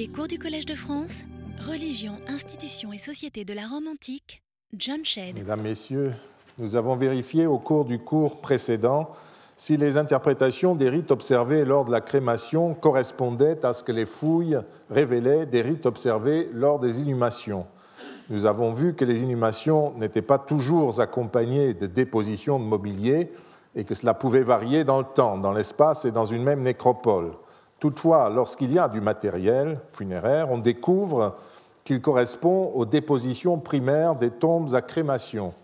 Les cours du Collège de France, Religion, institutions et société de la Rome antique, John Shedd. Mesdames, Messieurs, nous avons vérifié au cours du cours précédent si les interprétations des rites observés lors de la crémation correspondaient à ce que les fouilles révélaient des rites observés lors des inhumations. Nous avons vu que les inhumations n'étaient pas toujours accompagnées de dépositions de mobilier et que cela pouvait varier dans le temps, dans l'espace et dans une même nécropole. Toutefois, lorsqu'il y a du matériel funéraire, on découvre qu'il correspond aux dépositions primaires des tombes à crémation,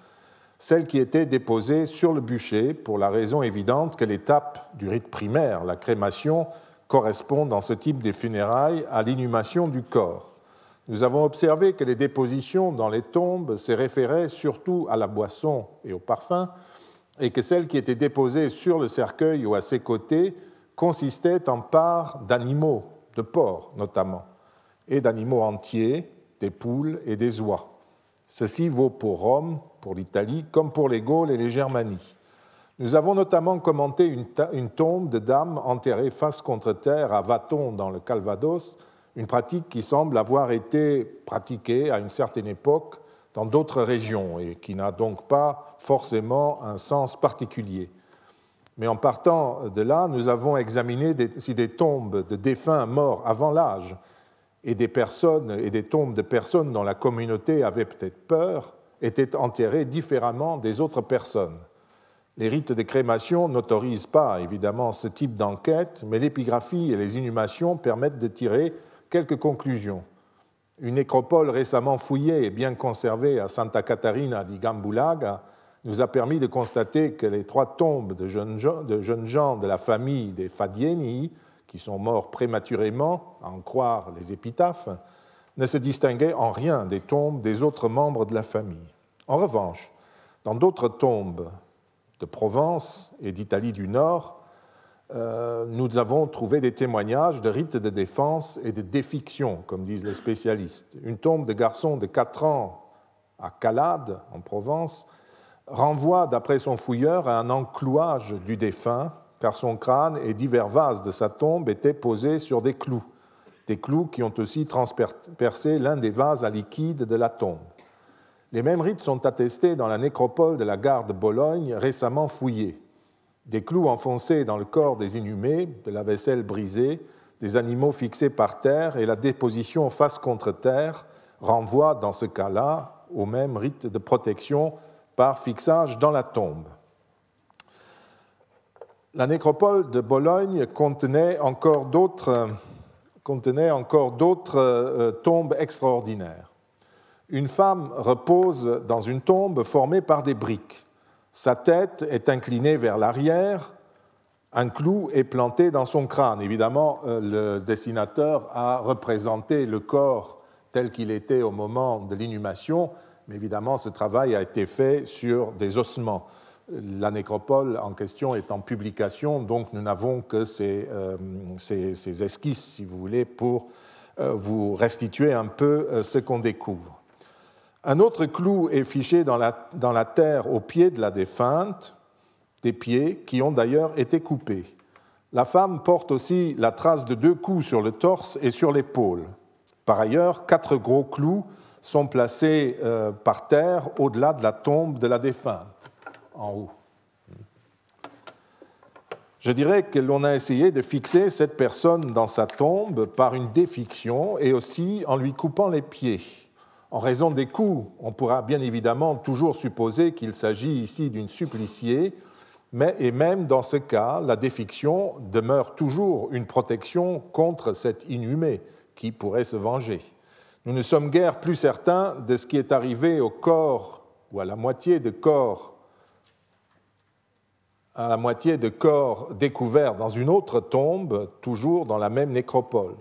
celles qui étaient déposées sur le bûcher, pour la raison évidente que l'étape du rite primaire, la crémation, correspond dans ce type de funérailles à l'inhumation du corps. Nous avons observé que les dépositions dans les tombes se référaient surtout à la boisson et au parfum, et que celles qui étaient déposées sur le cercueil ou à ses côtés consistait en parts d'animaux, de porcs notamment, et d'animaux entiers, des poules et des oies. Ceci vaut pour Rome, pour l'Italie, comme pour les Gaules et les Germanies. Nous avons notamment commenté une, une, tombe de dames enterrées face contre terre à Vaton dans le Calvados, une pratique qui semble avoir été pratiquée à une certaine époque dans d'autres régions et qui n'a donc pas forcément un sens particulier. Mais en partant de là, nous avons examiné si des tombes de défunts morts avant l'âge et des personnes et des tombes de personnes dont la communauté avait peut-être peur étaient enterrées différemment des autres personnes. Les rites de crémation n'autorisent pas évidemment ce type d'enquête, mais l'épigraphie et les inhumations permettent de tirer quelques conclusions. Une nécropole récemment fouillée et bien conservée à Santa Catarina di Gambulaga nous a permis de constater que les trois tombes de jeunes gens de, la famille des Fadieni, qui sont morts prématurément, à en croire les épitaphes, ne se distinguaient en rien des tombes des autres membres de la famille. En revanche, dans d'autres tombes de Provence et d'Italie du Nord, euh, nous avons trouvé des témoignages de rites de défense et de défiction, comme disent les spécialistes. Une tombe de garçon de 4 ans à Calade, en Provence, renvoie, d'après son fouilleur, à un enclouage du défunt, car son crâne et divers vases de sa tombe étaient posés sur des clous, des clous qui ont aussi transpercé l'un des vases à liquide de la tombe. Les mêmes rites sont attestés dans la nécropole de la gare de Bologne, récemment fouillée. Des clous enfoncés dans le corps des inhumés, de la vaisselle brisée, des animaux fixés par terre et la déposition face contre terre renvoient, dans ce cas-là, au même rite de protection par fixage dans la tombe. La nécropole de Bologne contenait encore d'autres, euh, tombes extraordinaires. Une femme repose dans une tombe formée par des briques. Sa tête est inclinée vers l'arrière, un clou est planté dans son crâne. Évidemment, euh, le dessinateur a représenté le corps tel qu'il était au moment de l'inhumation, mais évidemment, ce travail a été fait sur des ossements. La nécropole en question est en publication, donc nous n'avons que ces, euh, esquisses, si vous voulez, pour euh, vous restituer un peu euh, ce qu'on découvre. Un autre clou est fiché dans la, dans la terre au pied de la défunte, des pieds qui ont d'ailleurs été coupés. La femme porte aussi la trace de deux coups sur le torse et sur l'épaule. Par ailleurs, quatre gros clous sont placés euh, par terre au-delà de la tombe de la défunte, en haut. Je dirais que l'on a essayé de fixer cette personne dans sa tombe par une défiction et aussi en lui coupant les pieds. En raison des coups, on pourra bien évidemment toujours supposer qu'il s'agit ici d'une suppliciée, mais et même dans ce cas, la défiction demeure toujours une protection contre cet inhumé qui pourrait se venger. Nous ne sommes guère plus certains de ce qui est arrivé au corps ou à la moitié de corps à la moitié de corps dans une autre tombe, toujours dans la même nécropole.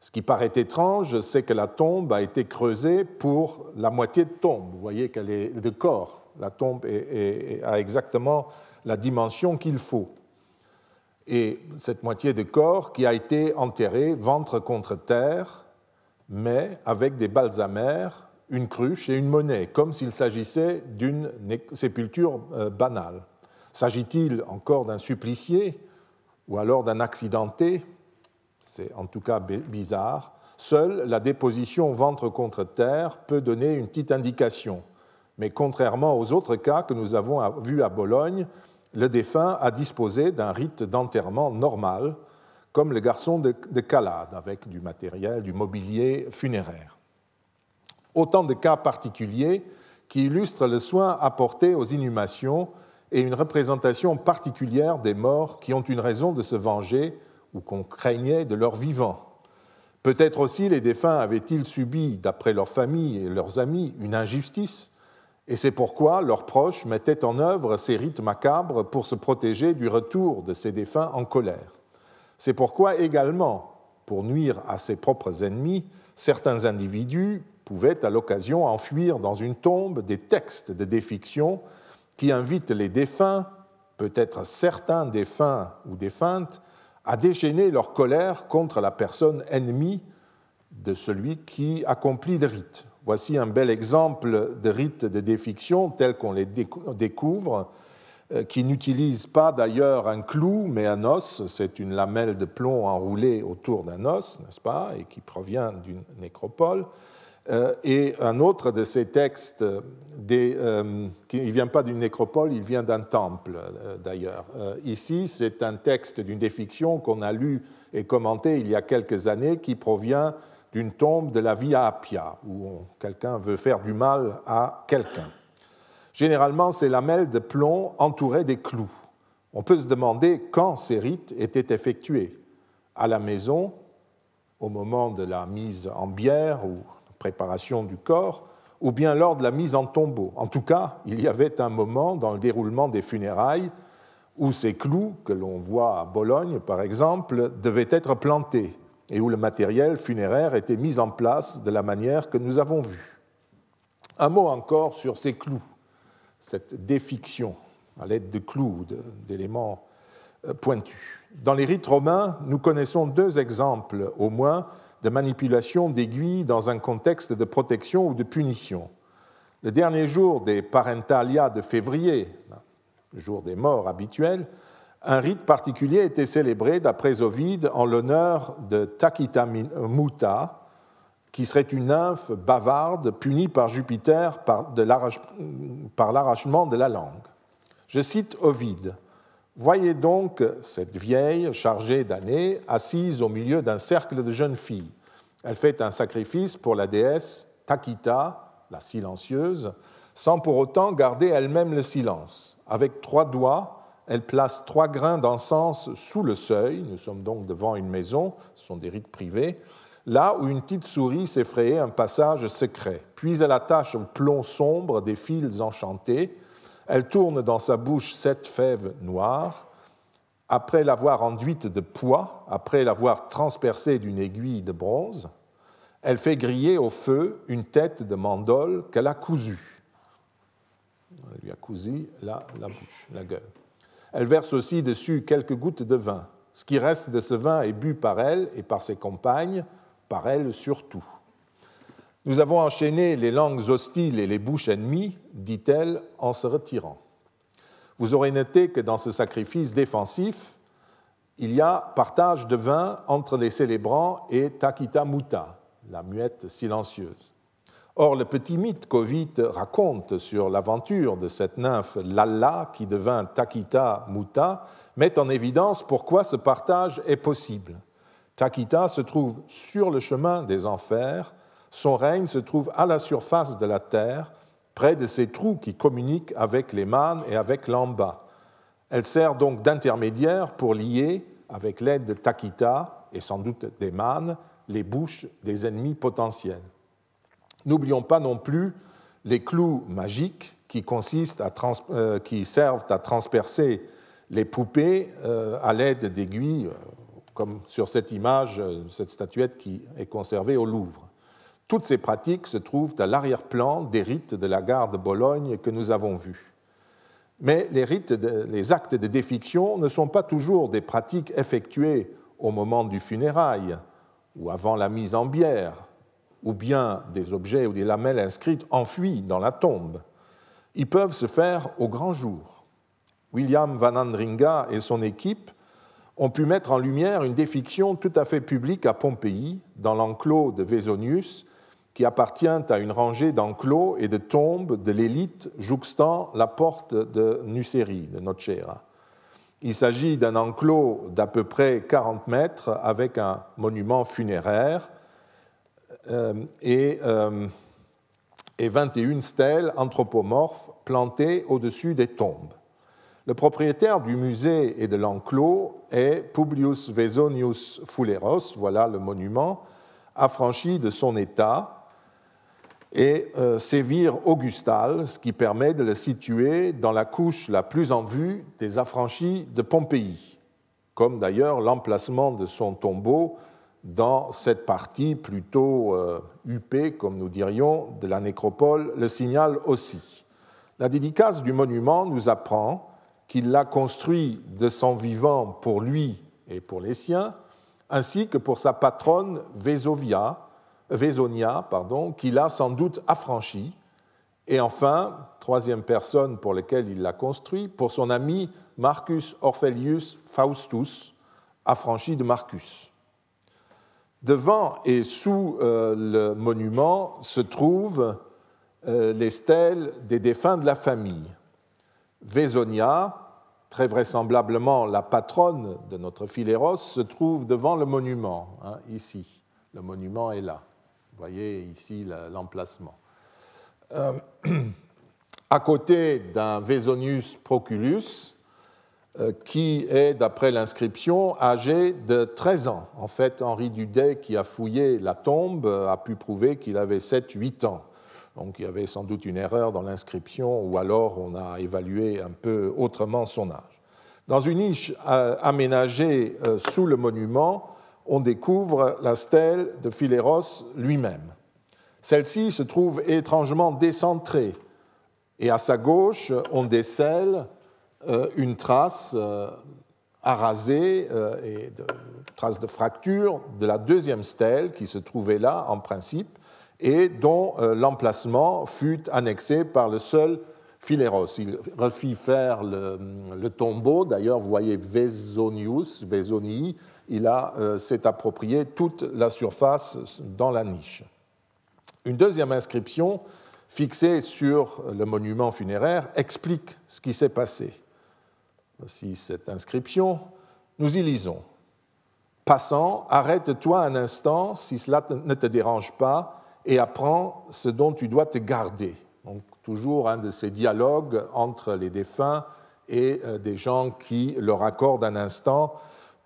Ce qui paraît étrange, c'est que la tombe a été creusée pour la moitié de tombe. Vous voyez qu'elle est de corps. La tombe a exactement la dimension qu'il faut. Et cette moitié de corps qui a été enterrée ventre contre terre, mais avec des balsamères, une cruche et une monnaie, comme s'il s'agissait d'une sépulture euh, banale. S'agit-il encore d'un supplicié ou alors d'un accidenté? C'est en tout cas bizarre. Seule la déposition ventre contre terre peut donner une petite indication. Mais contrairement aux autres cas que nous avons vus à Bologne, le défunt a disposé d'un rite d'enterrement normal, comme le garçon de, Calade, avec du matériel, du mobilier funéraire. Autant de cas particuliers qui illustrent le soin apporté aux inhumations et une représentation particulière des morts qui ont une raison de se venger ou qu'on craignait de leur vivant. Peut-être aussi les défunts avaient-ils subi, d'après leur famille et leurs amis, une injustice, et c'est pourquoi leurs proches mettaient en œuvre ces rites macabres pour se protéger du retour de ces défunts en colère. C'est pourquoi également, pour nuire à ses propres ennemis, certains individus pouvaient à l'occasion enfuir dans une tombe des textes de défiction qui invitent les défunts, peut-être certains défunts ou défuntes, à déchaîner leur colère contre la personne ennemie de celui qui accomplit le rite. Voici un bel exemple de rite de défiction tel qu'on les découvre, qui n'utilise pas d'ailleurs un clou, mais un os. C'est une lamelle de plomb enroulée autour d'un os, n'est-ce pas, et qui provient d'une nécropole. Euh, et un autre de ces textes, euh, qui ne vient pas d'une nécropole, il vient d'un temple euh, d'ailleurs. ici, c'est un texte d'une défiction qu'on a lu et commenté il y a quelques années qui provient d'une tombe de la Via Appia, où quelqu'un veut faire du mal à quelqu'un. Généralement, ces lamelles de plomb entouraient des clous. On peut se demander quand ces rites étaient effectués. À la maison, au moment de la mise en bière ou préparation du corps, ou bien lors de la mise en tombeau. En tout cas, il y avait un moment dans le déroulement des funérailles où ces clous, que l'on voit à Bologne par exemple, devaient être plantés et où le matériel funéraire était mis en place de la manière que nous avons vu. Un mot encore sur ces clous, cette défiction à l'aide de clous, d'éléments euh, pointus. Dans les rites romains, nous connaissons deux exemples au moins de manipulation d'aiguilles dans un contexte de protection ou de punition. Le dernier jour des parentalia de février, jour des morts habituels, un rite particulier était célébré d'après Ovide en l'honneur de Takita Muta, qui serait une nymphe bavarde punie par Jupiter par, l'arrachement de la langue. Je cite Ovide. Voyez donc cette vieille, chargée d'années, assise au milieu d'un cercle de jeunes filles. Elle fait un sacrifice pour la déesse Takita, la silencieuse, sans pour autant garder elle-même le silence. Avec trois doigts, elle place trois grains d'encens sous le seuil, nous sommes donc devant une maison, ce sont des rites privés, là où une petite souris s'effrayait un passage secret. Puis elle attache au plomb sombre des fils enchantés, elle tourne dans sa bouche sept fèves noires. Après l'avoir enduite de poids, après l'avoir transpercée d'une aiguille de bronze, elle fait griller au feu une tête de mandole qu'elle a cousue. Elle lui a cousu la bouche, la gueule. Elle verse aussi dessus quelques gouttes de vin. Ce qui reste de ce vin est bu par elle et par ses compagnes, par elle surtout. Nous avons enchaîné les langues hostiles et les bouches ennemies, dit-elle, en se retirant. Vous aurez noté que dans ce sacrifice défensif, il y a partage de vin entre les célébrants et Takita Muta, la muette silencieuse. Or, le petit mythe qu'Ovid raconte sur l'aventure de cette nymphe Lalla qui devint Takita Muta met en évidence pourquoi ce partage est possible. Takita se trouve sur le chemin des enfers son règne se trouve à la surface de la terre, près de ces trous qui communiquent avec les mânes et avec l'amba. Elle sert donc d'intermédiaire pour lier, avec l'aide de Takita et sans doute des mânes, les bouches des ennemis potentiels. N'oublions pas non plus les clous magiques qui, consistent à euh, servent à transpercer les poupées euh, à l'aide d'aiguilles, euh, comme sur cette image, cette statuette qui est conservée au Louvre. Toutes ces pratiques se trouvent à l'arrière-plan des rites de la gare de Bologne que nous avons vus. Mais les, rites les actes de défiction ne sont pas toujours des pratiques effectuées au moment du funérail ou avant la mise en bière, ou bien des objets ou des lamelles inscrites enfuies dans la tombe. Ils peuvent se faire au grand jour. William Van Andringa et son équipe ont pu mettre en lumière une défiction tout à fait publique à Pompéi, dans l'enclos de Vesonius, qui appartient à une rangée d'enclos et de tombes de l'élite jouxtant la porte de Nucérie, de Nocera. Il s'agit d'un enclos d'à peu près 40 mètres avec un monument funéraire euh, et, euh, et 21 stèles anthropomorphes plantées au-dessus des tombes. Le propriétaire du musée et de l'enclos est Publius Vesonius Fuleros, voilà le monument, affranchi de son état, et euh, sévir augustal, ce qui permet de le situer dans la couche la plus en vue des affranchis de Pompéi, comme d'ailleurs l'emplacement de son tombeau dans cette partie plutôt euh, huppée, comme nous dirions, de la nécropole, le signale aussi. La dédicace du monument nous apprend qu'il l'a construit de son vivant pour lui et pour les siens, ainsi que pour sa patronne Vésovia, Vésonia, pardon, qu'il a sans doute affranchi, et enfin, troisième personne pour laquelle il l'a construit, pour son ami Marcus Orpheus Faustus, affranchi de Marcus. Devant et sous euh, le monument se trouvent euh, les stèles des défunts de la famille. Vésonia, très vraisemblablement la patronne de notre Philéros, se trouve devant le monument, hein, ici. Le monument est là. Vous voyez ici l'emplacement. Euh, à côté d'un Vesonius Proculus, euh, qui est, d'après l'inscription, âgé de 13 ans. En fait, Henri Dudet, qui a fouillé la tombe, a pu prouver qu'il avait 7-8 ans. Donc il y avait sans doute une erreur dans l'inscription ou alors on a évalué un peu autrement son âge. Dans une niche euh, aménagée euh, sous le monument, on découvre la stèle de Philéros lui-même. Celle-ci se trouve étrangement décentrée et à sa gauche, on décèle euh, une trace arasée et de, trace de fracture de la deuxième stèle qui se trouvait là en principe et dont euh, l'emplacement fut annexé par le seul Philéros. Il refit faire le, tombeau, d'ailleurs vous voyez Vesonius, Vesonii, il euh, s'est approprié toute la surface dans la niche. Une deuxième inscription fixée sur le monument funéraire explique ce qui s'est passé. Voici cette inscription. Nous y lisons. Passant, arrête-toi un instant si cela ne te dérange pas et apprends ce dont tu dois te garder. Donc, toujours un de ces dialogues entre les défunts et euh, des gens qui leur accordent un instant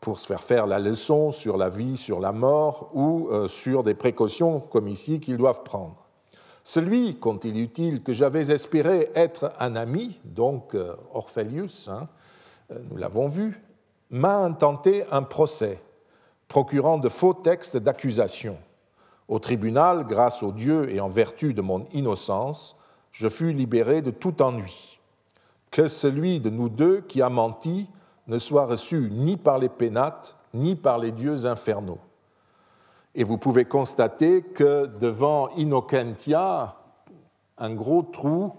pour se faire faire la leçon sur la vie, sur la mort ou euh, sur des précautions comme ici qu'ils doivent prendre. Celui, continue-t-il, que j'avais espéré être un ami, donc euh, Orphélius, hein, nous l'avons vu, m'a intenté un procès, procurant de faux textes d'accusation. Au tribunal, grâce au Dieu et en vertu de mon innocence, je fus libéré de tout ennui. Que celui de nous deux qui a menti ne soit reçu ni par les pénates, ni par les dieux infernaux. Et vous pouvez constater que devant Innocentia, un gros trou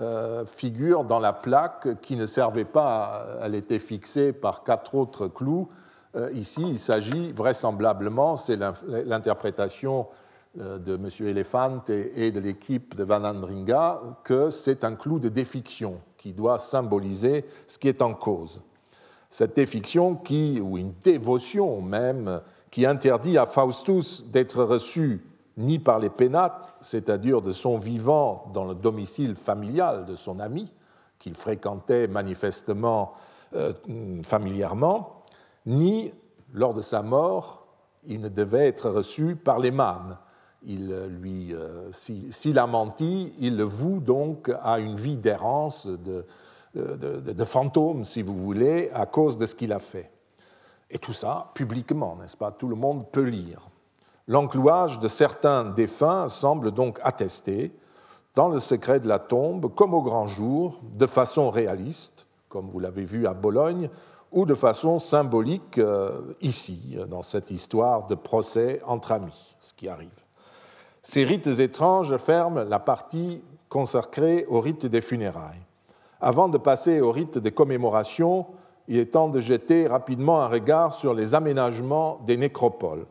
euh, figure dans la plaque qui ne servait pas, elle était fixée par quatre autres clous, ici, il s'agit vraisemblablement, c'est l'interprétation euh, de M. Elephant et de l'équipe de Van Andringa, que c'est un clou de défiction qui doit symboliser ce qui est en cause. Cette défiction qui, ou une dévotion même, qui interdit à Faustus d'être reçu ni par les pénates, c'est-à-dire de son vivant dans le domicile familial de son ami, qu'il fréquentait manifestement euh, familièrement, ni lors de sa mort, il ne devait être reçu par les mânes. Il lui, euh, s'il a menti, il le voue donc à une vie d'errance, de, de, fantôme, si vous voulez, à cause de ce qu'il a fait. Et tout ça publiquement, n'est-ce pas? Tout le monde peut lire. L'enclouage de certains défunts semble donc attesté, dans le secret de la tombe, comme au grand jour, de façon réaliste, comme vous l'avez vu à Bologne, ou de façon symbolique euh, ici, dans cette histoire de procès entre amis, ce qui arrive. Ces rites étranges ferment la partie consacrée au rite des funérailles. Avant de passer au rite des commémorations, il est temps de jeter rapidement un regard sur les aménagements des nécropoles.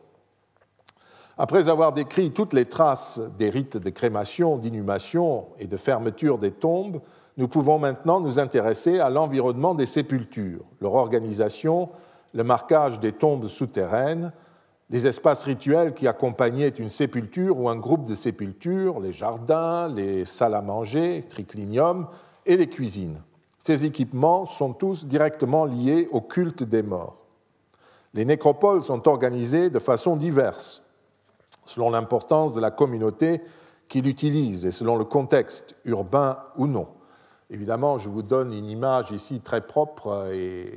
Après avoir décrit toutes les traces des rites de crémation, d'inhumation et de fermeture des tombes, nous pouvons maintenant nous intéresser à l'environnement des sépultures, leur organisation, le marquage des tombes souterraines, les espaces rituels qui accompagnaient une sépulture ou un groupe de sépultures, les jardins, les salles à manger, triclinium et les cuisines. Ces équipements sont tous directement liés au culte des morts. Les nécropoles sont organisées de façon diverse, selon l'importance de la communauté qui l'utilise et selon le contexte, urbain ou non. Évidemment, je vous donne une image ici très propre et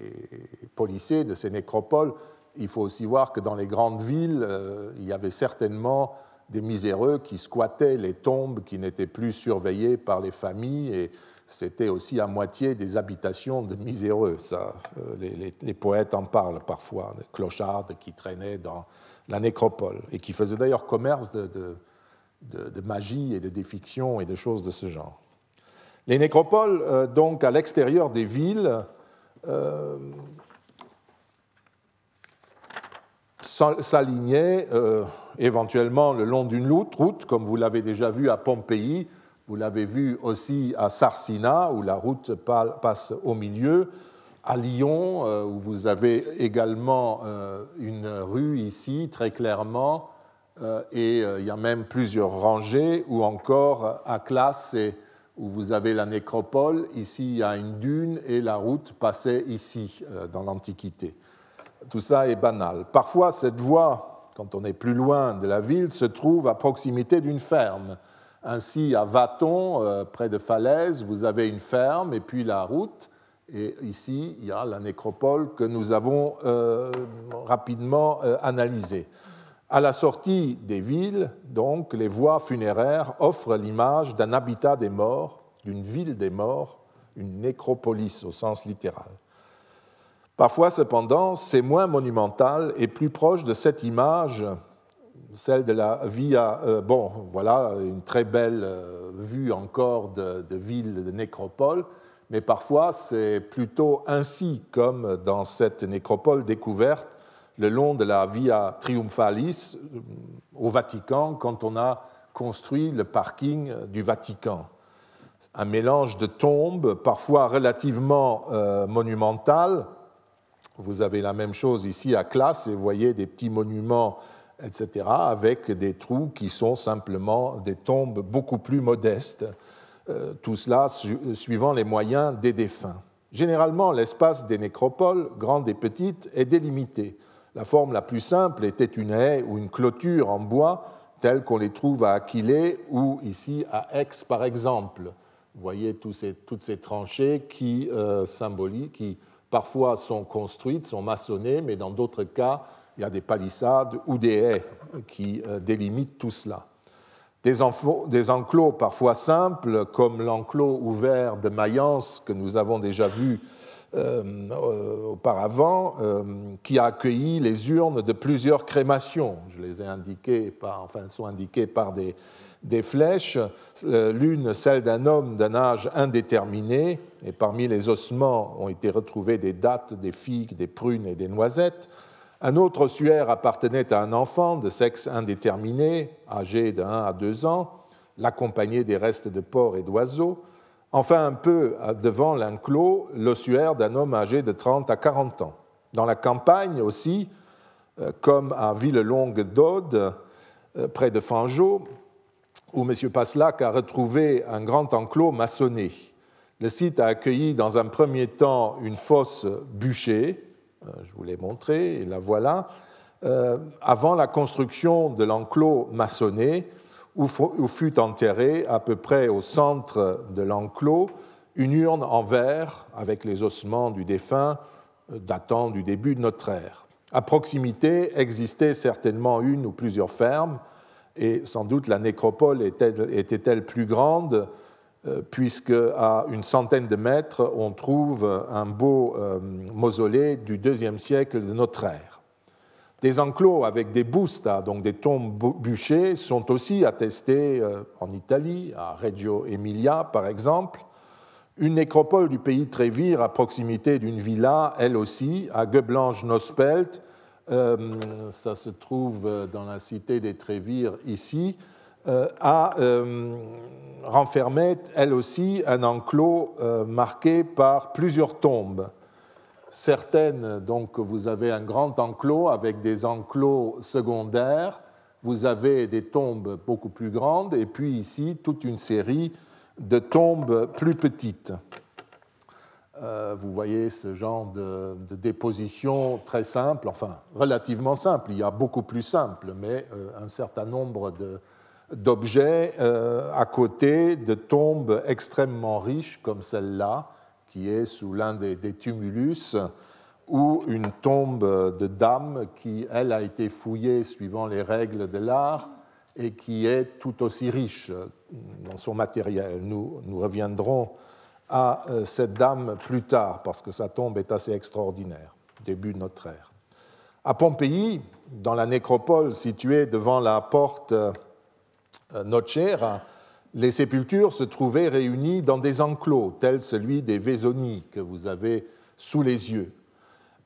polissée de ces nécropoles il faut aussi voir que dans les grandes villes, euh, il y avait certainement des miséreux qui squattaient les tombes qui n'étaient plus surveillées par les familles et c'était aussi à moitié des habitations de miséreux. Euh, les, poètes en parlent parfois, des clochards qui traînaient dans la nécropole et qui faisaient d'ailleurs commerce de, de, magie et de défiction et de choses de ce genre. Les nécropoles, euh, donc à l'extérieur des villes, s'alignait euh, éventuellement le long d'une route, comme vous l'avez déjà vu à Pompéi, vous l'avez vu aussi à Sarsina, où la route passe au milieu, à Lyon, euh, où vous avez également euh, une rue ici, très clairement, et il y a même plusieurs rangées, ou encore à Classe, où vous avez la nécropole, ici il y a une dune, et la route passait ici, dans l'Antiquité tout ça est banal. Parfois, cette voie, quand on est plus loin de la ville, se trouve à proximité d'une ferme. Ainsi, à Vaton, euh, près de Falaise, vous avez une ferme et puis la route. Et ici, il y a la nécropole que nous avons euh, rapidement euh, analysée. À la sortie des villes, donc, les voies funéraires offrent l'image d'un habitat des morts, d'une ville des morts, une nécropolis au sens littéral. Parfois, cependant, c'est moins monumental et plus proche de cette image, celle de la Via. Euh, bon, voilà, une très belle euh, vue encore de, ville de nécropole, mais parfois c'est plutôt ainsi comme dans cette nécropole découverte le long de la Via Triumphalis euh, au Vatican quand on a construit le parking du Vatican. Un mélange de tombes, parfois relativement monumentales, vous avez la même chose ici à Classe, et vous voyez des petits monuments, etc., avec des trous qui sont simplement des tombes beaucoup plus modestes, euh, tout cela suivant les moyens des défunts. Généralement, l'espace des nécropoles, grandes et petites, est délimité. La forme la plus simple était une haie ou une clôture en bois, telle qu'on les trouve à Aquilée ou ici à Aix, par exemple. Vous voyez toutes ces tranchées qui euh, symbolisent, qui parfois sont construites, sont maçonnées, mais dans d'autres cas, il y a des palissades ou des haies qui euh, délimitent tout cela. Des, enclos parfois simples, comme l'enclos ouvert de Mayence que nous avons déjà vu auparavant, qui a accueilli les urnes de plusieurs crémations. Je les ai indiquées, enfin, elles sont indiquées par des, des flèches, euh, l'une celle d'un homme d'un âge indéterminé, et parmi les ossements ont été retrouvées des dattes, des figues, des prunes et des noisettes. Un autre ossuaire appartenait à un enfant de sexe indéterminé, âgé de 1 à 2 ans, l'accompagnait des restes de porcs et d'oiseaux. Enfin, un peu devant l'enclos, l'ossuaire d'un homme âgé de 30 à 40 ans. Dans la campagne aussi, euh, comme à Villelongue d'Aude, euh, près de Fangeau, où M. Paslac a retrouvé un grand enclos maçonné. Le site a accueilli dans un premier temps une fosse bûchée, euh, je vous l'ai montré, et la voilà, euh, avant la construction de l'enclos maçonné, où fut enterrée à peu près au centre de l'enclos une urne en verre avec les ossements du défunt euh, datant du début de notre ère. À proximité existait certainement une ou plusieurs fermes, et sans doute la nécropole était-elle plus grande, euh, puisque à une centaine de mètres, on trouve un beau euh, mausolée du deuxième siècle de notre ère. Des enclos avec des bustas, donc des tombes bûchées, sont aussi attestés euh, en Italie, à Reggio Emilia par exemple. Une nécropole du pays Trévire à proximité d'une villa, elle aussi, à Gueblange-Nospelt, euh, ça se trouve dans la cité des Trévires ici, euh, a euh, renfermé elle aussi un enclos marqué par plusieurs tombes. Certaines, donc, vous avez un grand enclos avec des enclos secondaires, vous avez des tombes beaucoup plus grandes, et puis ici toute une série de tombes plus petites. Euh, vous voyez ce genre de, déposition très simple, enfin relativement simple, il y a beaucoup plus simple, mais euh, un certain nombre d'objets euh, à côté de tombes extrêmement riches comme celle-là, qui est sous l'un des, tumulus, ou une tombe de dame qui, elle, a été fouillée suivant les règles de l'art et qui est tout aussi riche dans son matériel. Nous, nous reviendrons à euh, cette dame plus tard, parce que sa tombe est assez extraordinaire, début de notre ère. À Pompéi, dans la nécropole située devant la porte euh, Nocera, les sépultures se trouvaient réunies dans des enclos, tels celui des Vésonies que vous avez sous les yeux.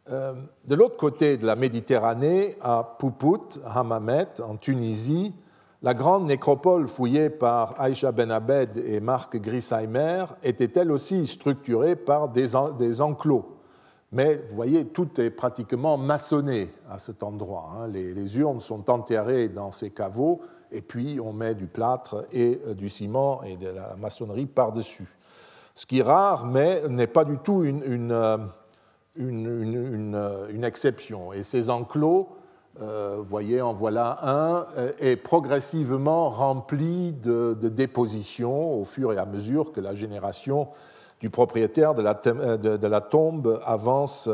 Euh, de l'autre côté de la Méditerranée, à Poupout, Hammamet, en Tunisie, la grande nécropole fouillée par Aïcha Ben Abed et Marc Grisheimer était elle aussi structurée par des, enclos. Mais vous voyez, tout est pratiquement maçonné à cet endroit. Hein. Les, urnes sont enterrées dans ces caveaux et puis on met du plâtre et euh, du ciment et de la maçonnerie par-dessus. Ce qui est rare, mais n'est pas du tout une, euh, euh, exception. Et ces enclos vous voyez, en voilà un, est progressivement rempli de, dépositions au fur et à mesure que la génération du propriétaire de la, tombe avance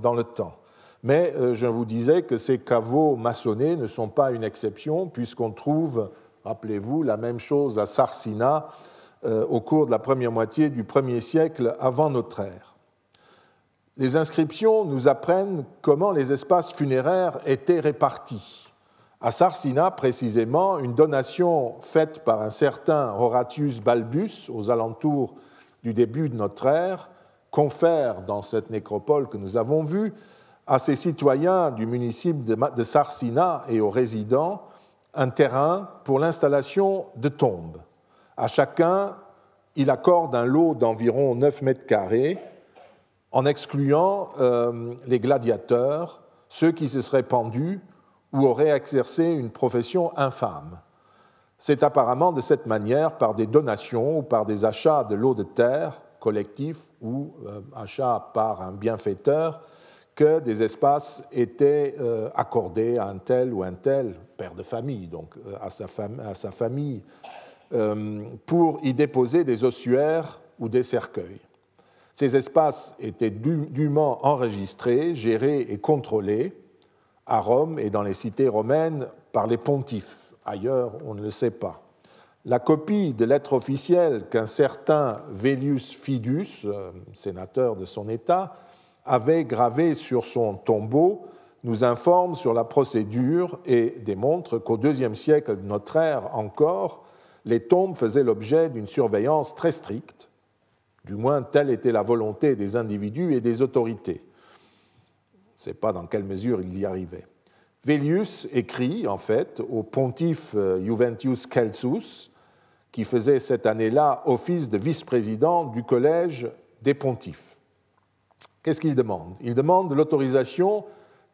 dans le temps. Mais je vous disais que ces caveaux maçonnés ne sont pas une exception, puisqu'on trouve, rappelez-vous, la même chose à Sarsina au cours de la première moitié du 1er siècle avant notre ère les inscriptions nous apprennent comment les espaces funéraires étaient répartis. À Sarsina, précisément, une donation faite par un certain Horatius Balbus aux alentours du début de notre ère confère dans cette nécropole que nous avons vue à ses citoyens du municipe de Sarsina et aux résidents un terrain pour l'installation de tombes. À chacun, il accorde un lot d'environ 9 mètres carrés en excluant euh, les gladiateurs, ceux qui se seraient pendus ou auraient exercé une profession infâme. C'est apparemment de cette manière, par des donations ou par des achats de lots de terre collectifs ou euh, achats par un bienfaiteur, que des espaces étaient euh, accordés à un tel ou un tel père de famille, donc à sa, à sa famille, pour y déposer des ossuaires ou des cercueils. Ces espaces étaient dûment enregistrés, gérés et contrôlés à Rome et dans les cités romaines par les pontifes. Ailleurs, on ne le sait pas. La copie de lettre officielle qu'un certain Velius Fidus, euh, sénateur de son État, avait gravée sur son tombeau nous informe sur la procédure et démontre qu'au IIe siècle de notre ère encore, les tombes faisaient l'objet d'une surveillance très stricte du moins, telle était la volonté des individus et des autorités. Je ne sais pas dans quelle mesure ils y arrivaient. Vélius écrit, en fait, au pontife euh, Juventius Celsus, qui faisait cette année-là office de vice-président du collège des pontifes. Qu'est-ce qu'il demande? Il demande l'autorisation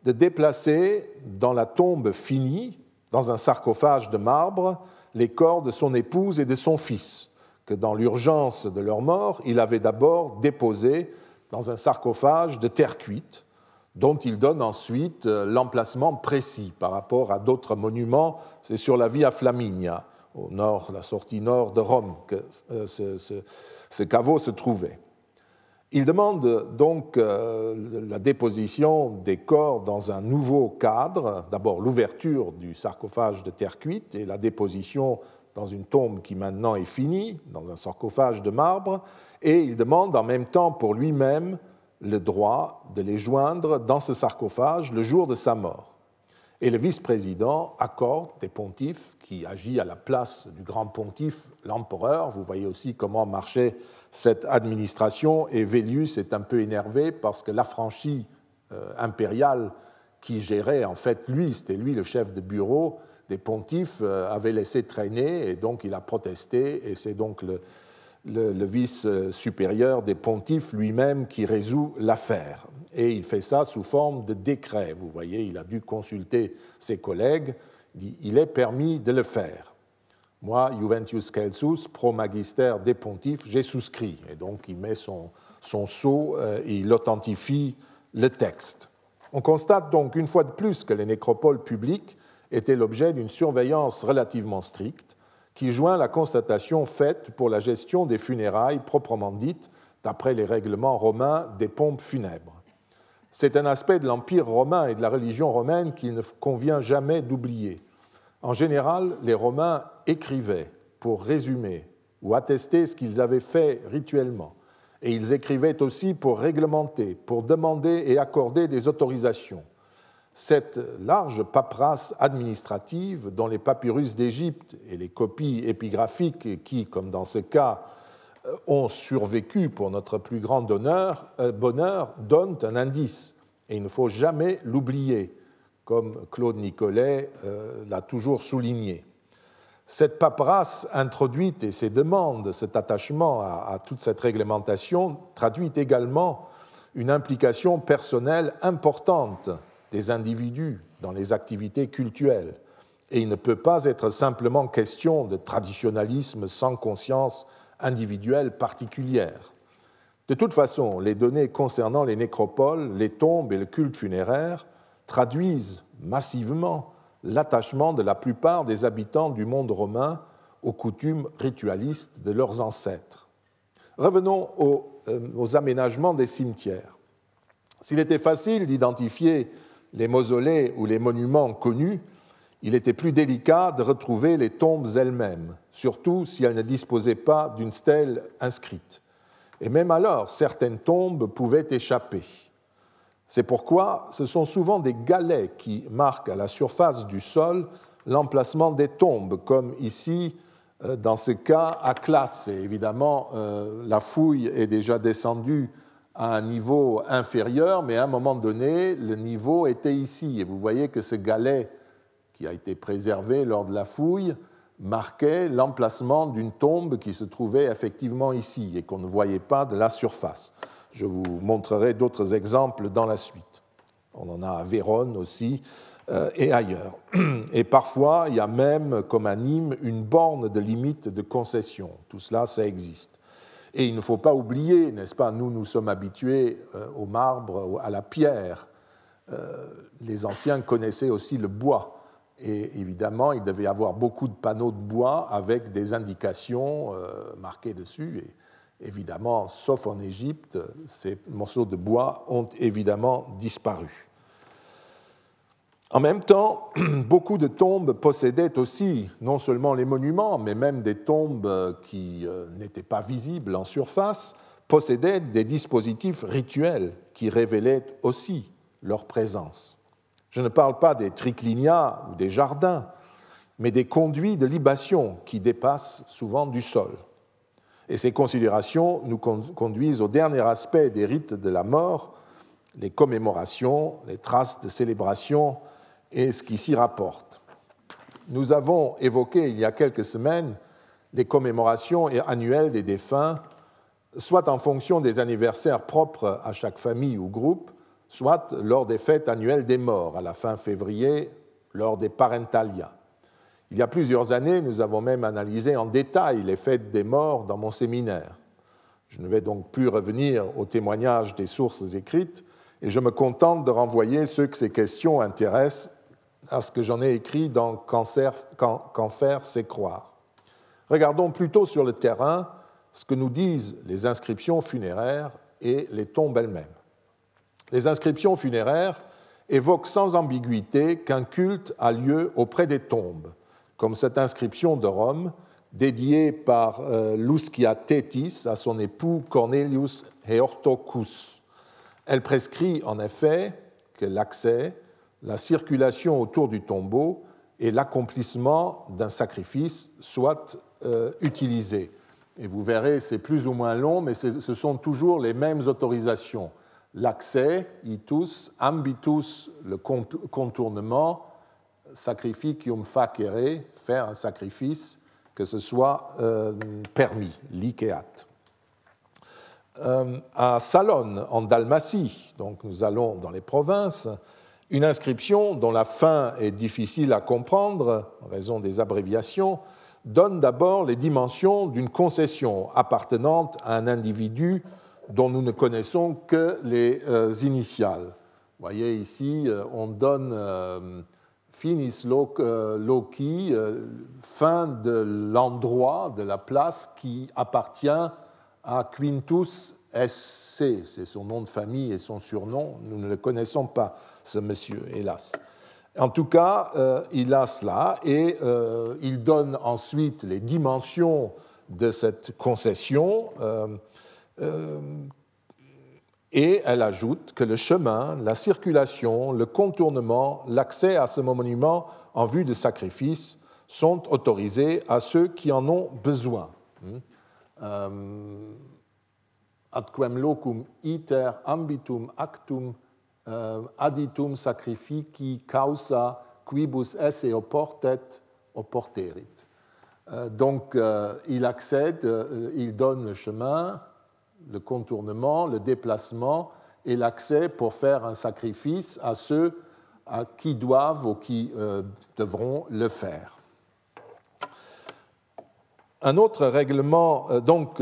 de déplacer dans la tombe finie, dans un sarcophage de marbre, les corps de son épouse et de son fils que dans l'urgence de leur mort, il avait d'abord déposé dans un sarcophage de terre cuite, dont il donne ensuite euh, l'emplacement précis par rapport à d'autres monuments. C'est sur la Via Flaminia, au nord, la sortie nord de Rome, que euh, ce, caveau se trouvait. Il demande donc euh, la déposition des corps dans un nouveau cadre, d'abord l'ouverture du sarcophage de terre cuite et la déposition dans une tombe qui maintenant est finie, dans un sarcophage de marbre, et il demande en même temps pour lui-même le droit de les joindre dans ce sarcophage le jour de sa mort. Et le vice-président accorde des pontifes qui agit à la place du grand pontife, l'empereur. Vous voyez aussi comment marchait cette administration. Et Vélius est un peu énervé parce que l'affranchi euh, impérial qui gérait, en fait, lui, c'était lui le chef de bureau des pontifes, euh, avait laissé traîner et donc il a protesté. Et c'est donc le, le vice supérieur des pontifes lui-même qui résout l'affaire et il fait ça sous forme de décret. Vous voyez, il a dû consulter ses collègues, il est permis de le faire. Moi, Juventius Celsus, pro magister des pontifes, j'ai souscrit. Et donc il met son, son sceau euh, et il authentifie le texte. On constate donc une fois de plus que les nécropoles publiques étaient l'objet d'une surveillance relativement stricte qui joint la constatation faite pour la gestion des funérailles proprement dites, d'après les règlements romains des pompes funèbres. C'est un aspect de l'Empire romain et de la religion romaine qu'il ne convient jamais d'oublier. En général, les Romains écrivaient pour résumer ou attester ce qu'ils avaient fait rituellement. Et ils écrivaient aussi pour réglementer, pour demander et accorder des autorisations. Cette large paperasse administrative dont les papyrus d'Égypte et les copies épigraphiques qui, comme dans ce cas, euh, ont survécu pour notre plus grand euh, bonheur donnent un indice. Et il ne faut jamais l'oublier, comme Claude Nicolet euh, l'a toujours souligné. Cette paperasse introduite et ces demandes, cet attachement à, toute cette réglementation traduit également une implication personnelle importante des individus dans les activités cultuelles. Et il ne peut pas être simplement question de traditionnalisme sans conscience individuelle particulière. De toute façon, les données concernant les nécropoles, les tombes et le culte funéraire traduisent massivement l'attachement de la plupart des habitants du monde romain aux coutumes ritualistes de leurs ancêtres. Revenons aux, euh, aménagements des cimetières. S'il était facile d'identifier les mausolées ou les monuments connus, il était plus délicat de retrouver les tombes elles-mêmes, surtout si elles ne disposaient pas d'une stèle inscrite. Et même alors, certaines tombes pouvaient échapper. C'est pourquoi ce sont souvent des galets qui marquent à la surface du sol l'emplacement des tombes, comme ici, euh, dans ce cas, à classe. Et évidemment, euh, la fouille est déjà descendue à un niveau inférieur, mais à un moment donné, le niveau était ici. Et vous voyez que ce galet qui a été préservé lors de la fouille marquait l'emplacement d'une tombe qui se trouvait effectivement ici et qu'on ne voyait pas de la surface. Je vous montrerai d'autres exemples dans la suite. On en a à Vérone aussi euh, et ailleurs. Et parfois, il y a même, comme à Nîmes, une borne de limite de concession. Tout cela, ça existe. Et il ne faut pas oublier, n'est-ce pas, nous, nous sommes habitués euh, au marbre, à la pierre. Euh, les anciens connaissaient aussi le bois. Et évidemment, il devait y avoir beaucoup de panneaux de bois avec des indications marquées dessus. Évidemment, sauf en Égypte, ces morceaux de bois ont évidemment disparu. En même temps, beaucoup de tombes possédaient aussi non seulement les monuments, mais même des tombes qui euh, n'étaient pas visibles en surface, possédaient des dispositifs rituels qui révélaient aussi leur présence. Je ne parle pas des triclinias ou des jardins, mais des conduits de libation qui dépassent souvent du sol. Et ces considérations nous conduisent au dernier aspect des rites de la mort, les commémorations, les traces de célébration et ce qui s'y rapporte. Nous avons évoqué il y a quelques semaines les commémorations annuelles des défunts, soit en fonction des anniversaires propres à chaque famille ou groupe, soit lors des fêtes annuelles des morts, à la fin février, lors des Parentalia. Il y a plusieurs années, nous avons même analysé en détail les fêtes des morts dans mon séminaire. Je ne vais donc plus revenir aux témoignages des sources écrites, et je me contente de renvoyer ceux que ces questions intéressent à ce que j'en ai écrit dans Qu'en faire, c'est croire. Regardons plutôt sur le terrain ce que nous disent les inscriptions funéraires et les tombes elles-mêmes. Les inscriptions funéraires évoquent sans ambiguïté qu'un culte a lieu auprès des tombes, comme cette inscription de Rome dédiée par euh, Luscia Tétis à son époux Cornelius Heortocus. Elle prescrit en effet que l'accès la circulation autour du tombeau et l'accomplissement d'un sacrifice soient euh, utilisés. Et vous verrez, c'est plus ou moins long, mais ce sont toujours les mêmes autorisations. L'accès, itus, ambitus, le contournement, sacrificium facere, faire un sacrifice, que ce soit euh, permis, liceat. Euh, à Salone, en Dalmatie, donc nous allons dans les provinces, une inscription dont la fin est difficile à comprendre en raison des abréviations donne d'abord les dimensions d'une concession appartenant à un individu dont nous ne connaissons que les euh, initiales. Vous voyez ici, on donne finis loci, fin de l'endroit, de la place qui appartient à Quintus SC. C'est son nom de famille et son surnom. Nous ne le connaissons pas, ce monsieur, hélas. En tout cas, euh, il a cela et euh, il donne ensuite les dimensions de cette concession euh, et elle ajoute que le chemin, la circulation, le contournement, l'accès à ce monument en vue de sacrifice sont autorisés à ceux qui en ont besoin. Adquem locum iter ambitum actum euh, additum sacrifici causa quibus esse oportet oporterit. Euh, donc euh, il accède, il donne le chemin, le contournement, le déplacement et l'accès pour faire un sacrifice à ceux à qui doivent ou qui devront le faire. Un autre règlement, donc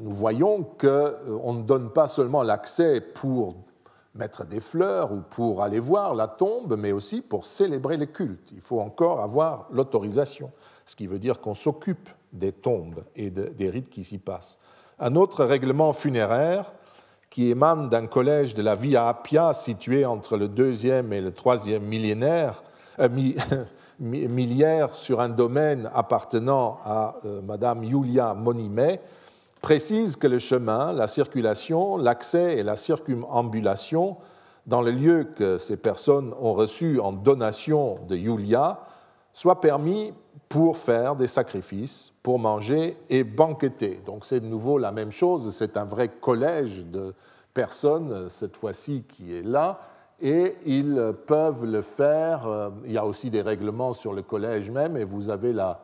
nous voyons qu'on euh, ne donne pas seulement l'accès pour mettre des fleurs ou pour aller voir la tombe, mais aussi pour célébrer les cultes. Il faut encore avoir l'autorisation, ce qui veut dire qu'on s'occupe des tombes et des rites qui s'y passent. Un autre règlement funéraire qui émane d'un collège de la Via Appia situé entre le deuxième et le troisième millénaire, euh, sur un domaine appartenant à euh, Madame Julia Monime, précise que le chemin, la circulation, l'accès et la circumambulation dans les lieux que ces personnes ont reçus en donation de Julia soient permis pour faire des sacrifices, manger et banqueter. Donc c'est de nouveau la même chose, c'est un vrai collège de personnes, cette fois-ci, qui est là, et ils peuvent le faire. Euh, il y a aussi des règlements sur le collège même, et vous avez la,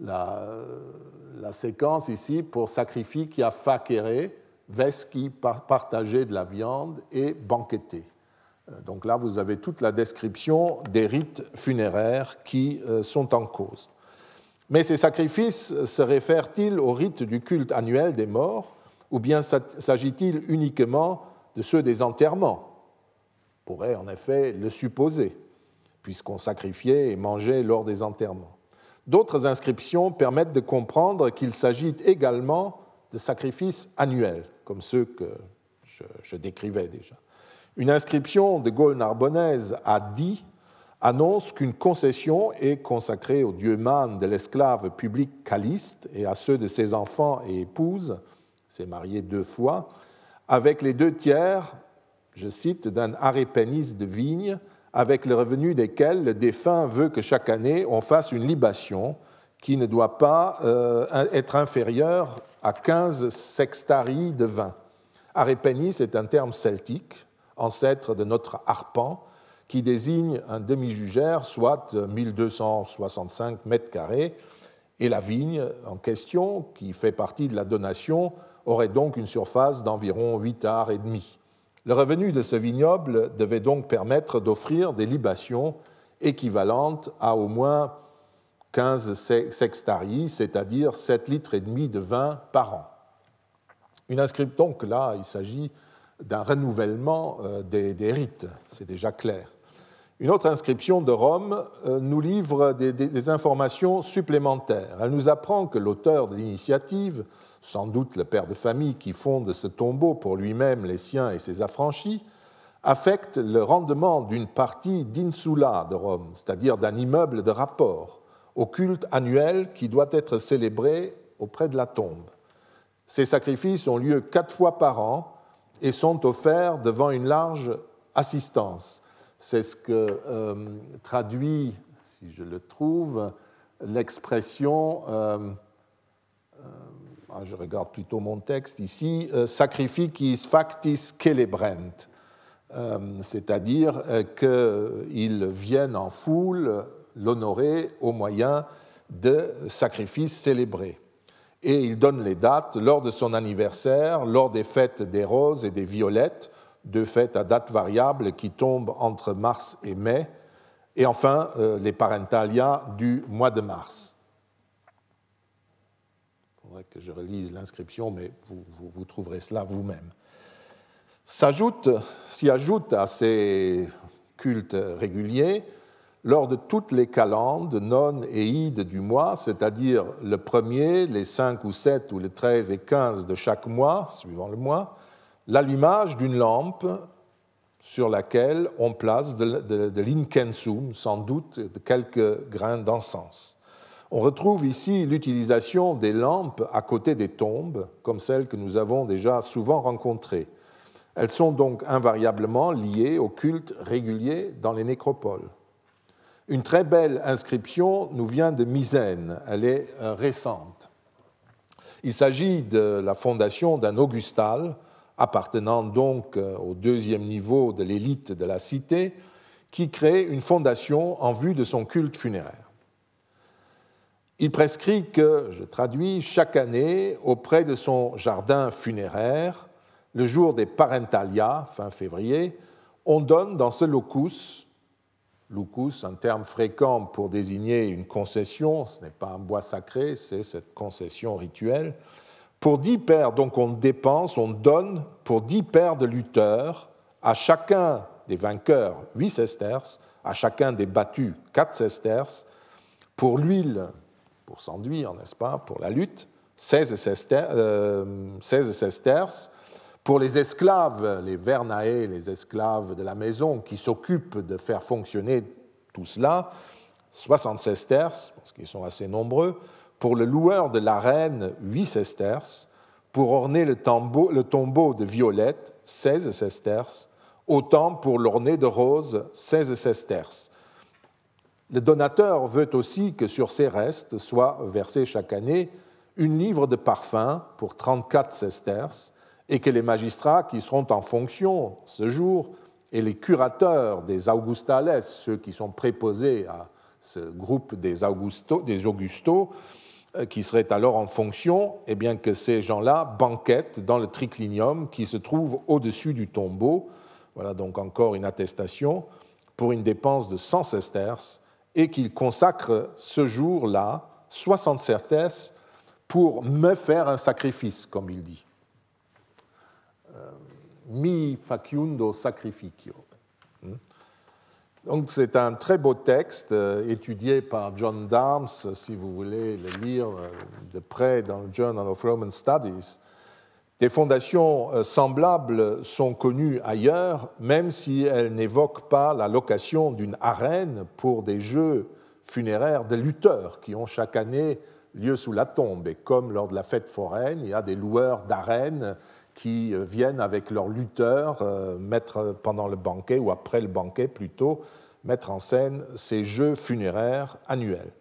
la, séquence ici pour sacrifier qui a facere, vesqui, partager de la viande et banqueter. Euh, donc là, vous avez toute la description des rites funéraires qui euh, sont en cause. Mais ces sacrifices se réfèrent-ils aux rites du culte annuel des morts ou bien s'agit-il uniquement de ceux des enterrements? On pourrait en effet le supposer, puisqu'on sacrifiait et mangeait lors des enterrements. D'autres inscriptions permettent de comprendre qu'il s'agit également de sacrifices annuels, comme ceux que je, décrivais déjà. Une inscription de Gaule narbonnaise à dit annonce qu'une concession est consacrée au dieu Man de l'esclave public Caliste et à ceux de ses enfants et épouses, s'est marié deux fois, avec les deux tiers, je cite, d'un arépenis de vigne avec le revenu desquels le défunt veut que chaque année on fasse une libation qui ne doit pas euh, être inférieure à 15 sextarii de vin. Arépenis est un terme celtique, ancêtre de notre arpan, qui désigne un demi-jugère, soit 1265 mètres carrés, et la vigne en question, qui fait partie de la donation, aurait donc une surface d'environ 8 arts et demi. Le revenu de ce vignoble devait donc permettre d'offrir des libations équivalentes à au moins 15 sextarii, c'est-à-dire 7 litres et demi de vin par an. Une inscription, donc là, il s'agit d'un renouvellement euh, des, rites, c'est déjà clair. Une autre inscription de Rome euh, nous livre des informations supplémentaires. Elle nous apprend que l'auteur de l'initiative sans doute le père de famille qui fonde ce tombeau pour lui-même, les siens et ses affranchis, affecte le rendement d'une partie d'insula de Rome, c'est-à-dire d'un immeuble de rapport, au culte annuel qui doit être célébré auprès de la tombe. Ces sacrifices ont lieu quatre fois par an et sont offerts devant une large assistance, C'est ce que traduit, si je le trouve, l'expression, ah, je regarde plutôt mon texte ici, sacrificis factis celebrent, c'est-à-dire qu'ils viennent en foule l'honorer au moyen de sacrifices célébrés. Et il donne les dates lors de son anniversaire, lors des fêtes des roses et des violettes, deux fêtes à dates variables qui tombent entre mars et mai, et enfin euh, les parentalia du mois de mars. Il faudrait que je relise l'inscription, mais vous, trouverez cela vous-même. S'y ajoute à ces cultes réguliers lors de toutes les calendes, non et ides du mois, c'est-à-dire le premier, les 5 ou 7 ou les 13 et 15 de chaque mois, suivant le mois, l'allumage d'une lampe sur laquelle on place de, de, l'inkensum, sans doute de quelques grains d'encens. On retrouve ici l'utilisation des lampes à côté des tombes, comme celles que nous avons déjà souvent rencontrées. Elles sont donc invariablement liées au culte régulier dans les nécropoles. Une très belle inscription nous vient de Misène, elle est euh, récente. Il s'agit de la fondation d'un Augustal, appartenant donc euh, au deuxième niveau de l'élite de la cité, qui crée une fondation en vue de son culte funéraire. Il prescrit que, je traduis, chaque année, auprès de son jardin funéraire, le jour des Parentalia, fin février, on donne dans ce locus Lucus, un terme fréquent pour désigner une concession, ce n'est pas un bois sacré, c'est cette concession rituelle. Pour dix paires, donc on dépense, on donne pour dix paires de lutteurs. À chacun des vainqueurs huit sesterces, à chacun des battus quatre sesterces, pour l'huile, pour s'enduire, n'est-ce pas, pour la lutte, 16 euh, sesterces, pour les esclaves, les vernae, les esclaves de la maison qui s'occupent de faire fonctionner tout cela, 60 sesterces, parce qu'ils sont assez nombreux. Pour le loueur de la reine, 8 sesterces. Pour orner le tombeau, de Violette, 16 sesterces. Autant pour l'orner de rose, 16 sesterces. Le donateur veut aussi que sur ces restes soit versé chaque année une livre de parfum pour 34 sesterces et que les magistrats qui seront en fonction ce jour et les curateurs des Augustales, ceux qui sont préposés à ce groupe des, Augusto, Augustos, euh, qui seraient alors en fonction, et eh bien que ces gens-là banquettent dans le triclinium qui se trouve au-dessus du tombeau. Voilà donc encore une attestation pour une dépense de 100 sesterces et qu'ils consacrent ce jour-là 60 sesterces pour me faire un sacrifice, comme il dit mi faciundo sacrificio. Donc c'est un très beau texte euh, étudié par John Darms, si vous voulez le lire euh, de près dans le Journal of Roman Studies. Des fondations euh, semblables sont connues ailleurs, même si elles n'évoquent pas la location d'une arène pour des jeux funéraires de lutteurs qui ont chaque année lieu sous la tombe. Et comme lors de la fête foraine, il y a des loueurs d'arènes qui euh, viennent avec leurs lutteurs euh, mettre pendant le banquet ou après le banquet plutôt mettre en scène ces jeux funéraires annuels.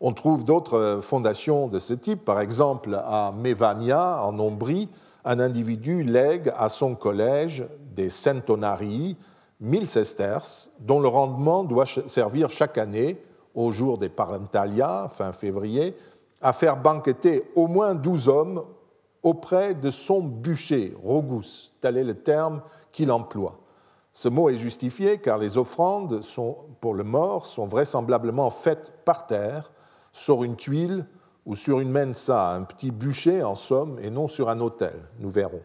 On trouve d'autres fondations de ce type, par exemple à Mévania, en Ombrie, un individu lègue à son collège des centonarii, 1000 sesterces, dont le rendement doit servir chaque année, au jour des Parentalia, fin février, à faire banqueter au moins 12 hommes auprès de son bûcher, rogus, tel est le terme qu'il emploie. Ce mot est justifié car les offrandes pour le mort sont vraisemblablement faites par terre, sur une tuile ou sur une mensa, un petit bûcher en somme, et non sur un autel, nous verrons.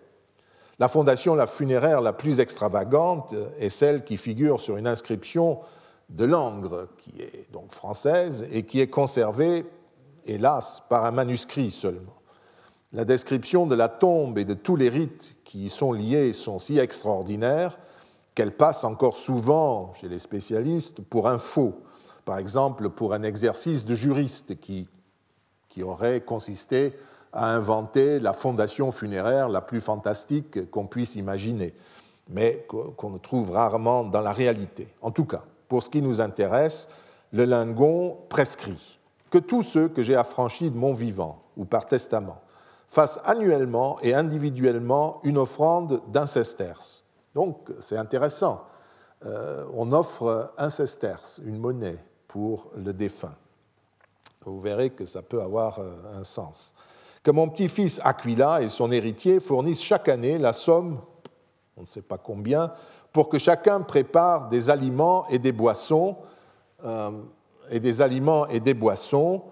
La fondation la funéraire la plus extravagante est celle qui figure sur une inscription de Langres, qui est donc française, et qui est conservée, hélas, par un manuscrit seulement. La description de la tombe et de tous les rites qui y sont liés sont si extraordinaires qu'elle passe encore souvent chez les spécialistes pour un faux, par exemple pour un exercice de juriste qui, qui aurait consisté à inventer la fondation funéraire la plus fantastique qu'on puisse imaginer. mais qu'on ne trouve rarement dans la réalité. En tout cas, pour ce qui nous intéresse, le lingon prescrit que tous ceux que j'ai affranchis de mon vivant ou par testament fassent annuellement et individuellement une offrande d'un sesterce. Donc c'est intéressant. Euh, on offre un sesterce, une monnaie, pour le défunt. Vous verrez que ça peut avoir euh, un sens. Que mon petit-fils Aquila et son héritier fournissent chaque année la somme, on ne sait pas combien, pour que chacun prépare des aliments et des boissons, euh, et des aliments et des boissons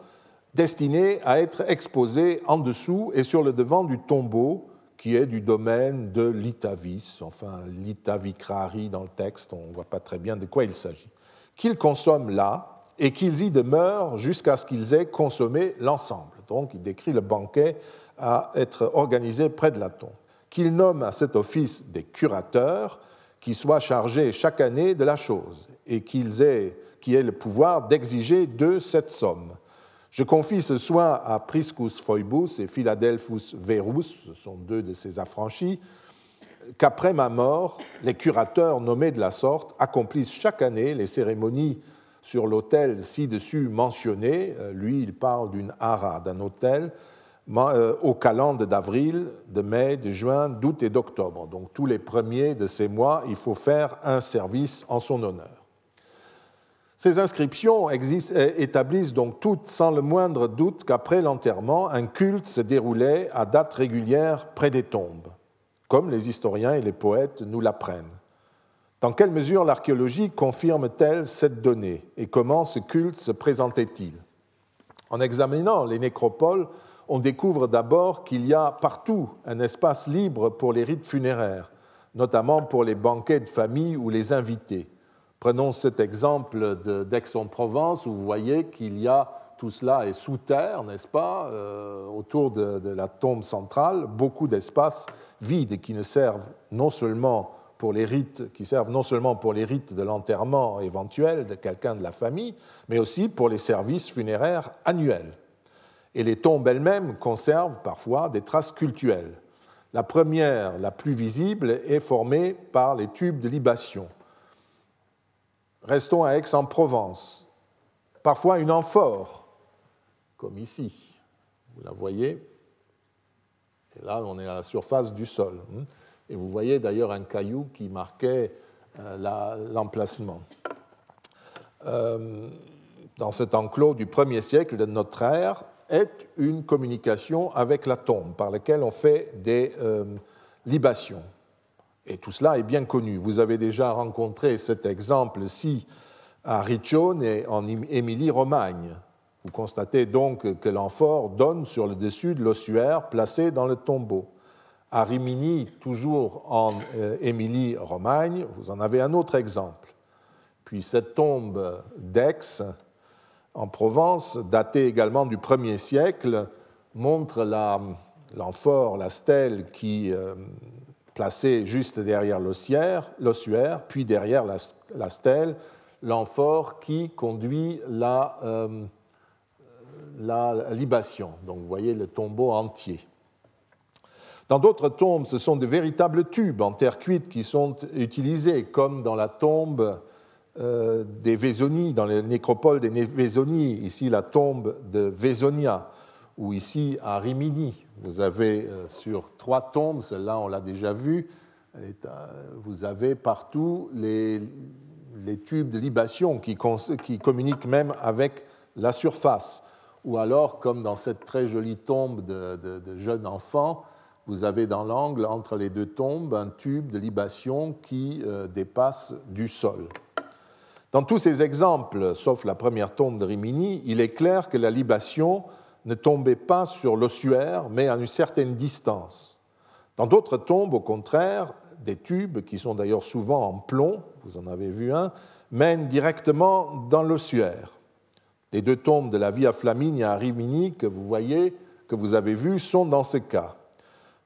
destinés à être exposés en dessous et sur le devant du tombeau qui est du domaine de l'Itavis, enfin l'Itavikrari dans le texte, on ne voit pas très bien de quoi il s'agit. Qu'ils consomment là, et qu'ils y demeurent jusqu'à ce qu'ils aient consommé l'ensemble. Donc il décrit le banquet à être organisé près de la tombe. Qu'il nomme à cet office des curateurs qui soient chargés chaque année de la chose et qu'ils aient, qui aient le pouvoir d'exiger d'eux cette somme. Je confie ce soin à Priscus Phoebus et Philadelphus Verus, ce sont deux de ces affranchis, qu'après ma mort, les curateurs nommés de la sorte accomplissent chaque année les cérémonies sur l'hôtel ci-dessus mentionné. Euh, lui, il parle d'une hara, d'un hôtel euh, au calende d'avril, de mai, de juin, d'août et d'octobre. Donc tous les premiers de ces mois, il faut faire un service en son honneur. Ces inscriptions euh, établissent donc toutes sans le moindre doute qu'après l'enterrement, un culte se déroulait à date régulière près des tombes, comme les historiens et les poètes nous l'apprennent. Dans quelle mesure l'archéologie confirme-t-elle cette donnée et comment ce culte se présentait-il? En examinant les nécropoles, on découvre d'abord qu'il y a partout un espace libre pour les rites funéraires, notamment pour les banquets de famille ou les invités. Prenons cet exemple d'Aix-en-Provence où vous voyez qu'il y a tout cela est sous terre, n'est-ce pas, euh, autour de, la tombe centrale, beaucoup d'espaces vides qui ne servent non seulement pour les rites qui servent non seulement pour les rites de l'enterrement éventuel de quelqu'un de la famille, mais aussi pour les services funéraires annuels. Et les tombes elles-mêmes conservent parfois des traces cultuelles. La première, la plus visible, est formée par les tubes de libation. Restons à Aix-en-Provence. Parfois une amphore, comme ici. Vous la voyez Et là, on est à la surface du sol. Hein. Et vous voyez d'ailleurs un caillou qui marquait euh, l'emplacement. Euh, dans cet enclos du 1er siècle de notre ère est une communication avec la tombe par laquelle on fait des euh, libations. Et tout cela est bien connu. Vous avez déjà rencontré cet exemple-ci à Riccione et en Émilie-Romagne. Vous constatez donc que l'amphore donne sur le dessus de l'ossuaire placé dans le tombeau à Rimini, toujours en euh, Émilie-Romagne, vous en avez un autre exemple. Puis cette tombe d'Aix, en Provence, datée également du 1er siècle, montre l'amphore, la, stèle qui placée juste derrière l'ossuaire, puis derrière la, stèle, l'amphore qui conduit la, euh, la libation. Donc vous voyez le tombeau entier. Dans d'autres tombes, ce sont de véritables tubes en terre cuite qui sont utilisés, comme dans la tombe euh, des Vésonies, dans les nécropoles des Vésonies, ici la tombe de Vésonia, ou ici à Rimini. Vous avez euh, sur trois tombes, celle-là on l'a déjà vu, vous avez partout les, tubes de libation qui, communiquent même avec la surface. Ou alors, comme dans cette très jolie tombe de, de jeunes enfants, vous avez dans l'angle entre les deux tombes un tube de libation qui euh, dépasse du sol. Dans tous ces exemples, sauf la première tombe de Rimini, il est clair que la libation ne tombait pas sur l'ossuaire, mais à une certaine distance. Dans d'autres tombes, au contraire, des tubes, qui sont d'ailleurs souvent en plomb, vous en avez vu un, mènent directement dans l'ossuaire. Les deux tombes de la Via Flaminia à Rimini que vous voyez, que vous avez vues, sont dans ce cas.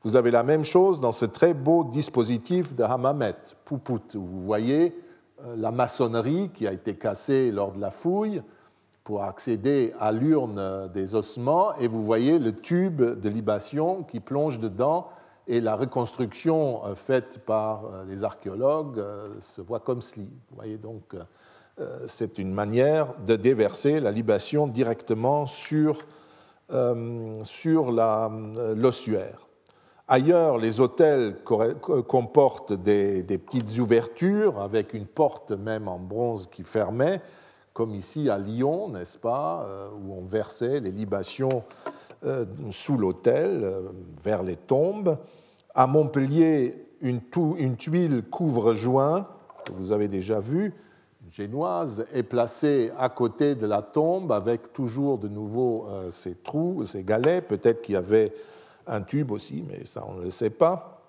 Vous avez la même chose dans ce très beau dispositif de Hamamet, Puput, où vous voyez euh, la maçonnerie qui a été cassée lors de la fouille pour accéder à l'urne des ossements, et vous voyez le tube de libation qui plonge dedans et la reconstruction faite par les archéologues se voit comme ceci. Vous voyez donc, c'est une manière de déverser la libation directement sur l'ossuaire. Ailleurs, les hôtels comportent des, petites ouvertures avec une porte même en bronze qui fermait, comme ici à Lyon, n'est-ce pas, euh, où on versait les libations euh, sous l'autel euh, vers les tombes. À Montpellier, une, tuile couvre-joint, que vous avez déjà vue, génoise, est placée à côté de la tombe avec toujours de nouveau ces trous, ces galets. Peut-être qu'il y avait un tube aussi, mais ça on ne le sait pas.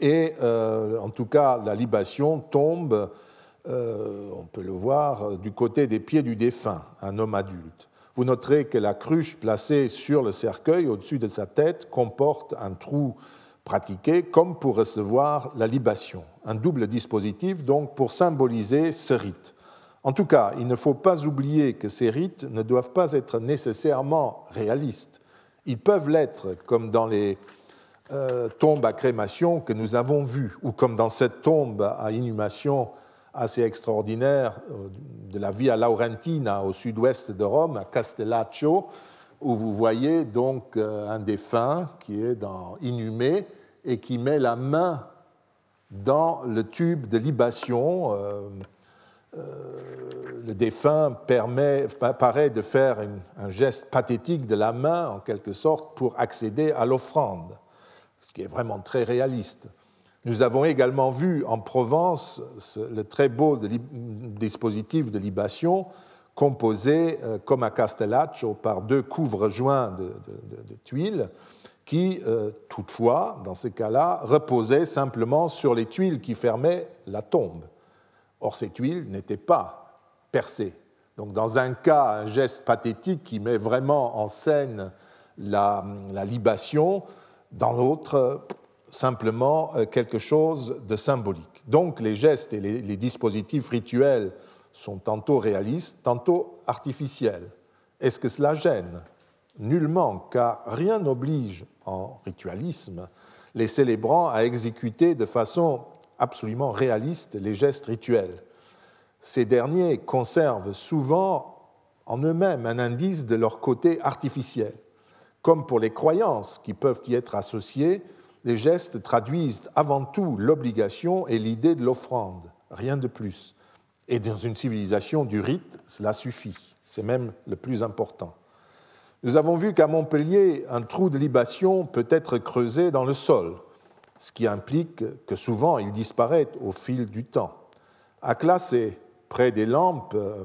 Et en tout cas, la libation tombe, euh, on peut le voir, du côté des pieds du défunt, un homme adulte. Vous noterez que la cruche placée sur le cercueil au-dessus de sa tête comporte un trou pratiqué comme pour recevoir la libation. Un double dispositif donc pour symboliser ce rite. En tout cas, il ne faut pas oublier que ces rites ne doivent pas être nécessairement réalistes. Ils peuvent l'être, comme dans les euh, tombes à crémation que nous avons vues, ou comme dans cette tombe à inhumation assez extraordinaire euh, de la Via Laurentina au sud-ouest de Rome, à Castellaccio, où vous voyez donc euh, un défunt qui est inhumé et qui met la main dans le tube de libation euh, le défunt permet, paraît de faire un geste pathétique de la main, en quelque sorte, pour accéder à l'offrande, ce qui est vraiment très réaliste. Nous avons également vu en Provence le très beau dispositif de libation composé, euh, comme à Castellaccio, par deux couvre-joints de, tuiles qui, euh, toutefois, dans ces cas-là, reposaient simplement sur les tuiles qui fermaient la tombe. Or, cette huile n'était pas percée. Donc, dans un cas, un geste pathétique qui met vraiment en scène la, libation, dans l'autre, simplement euh, quelque chose de symbolique. Donc, les gestes et les, dispositifs rituels sont tantôt réalistes, tantôt artificiels. Est-ce que cela gêne Nullement, car rien n'oblige en ritualisme les célébrants à exécuter de façon absolument réalistes les gestes rituels. Ces derniers conservent souvent en eux-mêmes un indice de leur côté artificiel. Comme pour les croyances qui peuvent y être associées, les gestes traduisent avant tout l'obligation et l'idée de l'offrande, rien de plus. Et dans une civilisation du rite, cela suffit, c'est même le plus important. Nous avons vu qu'à Montpellier, un trou de libation peut être creusé dans le sol ce qui implique que souvent il disparaît au fil du temps. À classer près des lampes euh,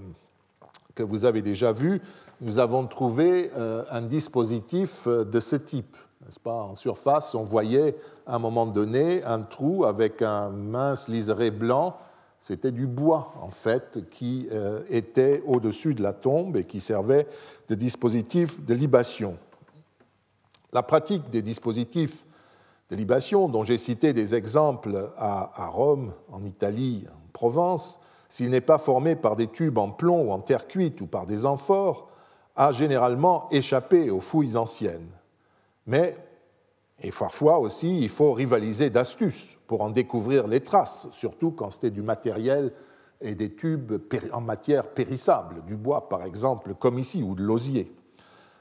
que vous avez déjà vues, nous avons trouvé euh, un dispositif euh, de ce type. Pas en surface, on voyait à un moment donné un trou avec un mince liseré blanc. C'était du bois, en fait, qui était au-dessus de la tombe et qui servait de dispositif de libation. La pratique des dispositifs de libation, dont j'ai cité des exemples à, Rome, en Italie, en Provence, s'il n'est pas formé par des tubes en plomb ou en terre cuite ou par des amphores, a généralement échappé aux fouilles anciennes. Mais, et parfois aussi, il faut rivaliser d'astuces pour en découvrir les traces, surtout quand c'était du matériel et des tubes en matière périssable, du bois par exemple, comme ici, ou de l'osier.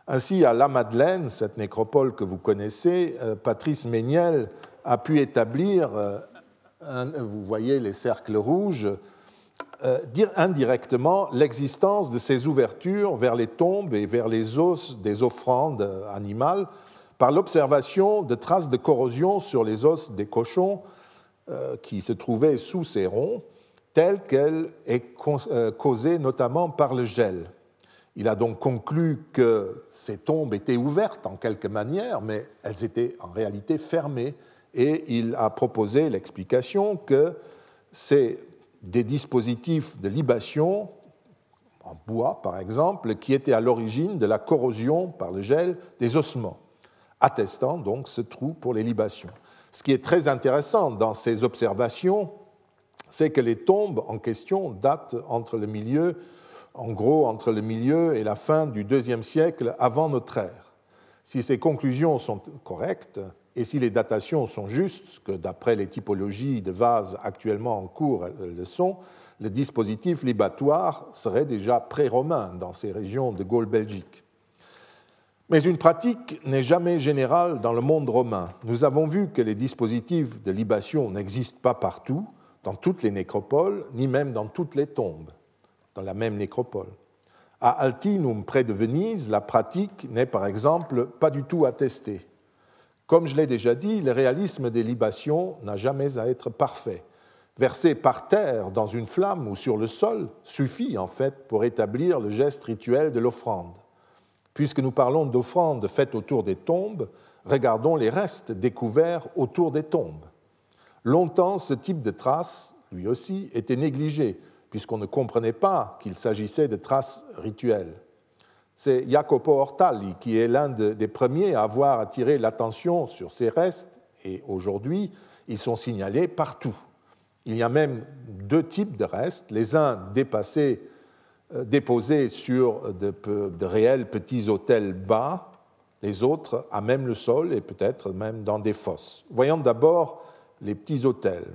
Ainsi, à La Madeleine, cette nécropole que vous connaissez, euh, Patrice Méniel a pu établir, euh, vous voyez les cercles rouges, euh, dire indirectement l'existence de ces ouvertures vers les tombes et vers les os des offrandes animales par l'observation de traces de corrosion sur les os des cochons qui se trouvaient sous ces ronds, telles qu'elles est causée notamment par le gel. Il a donc conclu que ces tombes étaient ouvertes en quelque manière, mais elles étaient en réalité fermées, et il a proposé l'explication que c'est des dispositifs de libation, en bois par exemple, qui étaient à l'origine de la corrosion par le gel des ossements, attestant donc ce trou pour les libations. Ce qui est très intéressant dans ces observations, c'est que les tombes en question datent entre le milieu en gros entre le milieu et la fin du deuxième siècle avant notre ère. Si ces conclusions sont correctes, Et si les datations sont justes, que d'après les typologies de vases actuellement en cours le sont, le dispositif libatoire serait déjà pré-romain dans ces régions de Gaule belgique. Mais une pratique n'est jamais générale dans le monde romain. Nous avons vu que les dispositifs de libation n'existent pas partout, dans toutes les nécropoles, ni même dans toutes les tombes, dans la même nécropole. À Altinum, près de Venise, la pratique n'est par exemple pas du tout attestée. Comme je l'ai déjà dit, le réalisme des libations n'a jamais à être parfait. Verser par terre dans une flamme ou sur le sol suffit en fait pour établir le geste rituel de l'offrande. Puisque nous parlons d'offrandes faites autour des tombes, regardons les restes découverts autour des tombes. Longtemps, ce type de traces, lui aussi, était négligé, puisqu'on ne comprenait pas qu'il s'agissait de traces rituelles. C'est Jacopo Ortali qui est l'un des premiers à avoir attiré l'attention sur ces restes, et aujourd'hui, ils sont signalés partout. Il y a même deux types de restes, les uns dépassés, déposés sur de, réels petits autels bas, les autres à même le sol et peut-être même dans des fosses. Voyons d'abord les petits autels.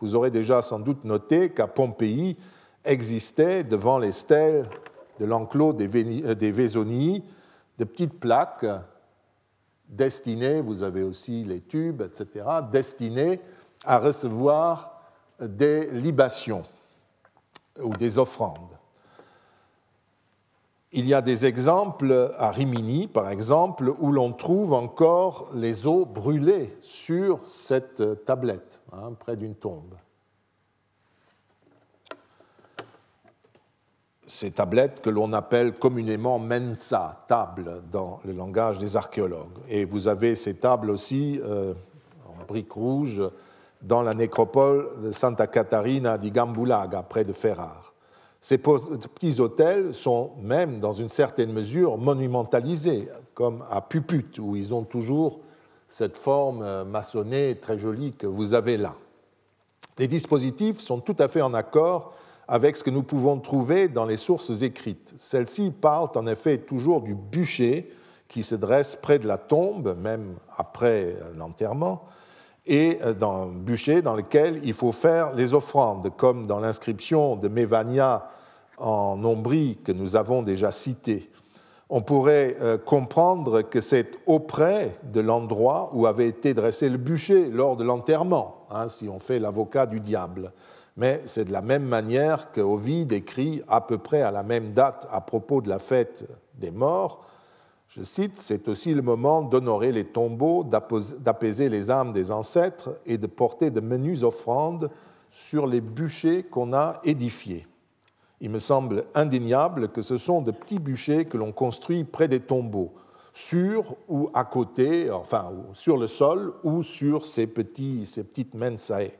Vous aurez déjà sans doute noté qu'à Pompéi existait devant les stèles de l'enclos des euh, Vésonies de petites plaques destinées, vous avez aussi les tubes, etc., destinées à recevoir des libations ou des offrandes. Il y a des exemples à Rimini, par exemple, où l'on trouve encore les os brûlés sur cette tablette, hein, près d'une tombe. Ces tablettes que l'on appelle communément mensa, table, dans le langage des archéologues. Et vous avez ces tables aussi euh, en briques rouges dans la nécropole de Santa Catarina di Gambulaga, près de Ferrare. Ces petits hôtels sont même, dans une certaine mesure, monumentalisés, comme à Puput, où ils ont toujours cette forme euh, maçonnée très jolie que vous avez là. Les dispositifs sont tout à fait en accord avec ce que nous pouvons trouver dans les sources écrites. Celles-ci parlent en effet toujours du bûcher qui se dresse près de la tombe, même après l'enterrement, et euh, dans un bûcher dans lequel il faut faire les offrandes, comme dans l'inscription de Mévania en Ombrie que nous avons déjà citée. On pourrait euh, comprendre que c'est auprès de l'endroit où avait été dressé le bûcher lors de l'enterrement, hein, si on fait l'avocat du diable. Mais c'est de la même manière que Ovide écrit à peu près à la même date à propos de la fête des morts je cite, c'est aussi le moment d'honorer les tombeaux, d'apaiser les âmes des ancêtres et de porter de menues offrandes sur les bûchers qu'on a édifiés. Il me semble indéniable que ce sont de petits bûchers que l'on construit près des tombeaux, sur ou à côté, enfin sur le sol ou sur ces, petites mensae.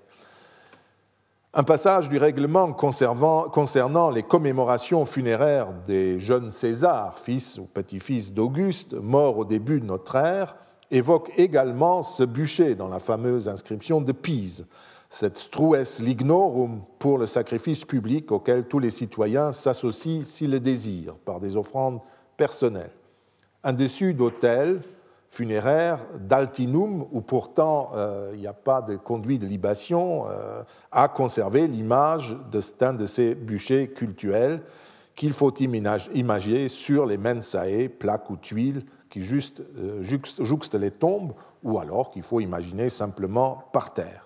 Un passage du règlement concernant les commémorations funéraires des jeunes Césars, fils ou petit-fils d'Auguste, morts au début de notre ère, évoque également ce bûcher dans la fameuse inscription de Pise, cette strues lignorum pour le sacrifice public auquel tous les citoyens s'associent s'ils le désirent, par des offrandes personnelles. Un dessus d'autel funéraire d'Altinum, où pourtant euh, il n'y a pas de conduit de libation, euh, a conservé l'image d'un de ces bûchers cultuels qu'il faut imaginer sur les mensae, plaques ou tuiles qui juste, euh, les tombes, ou alors qu'il faut imaginer simplement par terre.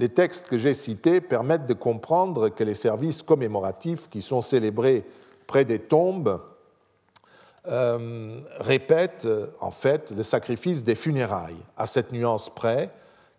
Les textes que j'ai cités permettent de comprendre que les services commémoratifs qui sont célébrés près des tombes euh, répète euh, en fait le sacrifice des funérailles, à cette nuance près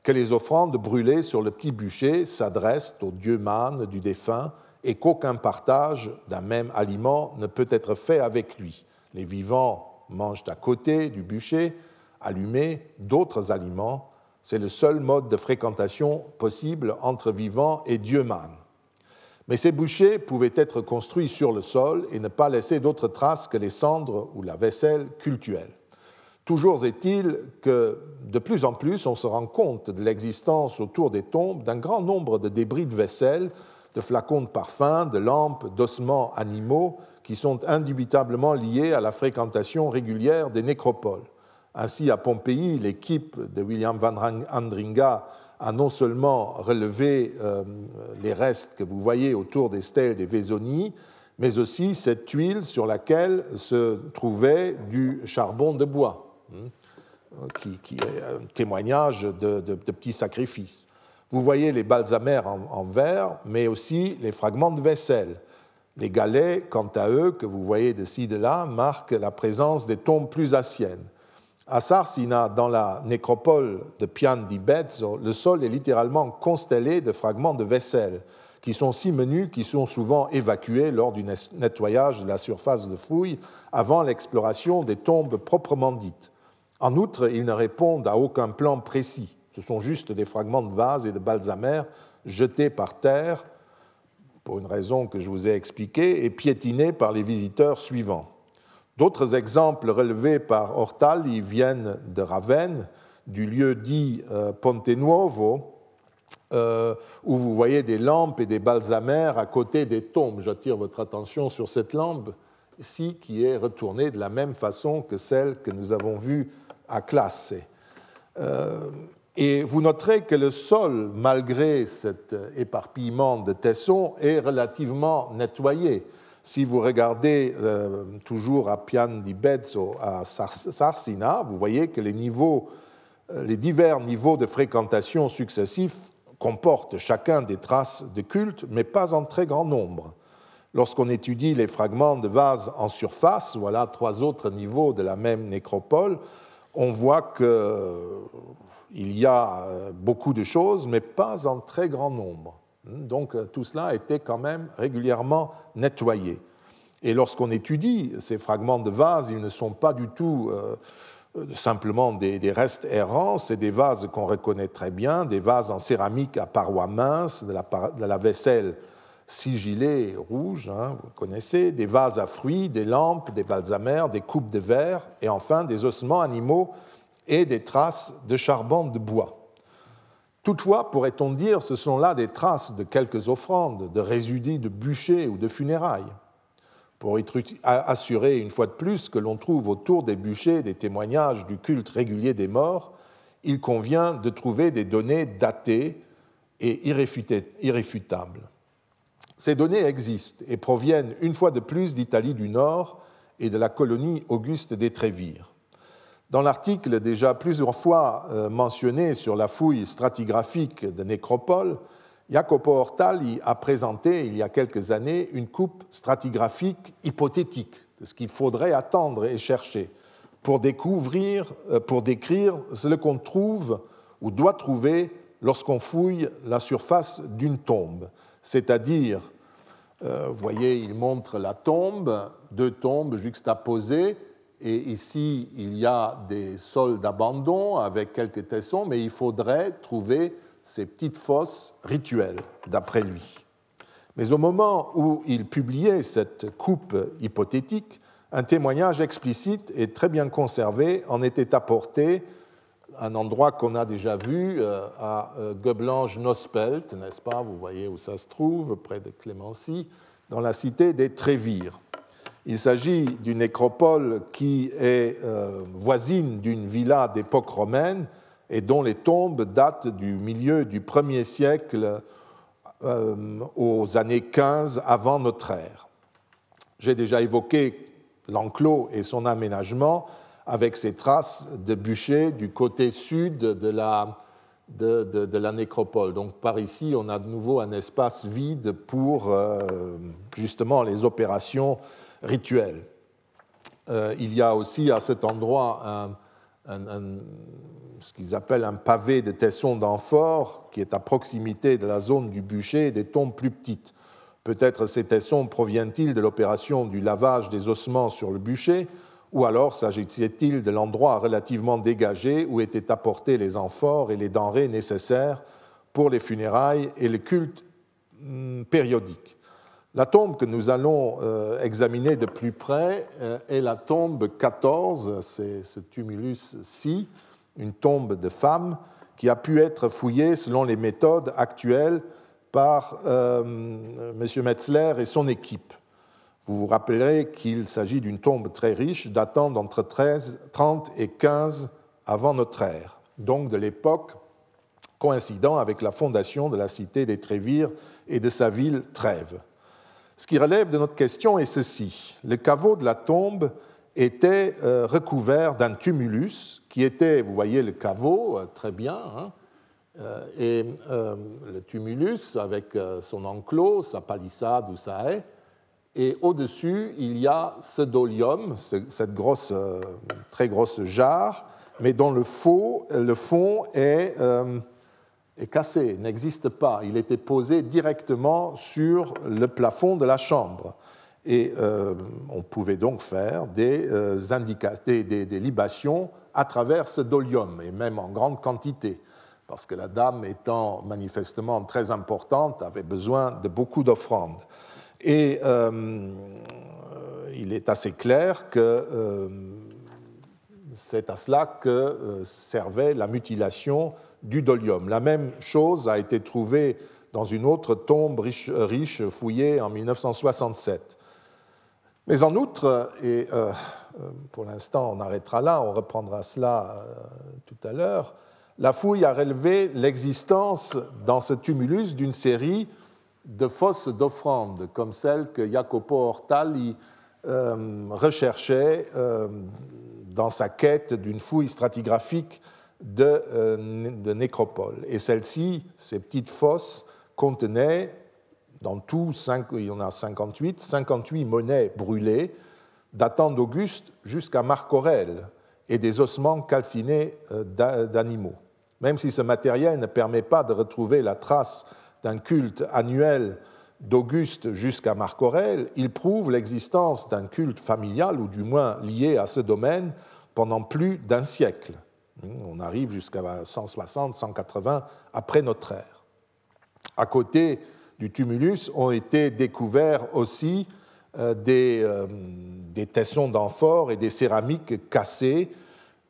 que les offrandes brûlées sur le petit bûcher s'adressent au dieu mâne du défunt et qu'aucun partage d'un même aliment ne peut être fait avec lui. Les vivants mangent à côté du bûcher, allumé, d'autres aliments. C'est le seul mode de fréquentation possible entre vivants et dieu mâne. Mais ces bûchers pouvaient être construits sur le sol et ne pas laisser d'autres traces que les cendres ou la vaisselle cultuelle. Toujours est-il que de plus en plus on se rend compte de l'existence autour des tombes d'un grand nombre de débris de vaisselle, de flacons de parfum, de lampes, d'ossements animaux qui sont indubitablement liés à la fréquentation régulière des nécropoles. Ainsi, à Pompéi, l'équipe de William van Andringa a non seulement relevé euh, les restes que vous voyez autour des stèles des Vésonies, mais aussi cette tuile sur laquelle se trouvait du charbon de bois, hein, qui, est un témoignage de, petits sacrifices. Vous voyez les balsamères en, en verre, mais aussi les fragments de vaisselle. Les galets, quant à eux, que vous voyez de ci, de là, marquent la présence des tombes plus anciennes. À Sarsina, dans la nécropole de Pian di Bezzo, le sol est littéralement constellé de fragments de vaisselle qui sont si menus qu'ils sont souvent évacués lors du nettoyage de la surface de fouilles avant l'exploration des tombes proprement dites. En outre, ils ne répondent à aucun plan précis. Ce sont juste des fragments de vases et de balsamères jetés par terre, pour une raison que je vous ai expliquée, et piétinés par les visiteurs suivants. D'autres exemples relevés par Ortali viennent de Ravenne, du lieu dit euh, Ponte Nuovo, euh, où vous voyez des lampes et des balsamères à côté des tombes. J'attire votre attention sur cette lampe ici qui est retournée de la même façon que celle que nous avons vue à Classe. Euh, et vous noterez que le sol, malgré cet éparpillement de tessons, est relativement nettoyé. Si vous regardez euh, toujours à Pian di Bezzo, à Sarsina, vous voyez que les, niveaux, euh, les divers niveaux de fréquentation successifs comportent chacun des traces de culte, mais pas en très grand nombre. Lorsqu'on étudie les fragments de vases en surface, voilà trois autres niveaux de la même nécropole, on voit qu'il euh, y a beaucoup de choses, mais pas en très grand nombre. Donc euh, tout cela été quand même régulièrement nettoyé. Et lorsqu'on étudie ces fragments de vases, ils ne sont pas du tout euh, simplement des, restes errants, c'est des vases qu'on reconnaît très bien, des vases en céramique à parois minces, de la, vaisselle sigillée rouge, hein, vous connaissez, des vases à fruits, des lampes, des balsamères, des coupes de verre, et enfin des ossements animaux et des traces de charbon de bois. Toutefois, pourrait-on dire, ce sont là des traces de quelques offrandes, de résidus de bûchers ou de funérailles. Pour assurer une fois de plus que l'on trouve autour des bûchers des témoignages du culte régulier des morts, il convient de trouver des données datées et irréfutables. Ces données existent et proviennent une fois de plus d'Italie du Nord et de la colonie Auguste des Trévires. Dans l'article déjà plusieurs fois euh, mentionné sur la fouille stratigraphique de nécropole, Jacopo Ortali a présenté il y a quelques années une coupe stratigraphique hypothétique de ce qu'il faudrait attendre et chercher pour découvrir, euh, pour décrire ce qu'on trouve ou doit trouver lorsqu'on fouille la surface d'une tombe. C'est-à-dire, euh, vous voyez, il montre la tombe, deux tombes juxtaposées, et ici, il y a des sols d'abandon avec quelques tessons, mais il faudrait trouver ces petites fosses rituelles, d'après lui. Mais au moment où il publiait cette coupe hypothétique, un témoignage explicite et très bien conservé en était apporté un endroit qu'on a déjà vu euh, à euh, Göblange-Nospelt, n'est-ce pas? Vous voyez où ça se trouve, près de Clémency, dans la cité des Trévires. Il s'agit d'une nécropole qui est euh, voisine d'une villa d'époque romaine et dont les tombes datent du milieu du 1er siècle euh, aux années 15 avant notre ère. J'ai déjà évoqué l'enclos et son aménagement avec ses traces de bûchers du côté sud de la, de, la nécropole. Donc par ici, on a de nouveau un espace vide pour euh, justement les opérations rituel. Euh, il y a aussi à cet endroit ce qu'ils appellent un pavé de tessons d'amphore qui est à proximité de la zone du bûcher et des tombes plus petites. Peut-être ces tessons proviennent-ils de l'opération du lavage des ossements sur le bûcher, ou alors s'agissait-il de l'endroit relativement dégagé où étaient apportés les amphores et les denrées nécessaires pour les funérailles et le culte hmm, périodique. La tombe que nous allons euh, examiner de plus près euh, est la tombe 14, c'est ce tumulus-ci, une tombe de femme qui a pu être fouillée selon les méthodes actuelles par euh, M. Metzler et son équipe. Vous vous rappellerez qu'il s'agit d'une tombe très riche datant d'entre 30 et 15 avant notre ère, donc de l'époque coïncidant avec la fondation de la cité des Trévires et de sa ville Trèves. Ce qui relève de notre question est ceci. Le caveau de la tombe était euh, recouvert d'un tumulus qui était, vous voyez le caveau, euh, très bien, hein, euh, et le tumulus avec son enclos, sa palissade ou sa haie, et au-dessus, il y a ce dolium, cette grosse, très grosse jarre, mais dont le, fond est est cassé, n'existe pas. Il était posé directement sur le plafond de la chambre. Et euh, on pouvait donc faire des, euh, des, libations à travers ce dolium, et même en grande quantité, parce que la dame, étant manifestement très importante, avait besoin de beaucoup d'offrandes. Et euh, il est assez clair que c'est à cela que servait la mutilation du dolium. La même chose a été trouvée dans une autre tombe riche, fouillée en 1967. Mais en outre, et euh, euh, pour l'instant on arrêtera là, on reprendra cela euh, tout à l'heure, la fouille a relevé l'existence dans ce tumulus d'une série de fosses d'offrandes, comme celle que Jacopo Ortali recherchait dans sa quête d'une fouille stratigraphique euh, de, nécropole. Et celle-ci, ces petites fosses, contenaient, dans tout, il y en a 58, 58 monnaies brûlées, datant d'Auguste jusqu'à Marc Aurèle, et des ossements calcinés euh, d'animaux. Même si ce matériel ne permet pas de retrouver la trace d'un culte annuel d'Auguste jusqu'à Marc Aurèle, il prouve l'existence d'un culte familial, ou du moins lié à ce domaine, pendant plus d'un siècle. On arrive jusqu'à 160, 180 après notre ère. À côté du tumulus ont été découverts aussi euh, euh, des, tessons d'amphores et des céramiques cassées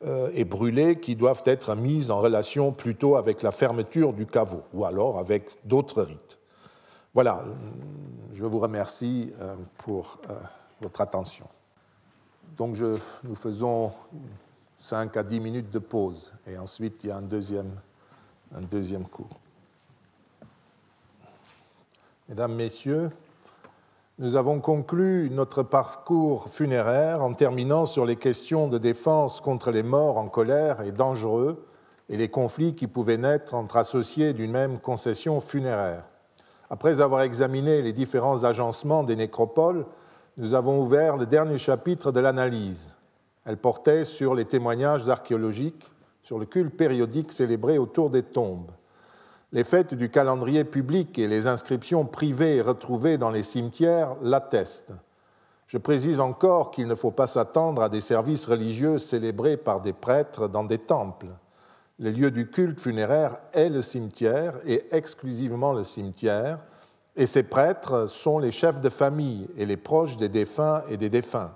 euh, et brûlées qui doivent être mises en relation plutôt avec la fermeture du caveau ou alors avec d'autres rites. Voilà, je vous remercie pour votre attention. Donc nous faisons 5 à 10 minutes de pause et ensuite il y a un deuxième, un deuxième cours. Mesdames, Messieurs, nous avons conclu notre parcours funéraire en terminant sur les questions de défense contre les morts en colère et dangereux et les conflits qui pouvaient naître entre associés d'une même concession funéraire. Après avoir examiné les différents agencements des nécropoles, nous avons ouvert le dernier chapitre de l'analyse, elle portait sur les témoignages archéologiques, sur le culte périodique célébré autour des tombes. Les fêtes du calendrier public et les inscriptions privées retrouvées dans les cimetières l'attestent. Je précise encore qu'il ne faut pas s'attendre à des services religieux célébrés par des prêtres dans des temples. Le lieu du culte funéraire est le cimetière et exclusivement le cimetière, et ces prêtres sont les chefs de famille et les proches des défunts et des défunts.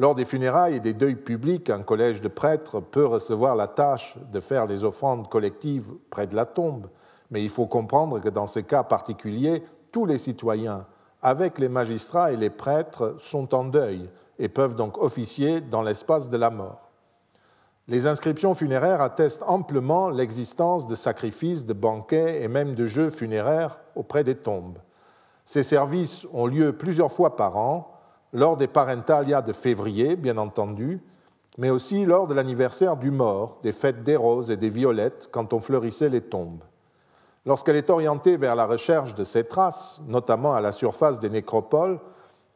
Lors des funérailles et des deuils publics, un collège de prêtres peut recevoir la tâche de faire les offrandes collectives près de la tombe, mais il faut comprendre que dans ces cas particuliers, tous les citoyens, avec les magistrats et les prêtres, sont en deuil et peuvent donc officier dans l'espace de la mort. Les inscriptions funéraires attestent amplement l'existence de sacrifices, de banquets et même de jeux funéraires auprès des tombes. Ces services ont lieu plusieurs fois par an lors des parentalia de février, bien entendu, mais aussi lors de l'anniversaire du mort, des fêtes des roses et des violettes, quand on fleurissait les tombes. Lorsqu'elle est orientée vers la recherche de ces traces, notamment à la surface des nécropoles,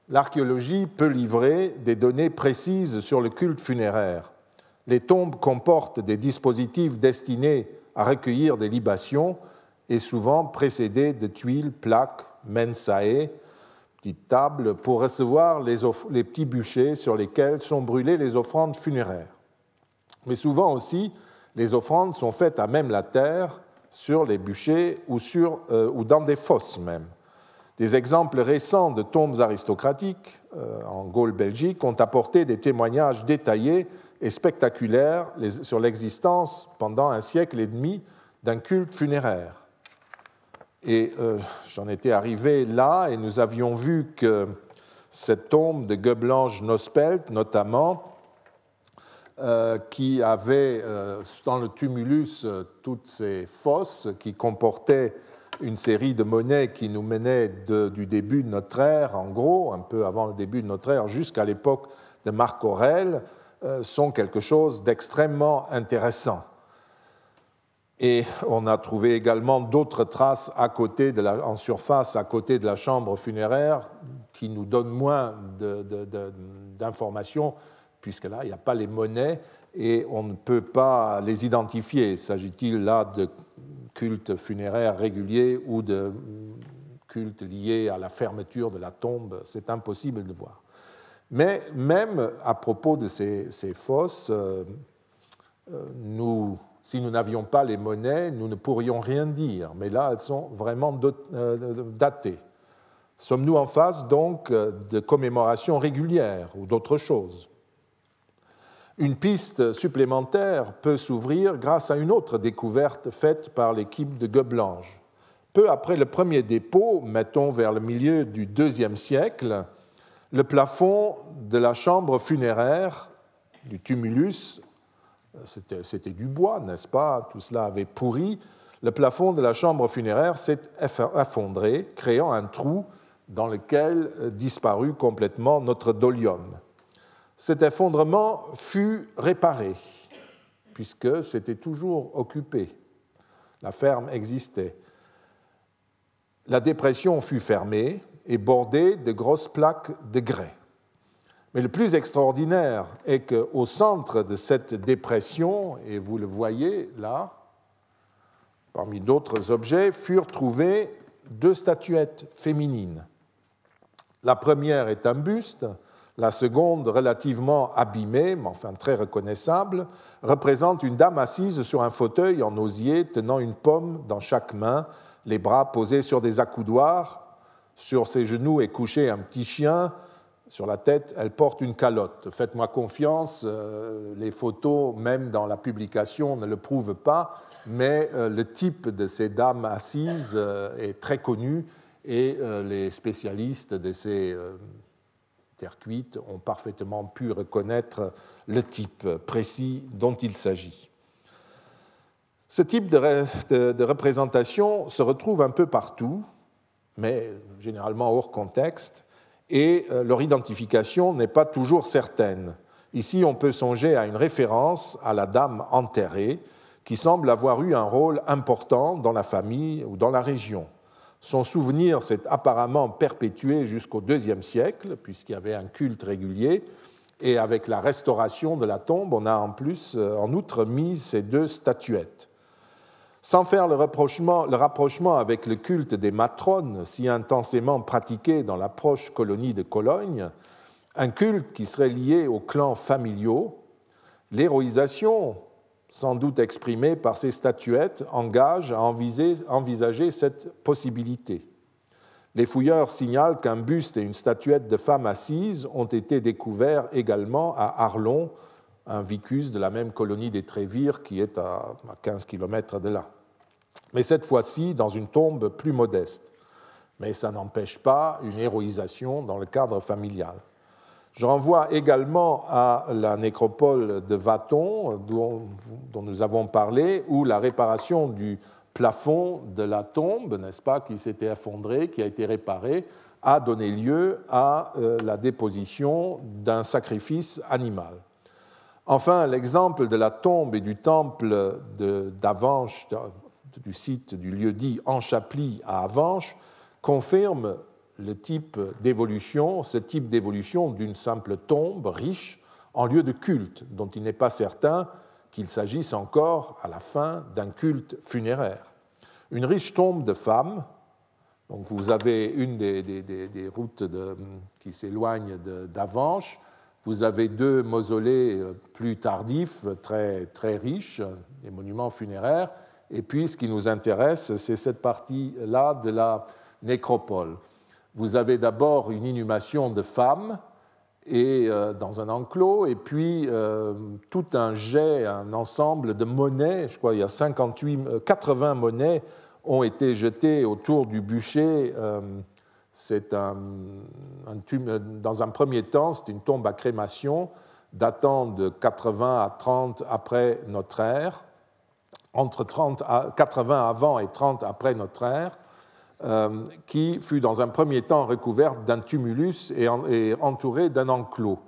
l'archéologie peut livrer des données précises sur le culte funéraire. Les tombes comportent des dispositifs destinés à recueillir des libations et souvent précédés de tuiles, plaques, mensae, table pour recevoir les, petits bûchers sur lesquels sont brûlées les offrandes funéraires. Mais souvent aussi, les offrandes sont faites à même la terre, sur les bûchers ou, euh, dans des fosses même. Des exemples récents de tombes aristocratiques euh, en Gaule-Belgique ont apporté des témoignages détaillés et spectaculaires sur l'existence pendant un siècle et demi d'un culte funéraire. Et euh, j'en étais arrivé là et nous avions vu que cette tombe de Goeblange Nospelt notamment, euh, qui avait euh, dans le tumulus toutes ces fosses qui comportaient une série de monnaies qui nous menaient du début de notre ère, en gros, un peu avant le début de notre ère, jusqu'à l'époque de Marc Aurèle, sont quelque chose d'extrêmement intéressant. Et on a trouvé également d'autres traces en surface, à côté de la chambre funéraire, qui nous donnent moins d'informations puisque là, il n'y a pas les monnaies et on ne peut pas les identifier. S'agit-il là de cultes funéraires réguliers ou de cultes liés à la fermeture de la tombe? C'est impossible de voir. Mais même à propos de ces, fosses, euh, euh, nous, si nous n'avions pas les monnaies, nous ne pourrions rien dire. Mais là, elles sont vraiment euh, datées. Sommes-nous en face donc de commémorations régulières ou d'autres choses? Une piste supplémentaire peut s'ouvrir grâce à une autre découverte faite par l'équipe de Goeblange. Peu après le premier dépôt, mettons vers le milieu du deuxième siècle, le plafond de la chambre funéraire du tumulus, c'était du bois, n'est-ce pas? Tout cela avait pourri. Le plafond de la chambre funéraire s'est effondré, créant un trou dans lequel disparut complètement notre dolium cet effondrement fut réparé, puisque c'était toujours occupé. La ferme existait. La dépression fut fermée et bordée de grosses plaques de grès. Mais le plus extraordinaire est qu'au centre de cette dépression, et vous le voyez là, parmi d'autres objets, furent trouvées deux statuettes féminines. La première est un buste la seconde, relativement abîmée, mais enfin très reconnaissable, représente une dame assise sur un fauteuil en osier, tenant une pomme dans chaque main, les bras posés sur des accoudoirs. Sur ses genoux est couché un petit chien. Sur la tête, elle porte une calotte. Faites-moi confiance, euh, les photos, même dans la publication, ne le prouvent pas, mais euh, le type de ces dames assises euh, est très connu et les spécialistes de ces terre cuite ont parfaitement pu reconnaître le type précis dont il s'agit. Ce type de, représentation se retrouve un peu partout, mais généralement hors contexte, et euh, leur identification n'est pas toujours certaine. Ici, on peut songer à une référence à la dame enterrée, qui semble avoir eu un rôle important dans la famille ou dans la région. Son souvenir s'est apparemment perpétué jusqu'au IIe siècle, puisqu'il y avait un culte régulier, et avec la restauration de la tombe, on a en plus, euh, en outre, mis ces deux statuettes. Sans faire le, rapprochement avec le culte des matrones, si intensément pratiqué dans la proche colonie de Cologne, un culte qui serait lié aux clans familiaux, l'héroïsation sans doute exprimé par ces statuettes, engage à envisager cette possibilité. Les fouilleurs signalent qu'un buste et une statuette de femme assise ont été découverts également à Arlon, un vicus de la même colonie des Trévires qui est à 15 km de là. Mais cette fois-ci dans une tombe plus modeste. Mais ça n'empêche pas une héroïsation dans le cadre familial. Je renvoie également à la nécropole de Vaton, dont, nous avons parlé, où la réparation du plafond de la tombe, n'est-ce pas, qui s'était effondré, qui a été réparé, a donné lieu à euh, la déposition d'un sacrifice animal. Enfin, l'exemple de la tombe et du temple d'Avanches, du site du lieu dit Enchapli à Avanches, confirme le type d'évolution, ce type d'évolution d'une simple tombe riche en lieu de culte, dont il n'est pas certain qu'il s'agisse encore à la fin d'un culte funéraire. Une riche tombe de femmes, donc vous avez une des, routes qui s'éloignent d'Avanches, vous avez deux mausolées euh, plus tardifs, très, très riches, des monuments funéraires, et puis ce qui nous intéresse, c'est cette partie-là de la nécropole. Vous avez d'abord une inhumation de femmes et, euh, dans un enclos, et puis euh, tout un jet, un ensemble de monnaies, je crois il y a 58, 80 euh, monnaies ont été jetées autour du bûcher C'est un, dans un premier temps, c'est une tombe à crémation datant de 80 à 30 après notre ère, entre 30 à 80 avant et 30 après notre ère, euh, qui fut dans un premier temps recouverte d'un tumulus et, entourée d'un enclos.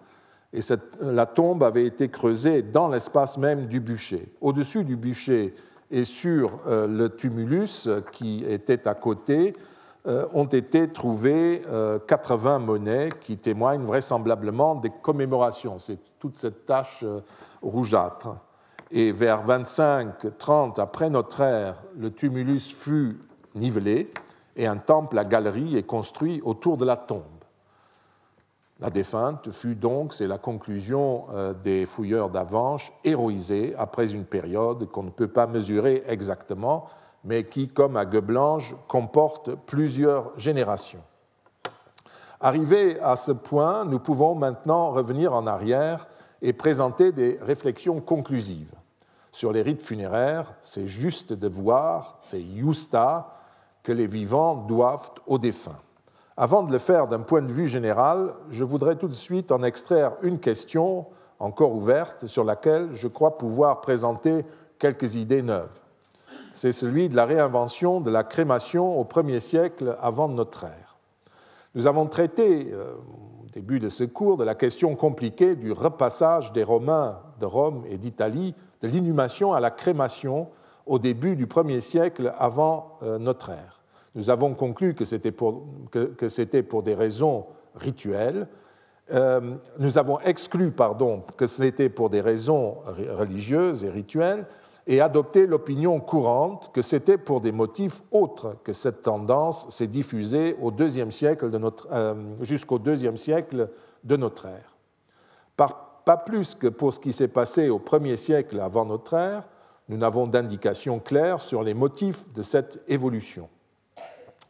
Et la tombe avait été creusée dans l'espace même du bûcher. Au-dessus du bûcher et sur euh, le tumulus qui était à côté, ont été trouvées 80 monnaies qui témoignent vraisemblablement des commémorations. C'est toute cette tache rougeâtre. Et vers 25-30 après notre ère, le tumulus fut nivelé et un temple à galerie est construit autour de la tombe. La défunte fut donc, c'est la conclusion euh, des fouilleurs d'Avanche, héroïsée après une période qu'on ne peut pas mesurer exactement, mais qui, comme à Gueblange, comporte plusieurs générations. Arrivé à ce point, nous pouvons maintenant revenir en arrière et présenter des réflexions conclusives. Sur les rites funéraires, c'est juste de voir, c'est justa, que les vivants doivent aux défunts. Avant de le faire d'un point de vue général, je voudrais tout de suite en extraire une question encore ouverte sur laquelle je crois pouvoir présenter quelques idées neuves. C'est celui de la réinvention de la crémation au premier siècle avant notre ère. Nous avons traité euh, au début de ce cours de la question compliquée du repassage des Romains de Rome et d'Italie de l'inhumation à la crémation au début du premier siècle avant euh, notre ère. Nous avons conclu que c'était pour, pour, des raisons rituelles. Euh, nous avons exclu pardon, que c'était pour des raisons religieuses et rituelles et adopté l'opinion courante que c'était pour des motifs autres que cette tendance s'est diffusée au deuxième siècle de notre, euh, jusqu'au deuxième siècle de notre ère. pas plus que pour ce qui s'est passé au premier siècle avant notre ère, nous n'avons d'indication claire sur les motifs de cette évolution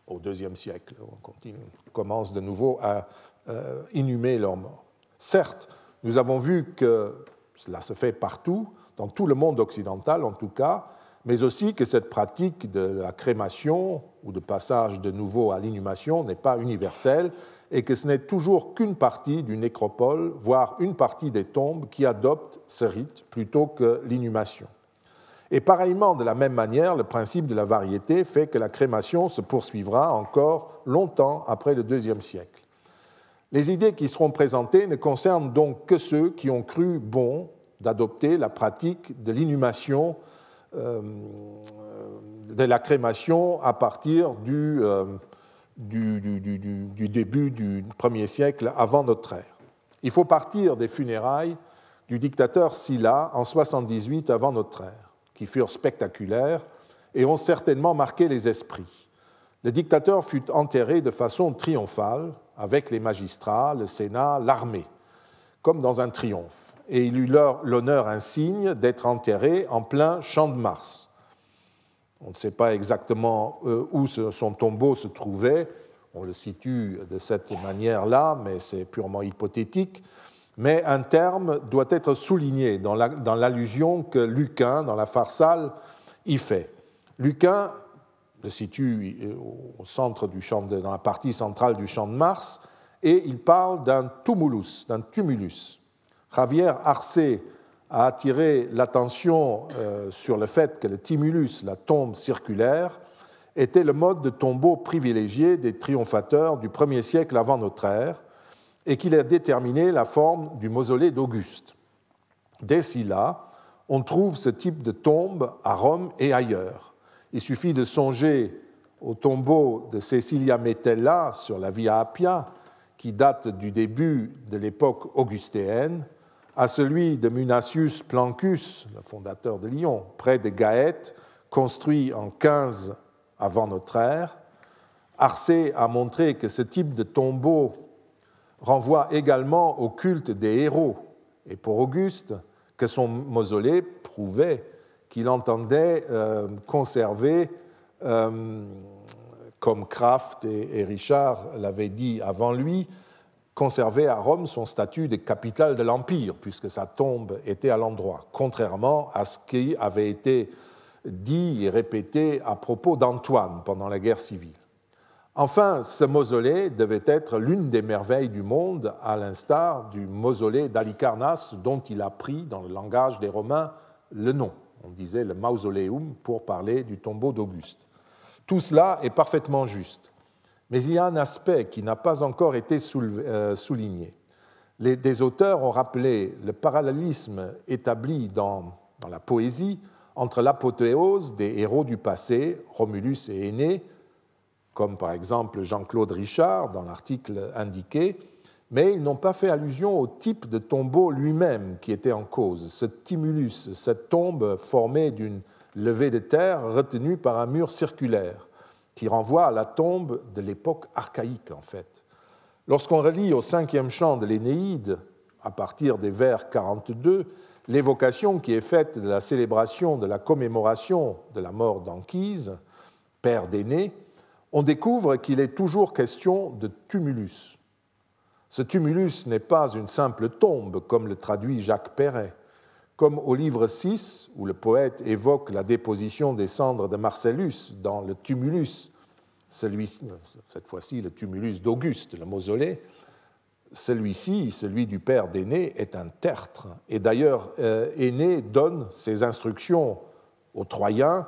au deuxième siècle. On commence de nouveau à euh, inhumer leurs morts. Certes, nous avons vu que cela se fait partout, dans tout le monde occidental en tout cas, mais aussi que cette pratique de la crémation ou de passage de nouveau à l'inhumation n'est pas universelle et que ce n'est toujours qu'une partie du nécropole, voire une partie des tombes qui adoptent ce rite plutôt que l'inhumation. Et pareillement, de la même manière, le principe de la variété fait que la crémation se poursuivra encore longtemps après le deuxième siècle. Les idées qui seront présentées ne concernent donc que ceux qui ont cru bon d'adopter la pratique de l'inhumation, euh, de la crémation à partir du, euh, du, début du premier siècle avant notre ère. Il faut partir des funérailles du dictateur Silla en 78 avant notre ère qui furent spectaculaires et ont certainement marqué les esprits. Le dictateur fut enterré de façon triomphale avec les magistrats, le Sénat, l'armée, comme dans un triomphe. Et il eut l'honneur insigne d'être enterré en plein champ de Mars. On ne sait pas exactement euh, où son tombeau se trouvait, on le situe de cette manière-là, mais c'est purement hypothétique mais un terme doit être souligné dans l'allusion que Lucain, dans la Pharsale, y fait. Lucain le situe euh, au centre du champ dans la partie centrale du champ de Mars, et il parle d'un tumulus, d'un tumulus. Javier Arce a attiré l'attention euh, sur le fait que le tumulus, la tombe circulaire, était le mode de tombeau privilégié des triomphateurs du 1er siècle avant notre ère, et qu'il a déterminé la forme du mausolée d'Auguste. Dès là, on trouve ce type de tombe à Rome et ailleurs. Il suffit de songer au tombeau de Cecilia Metella sur la Via Appia, qui date du début de l'époque augustéenne, à celui de Munatius Plancus, le fondateur de Lyon, près de Gaète, construit en 15 avant notre ère. Arcée a montré que ce type de tombeau renvoie également au culte des héros, et pour Auguste, que son mausolée prouvait qu'il entendait euh, conserver, euh, comme Kraft et, Richard l'avaient dit avant lui, conserver à Rome son statut de capitale de l'Empire, puisque sa tombe était à l'endroit, contrairement à ce qui avait été dit et répété à propos d'Antoine pendant la guerre civile. Enfin, ce mausolée devait être l'une des merveilles du monde, à l'instar du mausolée d'Alicarnasse, dont il a pris, dans le langage des Romains, le nom. On disait le mausoleum pour parler du tombeau d'Auguste. Tout cela est parfaitement juste. Mais il y a un aspect qui n'a pas encore été euh, souligné. Les, des auteurs ont rappelé le parallélisme établi dans, la poésie entre l'apothéose des héros du passé, Romulus et Aîné, comme par exemple Jean-Claude Richard dans l'article indiqué, mais ils n'ont pas fait allusion au type de tombeau lui-même qui était en cause, ce timulus, cette tombe formée d'une levée de terre retenue par un mur circulaire, qui renvoie à la tombe de l'époque archaïque en fait. Lorsqu'on relit au cinquième chant de l'Énéide, à partir des vers 42, l'évocation qui est faite de la célébration de la commémoration de la mort d'Anchise, père d'Aîné, on découvre qu'il est toujours question de tumulus. Ce tumulus n'est pas une simple tombe, comme le traduit Jacques Perret, comme au livre 6, où le poète évoque la déposition des cendres de Marcellus dans le tumulus, celui, cette fois-ci le tumulus d'Auguste, le mausolée, celui-ci, celui du père d'Aîné, est un tertre. Et d'ailleurs, euh, Aîné donne ses instructions aux Troyens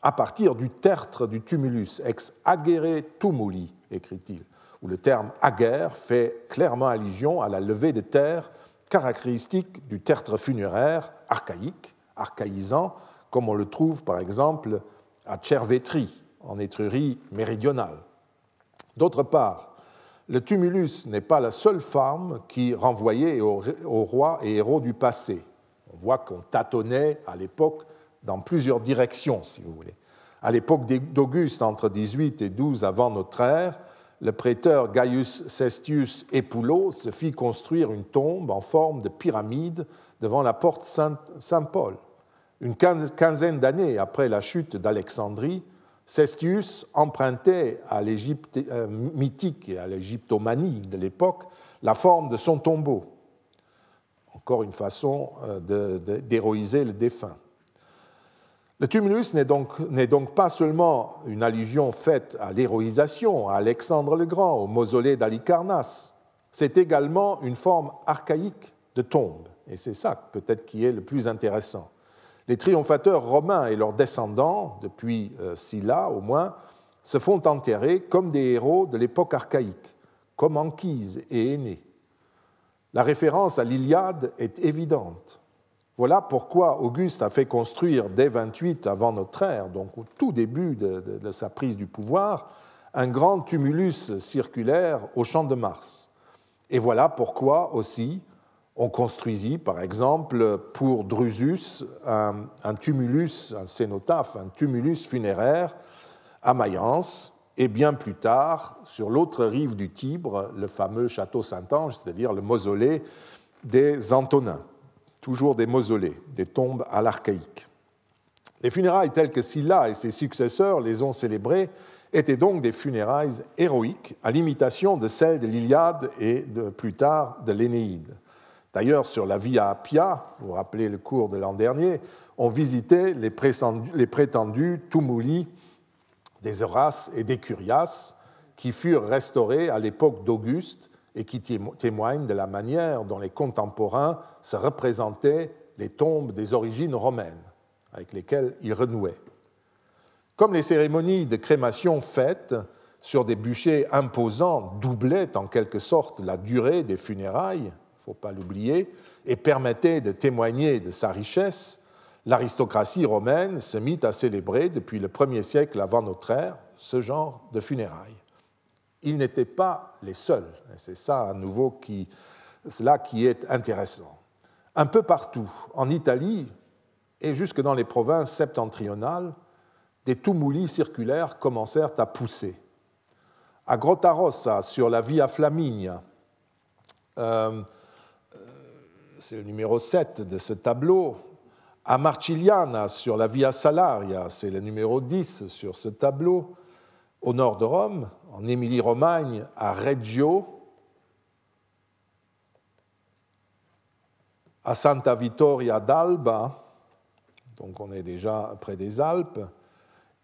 à partir du tertre du tumulus, ex agere tumuli, écrit-il, où le terme aguerre fait clairement allusion à la levée de terre caractéristique du tertre funéraire archaïque, archaïsant, comme on le trouve par exemple à Tchervétri, en Étrurie méridionale. D'autre part, le tumulus n'est pas la seule forme qui renvoyait aux, rois et héros du passé. On voit qu'on tâtonnait à l'époque dans plusieurs directions, si vous voulez. À l'époque d'Auguste, entre 18 et 12 avant notre ère, le prêteur Gaius Cestius Epulo se fit construire une tombe en forme de pyramide devant la porte Saint-Paul. Une quinzaine d'années après la chute d'Alexandrie, Cestius empruntait à l'Égypte euh, mythique et à l'égyptomanie de l'époque la forme de son tombeau. Encore une façon euh, d'héroïser le défunt. Le tumulus n'est donc, donc, pas seulement une allusion faite à l'héroïsation, à Alexandre le Grand, au mausolée d'Alicarnasse, c'est également une forme archaïque de tombe. Et c'est ça peut-être qui est le plus intéressant. Les triomphateurs romains et leurs descendants, depuis euh, Scylla au moins, se font enterrer comme des héros de l'époque archaïque, comme Anchise et Aîné. La référence à l'Iliade est évidente. Voilà pourquoi Auguste a fait construire dès 28 avant notre ère, donc au tout début de, sa prise du pouvoir, un grand tumulus circulaire au champ de Mars. Et voilà pourquoi aussi on construisit, par exemple, pour Drusus, un, tumulus, un cénotaphe, un tumulus funéraire à Mayence, et bien plus tard, sur l'autre rive du Tibre, le fameux château Saint-Ange, c'est-à-dire le mausolée des Antonins. Toujours des mausolées, des tombes à l'archaïque. Les funérailles telles que Sylla et ses successeurs les ont célébrées étaient donc des funérailles héroïques, à l'imitation de celles de l'Iliade et de, plus tard de l'Énéide. D'ailleurs, sur la Via Appia, vous vous rappelez le cours de l'an dernier, on visitait les prétendus, tumuli des Horaces et des Curias, qui furent restaurés à l'époque d'Auguste et qui témoignent de la manière dont les contemporains se représentaient les tombes des origines romaines, avec lesquelles ils renouaient. Comme les cérémonies de crémation faites sur des bûchers imposants doublaient en quelque sorte la durée des funérailles, ne faut pas l'oublier, et permettait de témoigner de sa richesse, l'aristocratie romaine se mit à célébrer depuis le premier siècle avant notre ère ce genre de funérailles. Ils n'étaient pas les seuls, c'est ça à nouveau qui, cela qui est intéressant. Un peu partout, en Italie et jusque dans les provinces septentrionales, des tumuli circulaires commencèrent à pousser. À Grottarossa, sur la Via Flaminia, euh, c'est le numéro 7 de ce tableau. À Marciliana, sur la Via Salaria, c'est le numéro 10 sur ce tableau. Au nord de Rome, en Émilie-Romagne, à Reggio, à Santa Vittoria d'Alba, donc on est déjà près des Alpes,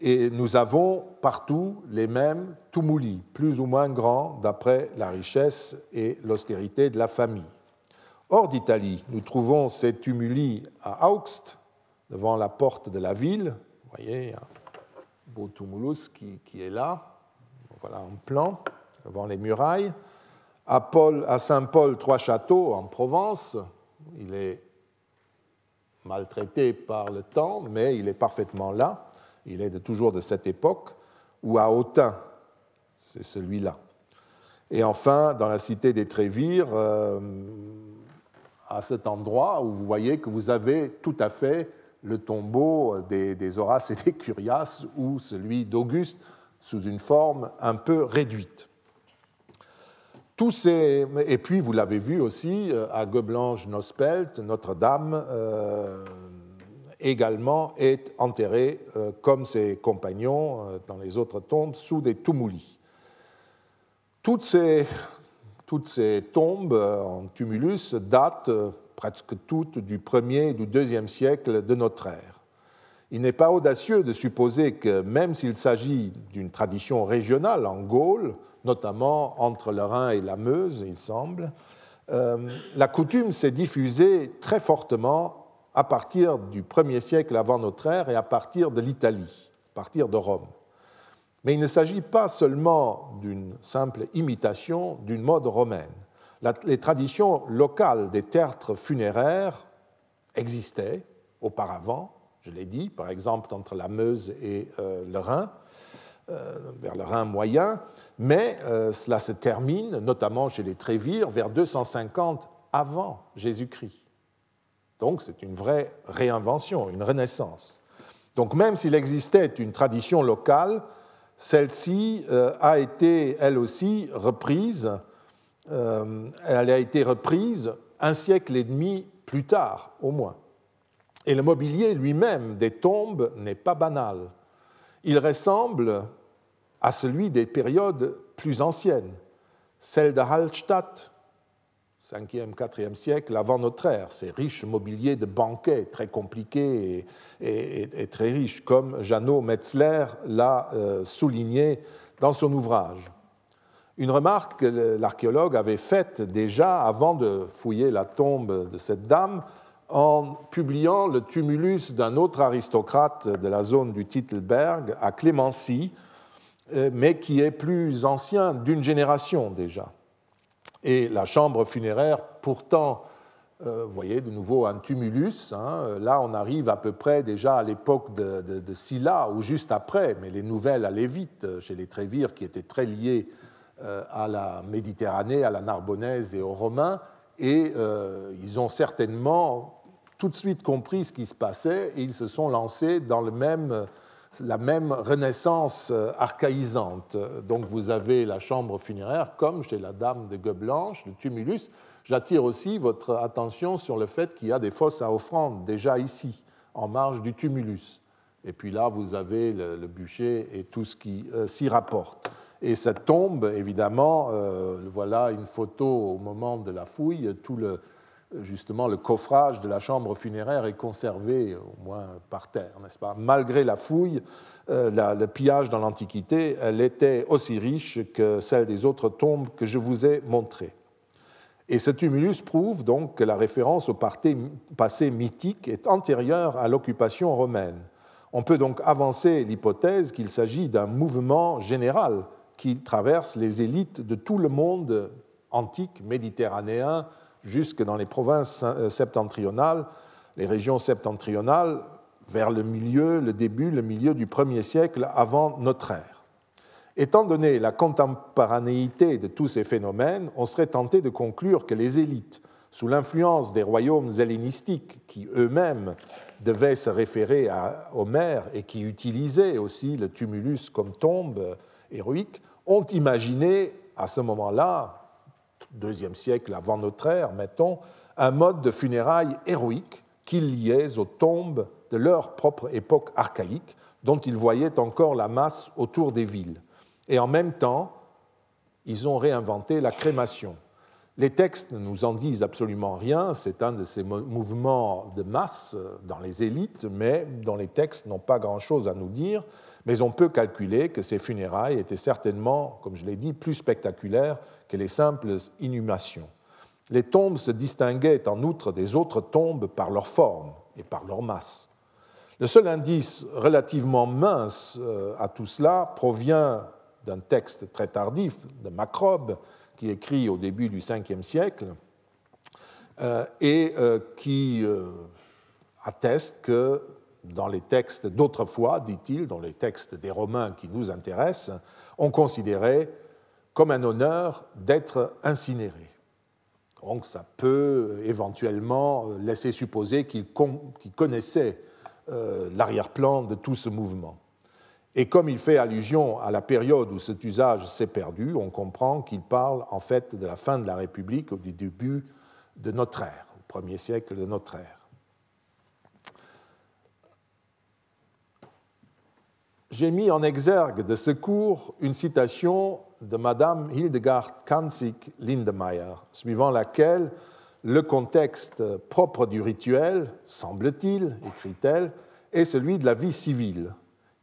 Et nous avons partout les mêmes tumuli, plus ou moins grands d'après la richesse et l'austérité de la famille. Hors d'Italie, nous trouvons ces tumuli à Augst, devant la porte de la ville. Vous voyez, beau tumulus qui, qui est là. Voilà un plan devant les murailles. À, Paul, à Saint-Paul, trois châteaux en Provence. Il est maltraité par le temps, mais il est parfaitement là. Il est toujours de cette époque. Ou à Autun, c'est celui-là. Et enfin, dans la cité des Trévires, euh, à cet endroit où vous voyez que vous avez tout à fait le tombeau des, des Horaces et des Curias ou celui d'Auguste sous une forme un peu réduite. Ces... Et puis, vous l'avez vu aussi euh, à Goblange-Nospelt, Notre-Dame euh, également est enterrée, euh, comme ses compagnons dans les autres tombes, sous des tumuli. Toutes ces tombes en tumulus datent presque toutes du 1er et du 2e siècle de notre ère. Il n'est pas audacieux de supposer que même s'il s'agit d'une tradition régionale en Gaule, notamment entre le Rhin et la Meuse, il semble, euh, la coutume s'est diffusée très fortement à partir du 1er siècle avant notre ère et à partir de l'Italie, à partir de Rome. Mais il ne s'agit pas seulement d'une simple imitation d'une mode romaine. Les traditions locales des tertres funéraires existaient auparavant, je l'ai dit, par exemple entre la Meuse et euh, le Rhin, euh, vers le Rhin moyen, mais euh, cela se termine, notamment chez les Trévires, vers 250 avant Jésus-Christ. Donc c'est une vraie réinvention, une renaissance. Donc même s'il existait une tradition locale, celle-ci a été elle aussi reprise, elle a été reprise un siècle et demi plus tard, au moins. Et le mobilier lui-même des tombes n'est pas banal. Il ressemble à celui des périodes plus anciennes, celle de Hallstatt, 5e, 4e siècle avant notre ère, ces riches mobiliers de banquet très compliqués et, très riches, comme Jeannot Metzler l'a euh, souligné dans son ouvrage. Une remarque que l'archéologue avait faite déjà avant de fouiller la tombe de cette dame en publiant le tumulus d'un autre aristocrate de la zone du Titelberg à Clémency, euh, mais qui est plus ancien d'une génération déjà. Et la chambre funéraire, pourtant, euh, vous voyez de nouveau un tumulus, hein, là on arrive à peu près déjà à l'époque de, de, Scylla ou juste après, mais les nouvelles allaient vite chez les Trévires qui étaient très liés euh, à la Méditerranée, à la Narbonnaise et aux Romains, et ils ont certainement tout de suite compris ce qui se passait et ils se sont lancés dans le même la même renaissance euh, archaïsante. Donc vous avez la chambre funéraire comme chez la dame de gueule blanche, le tumulus. J'attire aussi votre attention sur le fait qu'il y a des fosses à offrande déjà ici, en marge du tumulus. Et puis là, vous avez le, bûcher et tout ce qui euh, s'y rapporte. Et cette tombe, évidemment, euh, voilà une photo au moment de la fouille, tout le, justement, le coffrage de la chambre funéraire est conservé, au moins par terre, n'est-ce pas? Malgré la fouille, euh, le pillage dans l'Antiquité, elle était aussi riche que celle des autres tombes que je vous ai montrées. Et ce tumulus prouve donc que la référence au passé mythique est antérieure à l'occupation romaine. On peut donc avancer l'hypothèse qu'il s'agit d'un mouvement général qui traverse les élites de tout le monde antique, méditerranéen, jusque dans les provinces euh, septentrionales, les régions septentrionales, vers le milieu, le début, le milieu du 1er siècle avant notre ère. Étant donné la contemporanéité de tous ces phénomènes, on serait tenté de conclure que les élites, sous l'influence des royaumes hellénistiques qui eux-mêmes devaient se référer à Homère et qui utilisaient aussi le tumulus comme tombe héroïque, ont imaginé à ce moment-là, deuxième siècle avant notre ère, mettons, un mode de funérailles héroïque qu'ils liaient aux tombes de leur propre époque archaïque, dont ils voyaient encore la masse autour des villes. Et en même temps, ils ont réinventé la crémation. Les textes ne nous en disent absolument rien, c'est un de ces mouvements de masse dans les élites, mais dont les textes n'ont pas grand-chose à nous dire, mais on peut calculer que ces funérailles étaient certainement, comme je l'ai dit, plus spectaculaires que les simples inhumations. Les tombes se distinguaient en outre des autres tombes par leur forme et par leur masse. Le seul indice relativement mince euh, à tout cela provient d'un texte très tardif de Macrobe, qui écrit au début du Ve siècle, euh, et euh, qui atteste que dans les textes d'autrefois, dit-il, dans les textes des Romains qui nous intéressent, on considérait comme un honneur d'être incinéré. Donc ça peut éventuellement laisser supposer qu'il connaissait euh, l'arrière-plan de tout ce mouvement. Et comme il fait allusion à la période où cet usage s'est perdu, on comprend qu'il parle en fait de la fin de la République ou du début de notre ère, au premier siècle de notre ère. J'ai mis en exergue de ce cours une citation de Madame Hildegard Kanzig Lindemeyer, suivant laquelle le contexte propre du rituel, semble-t-il, écrit-elle, est celui de la vie civile.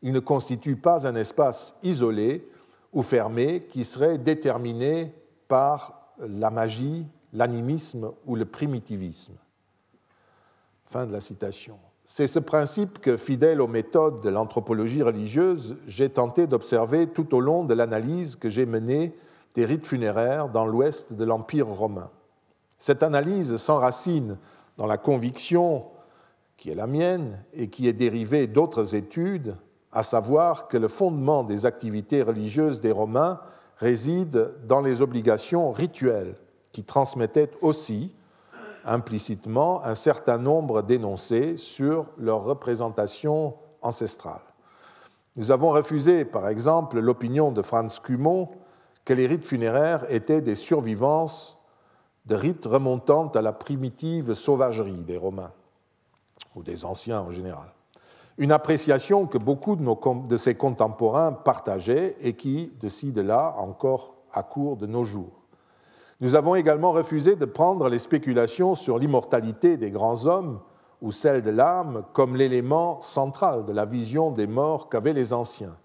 Il ne constitue pas un espace isolé ou fermé qui serait déterminé par la magie, l'animisme ou le primitivisme. Fin de la citation. C'est ce principe que, fidèle aux méthodes de l'anthropologie religieuse, j'ai tenté d'observer tout au long de l'analyse que j'ai menée des rites funéraires dans l'ouest de l'Empire romain. Cette analyse s'enracine dans la conviction qui est la mienne et qui est dérivée d'autres études, à savoir que le fondement des activités religieuses des Romains réside dans les obligations rituelles qui transmettaient aussi implicitement un certain nombre d'énoncés sur leur représentation ancestrale. Nous avons refusé, par exemple, l'opinion de Franz Cumont que les rites funéraires étaient des survivances de rites remontant à la primitive sauvagerie des Romains, ou des anciens en général. Une appréciation que beaucoup de, de ses contemporains partageaient et qui, de ci, de là, encore à court de nos jours. Nous avons également refusé de prendre les spéculations sur l'immortalité des grands hommes ou celle de l'âme comme l'élément central de la vision des morts qu'avaient les anciens.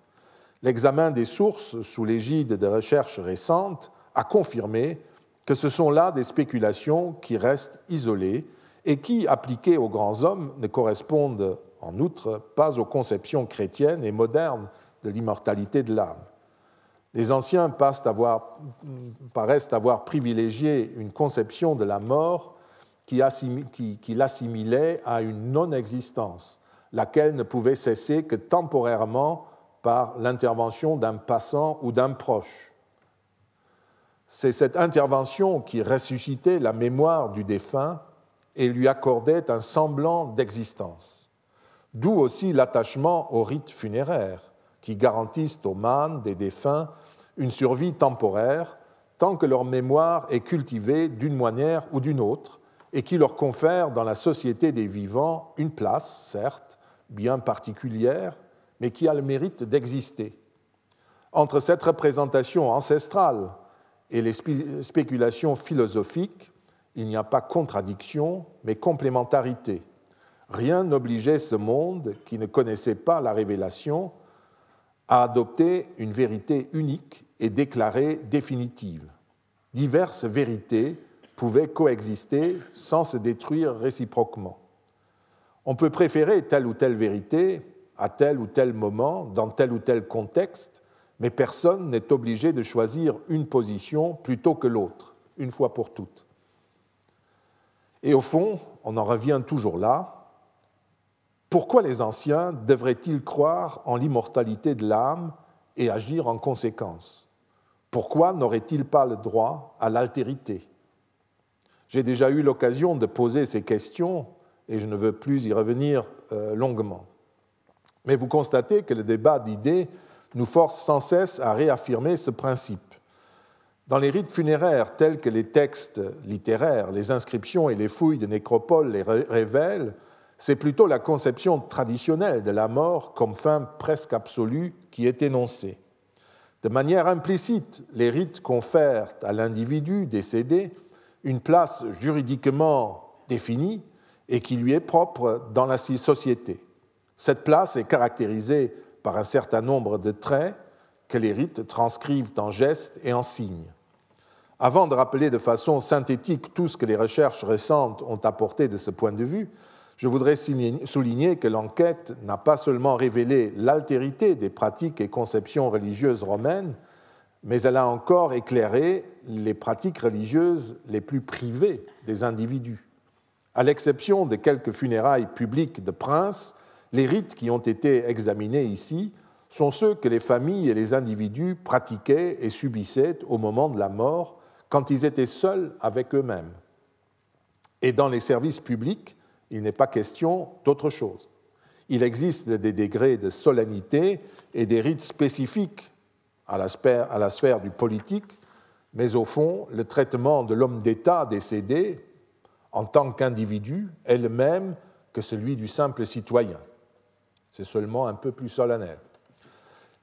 L'examen des sources sous l'égide de recherches récentes a confirmé que ce sont là des spéculations qui restent isolées et qui, appliquées aux grands hommes, ne correspondent en outre pas aux conceptions chrétiennes et modernes de l'immortalité de l'âme. Les anciens paraissent avoir privilégié une conception de la mort qui, qui l'assimilait à une non-existence, laquelle ne pouvait cesser que temporairement par l'intervention d'un passant ou d'un proche c'est cette intervention qui ressuscitait la mémoire du défunt et lui accordait un semblant d'existence. D'où aussi l'attachement aux rites funéraires, qui garantissent aux mânes des défunts une survie temporaire tant que leur mémoire est cultivée d'une manière ou d'une autre, et qui leur confèrent dans la société des vivants une place, certes, bien particulière, mais qui a le mérite d'exister. Entre cette représentation ancestrale et les spéculations philosophiques, il n'y a pas contradiction, mais complémentarité. Rien n'obligeait ce monde qui ne connaissait pas la révélation à adopter une vérité unique et déclarée définitive. Diverses vérités pouvaient coexister sans se détruire réciproquement. On peut préférer telle ou telle vérité à tel ou tel moment, dans tel ou tel contexte, mais personne n'est obligé de choisir une position plutôt que l'autre, une fois pour toutes. Et au fond, on en revient toujours là. Pourquoi les anciens devraient-ils croire en l'immortalité de l'âme et agir en conséquence? Pourquoi n'auraient-ils pas le droit à l'altérité? J'ai déjà eu l'occasion de poser ces questions et je ne veux plus y revenir euh, longuement. Mais vous constatez que le débat d'idées nous force sans cesse à réaffirmer ce principe. Dans les rites funéraires tels que les textes littéraires, les inscriptions et les fouilles de nécropoles les révèlent, c'est plutôt la conception traditionnelle de la mort comme fin presque absolue qui est énoncée. De manière implicite, les rites confèrent à l'individu décédé une place juridiquement définie et qui lui est propre dans la société. Cette place est caractérisée par un certain nombre de traits que les rites transcrivent en gestes et en signes. Avant de rappeler de façon synthétique tout ce que les recherches récentes ont apporté de ce point de vue, je voudrais souligner que l'enquête n'a pas seulement révélé l'altérité des pratiques et conceptions religieuses romaines, mais elle a encore éclairé les pratiques religieuses les plus privées des individus. À l'exception de quelques funérailles publiques de princes, les rites qui ont été examinés ici sont ceux que les familles et les individus pratiquaient et subissaient au moment de la mort quand ils étaient seuls avec eux-mêmes. Et dans les services publics, il n'est pas question d'autre chose. Il existe des degrés de solennité et des rites spécifiques à la sphère, du politique, mais au fond, le traitement de l'homme d'État décédé en tant qu'individu est le même que celui du simple citoyen. C'est seulement un peu plus solennel.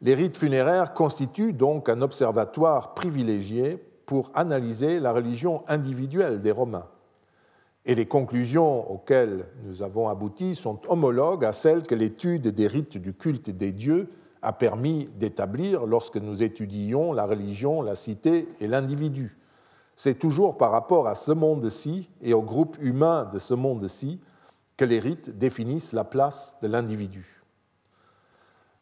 Les rites funéraires constituent donc un observatoire privilégié pour analyser la religion individuelle des Romains. Et les conclusions auxquelles nous avons abouti sont homologues à celles que l'étude des rites du culte des dieux a permis d'établir lorsque nous étudions la religion, la cité et l'individu. C'est toujours par rapport à ce monde-ci et au groupe humain de ce monde-ci que les rites définissent la place de l'individu.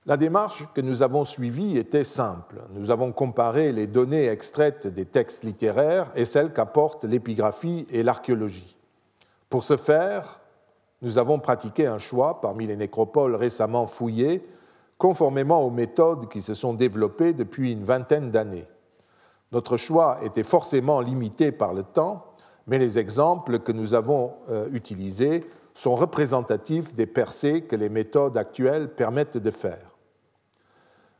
La démarche que nous avons suivie était simple. Nous avons comparé les données extraites des textes littéraires et celles qu'apportent l'épigraphie et l'archéologie. Pour ce faire, nous avons pratiqué un choix parmi les nécropoles récemment fouillées, conformément aux méthodes qui se sont développées depuis une vingtaine d'années. Notre choix était forcément limité par le temps, mais les exemples que nous avons euh, utilisés sont représentatifs des percées que les méthodes actuelles permettent de faire.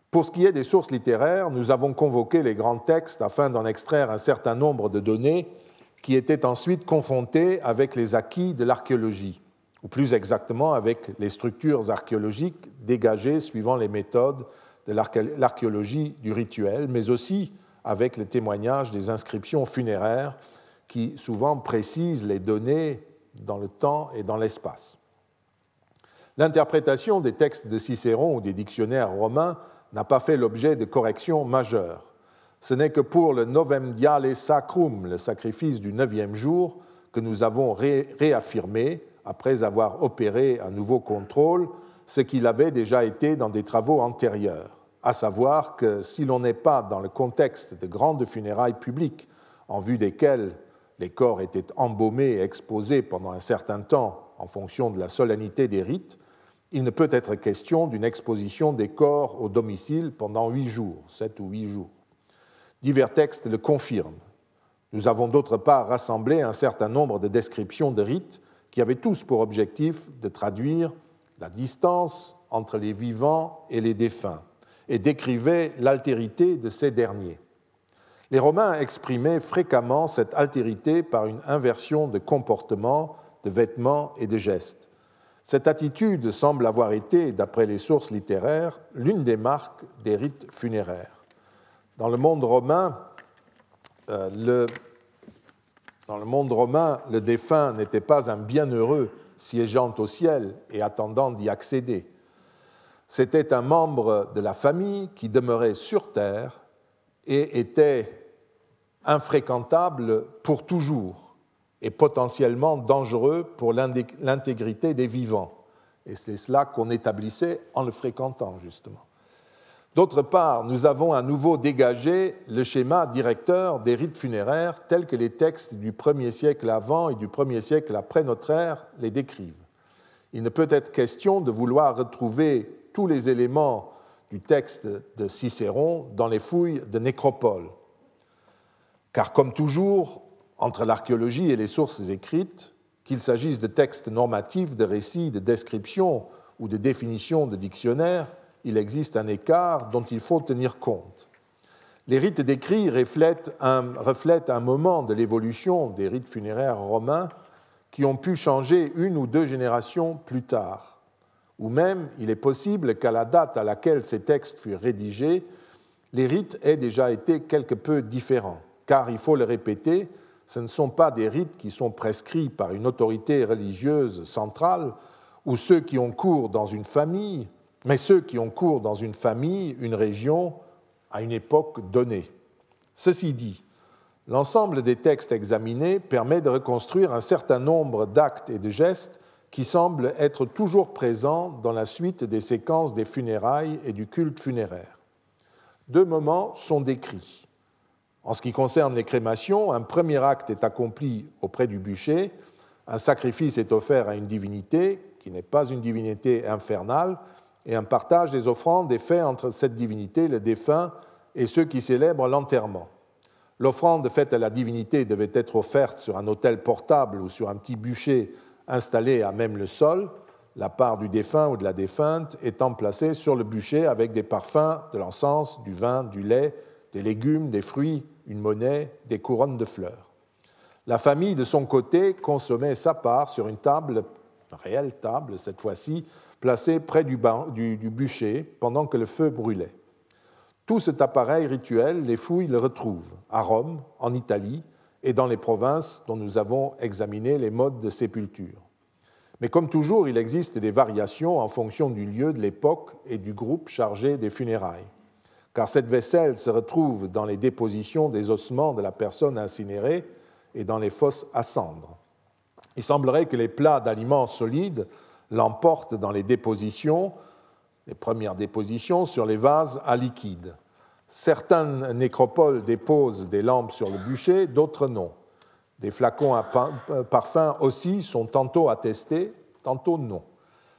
Pour ce qui est des sources littéraires, nous avons convoqué les grands textes afin d'en extraire un certain nombre de données qui étaient ensuite confrontées avec les acquis de l'archéologie, ou plus exactement avec les structures archéologiques dégagées suivant les méthodes de l'archéologie du rituel, mais aussi avec les témoignages des inscriptions funéraires qui souvent précisent les données dans le temps et dans l'espace. L'interprétation des textes de Cicéron ou des dictionnaires romains n'a pas fait l'objet de corrections majeures. Ce n'est que pour le Novem Diale Sacrum, le sacrifice du neuvième jour, que nous avons réaffirmé, après avoir opéré un nouveau contrôle, ce qu'il avait déjà été dans des travaux antérieurs, à savoir que si l'on n'est pas dans le contexte de grandes funérailles publiques, en vue desquelles les corps étaient embaumés et exposés pendant un certain temps en fonction de la solennité des rites, il ne peut être question d'une exposition des corps au domicile pendant huit jours, sept ou huit jours. Divers textes le confirment. Nous avons d'autre part rassemblé un certain nombre de descriptions de rites qui avaient tous pour objectif de traduire la distance entre les vivants et les défunts et décrivaient l'altérité de ces derniers. Les Romains exprimaient fréquemment cette altérité par une inversion de comportement, de vêtements et de gestes. Cette attitude semble avoir été, d'après les sources littéraires, l'une des marques des rites funéraires. Dans le monde romain, euh, dans le monde romain, le défunt n'était pas un bienheureux siégeant au ciel et attendant d'y accéder. C'était un membre de la famille qui demeurait sur terre et était infréquentable pour toujours et potentiellement dangereux pour l'intégrité des vivants. Et c'est cela qu'on établissait en le fréquentant, justement. D'autre part, nous avons à nouveau dégagé le schéma directeur des rites funéraires tels que les textes du 1er siècle avant et du 1er siècle après notre ère les décrivent. Il ne peut être question de vouloir retrouver tous les éléments du texte de Cicéron dans les fouilles de nécropole. Car comme toujours, entre l'archéologie et les sources écrites, qu'il s'agisse de textes normatifs, de récits, de descriptions ou de définitions de dictionnaires, il existe un écart dont il faut tenir compte. Les rites décrits reflètent un, moment de l'évolution des rites funéraires romains qui ont pu changer une ou deux générations plus tard. Ou même, il est possible qu'à la date à laquelle ces textes furent rédigés, les rites aient déjà été quelque peu différents, car il faut le répéter, ce ne sont pas des rites qui sont prescrits par une autorité religieuse centrale ou ceux qui ont cours dans une famille, mais ceux qui ont cours dans une famille, une région, à une époque donnée. Ceci dit, l'ensemble des textes examinés permet de reconstruire un certain nombre d'actes et de gestes qui semblent être toujours présents dans la suite des séquences des funérailles et du culte funéraire. Deux moments sont décrits. En ce qui concerne les crémations, un premier acte est accompli auprès du bûcher, un sacrifice est offert à une divinité, qui n'est pas une divinité infernale, et un partage des offrandes est fait entre cette divinité, le défunt, et ceux qui célèbrent l'enterrement. L'offrande faite à la divinité devait être offerte sur un autel portable ou sur un petit bûcher installé à même le sol, la part du défunt ou de la défunte étant placée sur le bûcher avec des parfums, de l'encens, du vin, du lait, des légumes, des fruits, une monnaie, des couronnes de fleurs. La famille, de son côté, consommait sa part sur une table, une réelle table cette fois-ci, placée près du, du bûcher pendant que le feu brûlait. Tout cet appareil rituel, les fouilles le retrouvent à Rome, en Italie et dans les provinces dont nous avons examiné les modes de sépulture. Mais comme toujours, il existe des variations en fonction du lieu, de l'époque et du groupe chargé des funérailles, car cette vaisselle se retrouve dans les dépositions des ossements de la personne incinérée et dans les fosses à cendres. Il semblerait que les plats d'aliments solides l'emportent dans les dépositions les premières dépositions sur les vases à liquide. Certaines nécropoles déposent des lampes sur le bûcher, d'autres non. Des flacons à euh, parfum aussi sont tantôt attestés, tantôt non.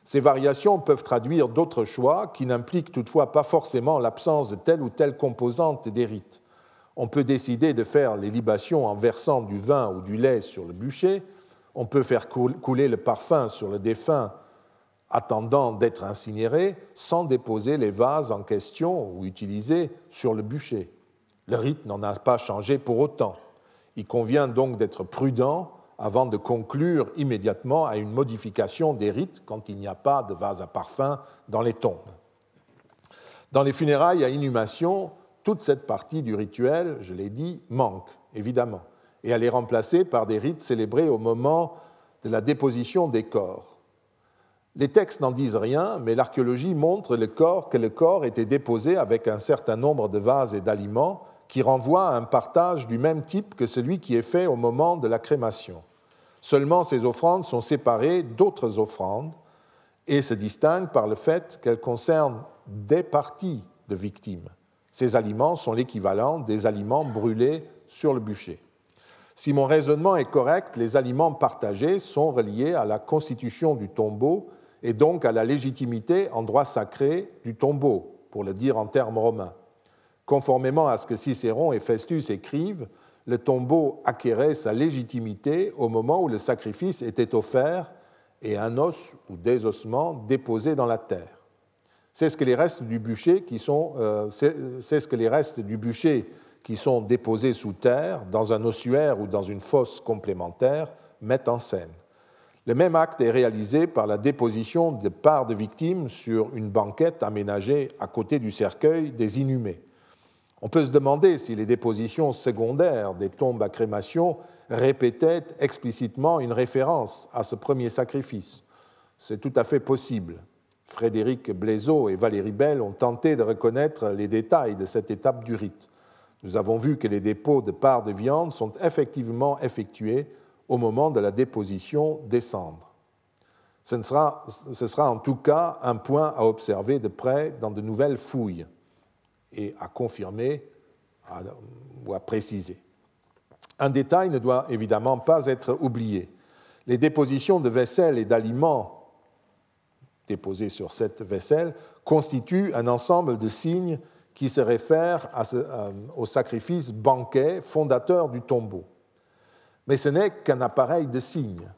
Ces variations peuvent traduire d'autres choix qui n'impliquent toutefois pas forcément l'absence de telle ou telle composante des rites. On peut décider de faire les libations en versant du vin ou du lait sur le bûcher, on peut faire couler le parfum sur le défunt attendant d'être incinérés sans déposer les vases en question ou utilisés sur le bûcher. Le rite n'en a pas changé pour autant. Il convient donc d'être prudent avant de conclure immédiatement à une modification des rites quand il n'y a pas de vase à parfum dans les tombes. Dans les funérailles à inhumation, toute cette partie du rituel, je l'ai dit, manque, évidemment, et elle est remplacée par des rites célébrés au moment de la déposition des corps. Les textes n'en disent rien, mais l'archéologie montre que le corps était déposé avec un certain nombre de vases et d'aliments qui renvoient à un partage du même type que celui qui est fait au moment de la crémation. Seulement ces offrandes sont séparées d'autres offrandes et se distinguent par le fait qu'elles concernent des parties de victimes. Ces aliments sont l'équivalent des aliments brûlés sur le bûcher. Si mon raisonnement est correct, les aliments partagés sont reliés à la constitution du tombeau et donc à la légitimité en droit sacré du tombeau, pour le dire en termes romains. Conformément à ce que Cicéron et Festus écrivent, le tombeau acquérait sa légitimité au moment où le sacrifice était offert et un os ou des ossements déposés dans la terre. C'est ce que les restes du bûcher qui sont, euh, c'est ce que les restes du bûcher qui sont déposés sous terre, dans un ossuaire ou dans une fosse complémentaire, mettent en scène. Le même acte est réalisé par la déposition de parts de victimes sur une banquette aménagée à côté du cercueil des inhumés. On peut se demander si les dépositions secondaires des tombes à crémation répétaient explicitement une référence à ce premier sacrifice. C'est tout à fait possible. Frédéric Blaiseau et Valérie Bell ont tenté de reconnaître les détails de cette étape du rite. Nous avons vu que les dépôts de parts de viande sont effectivement effectués au moment de la déposition des cendres. Ce sera, ce sera en tout cas un point à observer de près dans de nouvelles fouilles et à confirmer ou à préciser. Un détail ne doit évidemment pas être oublié. Les dépositions de vaisselle et d'aliments déposés sur cette vaisselle constituent un ensemble de signes qui se réfèrent euh, au sacrifice banquet fondateur du tombeau mais ce n'est qu'un appareil de signes.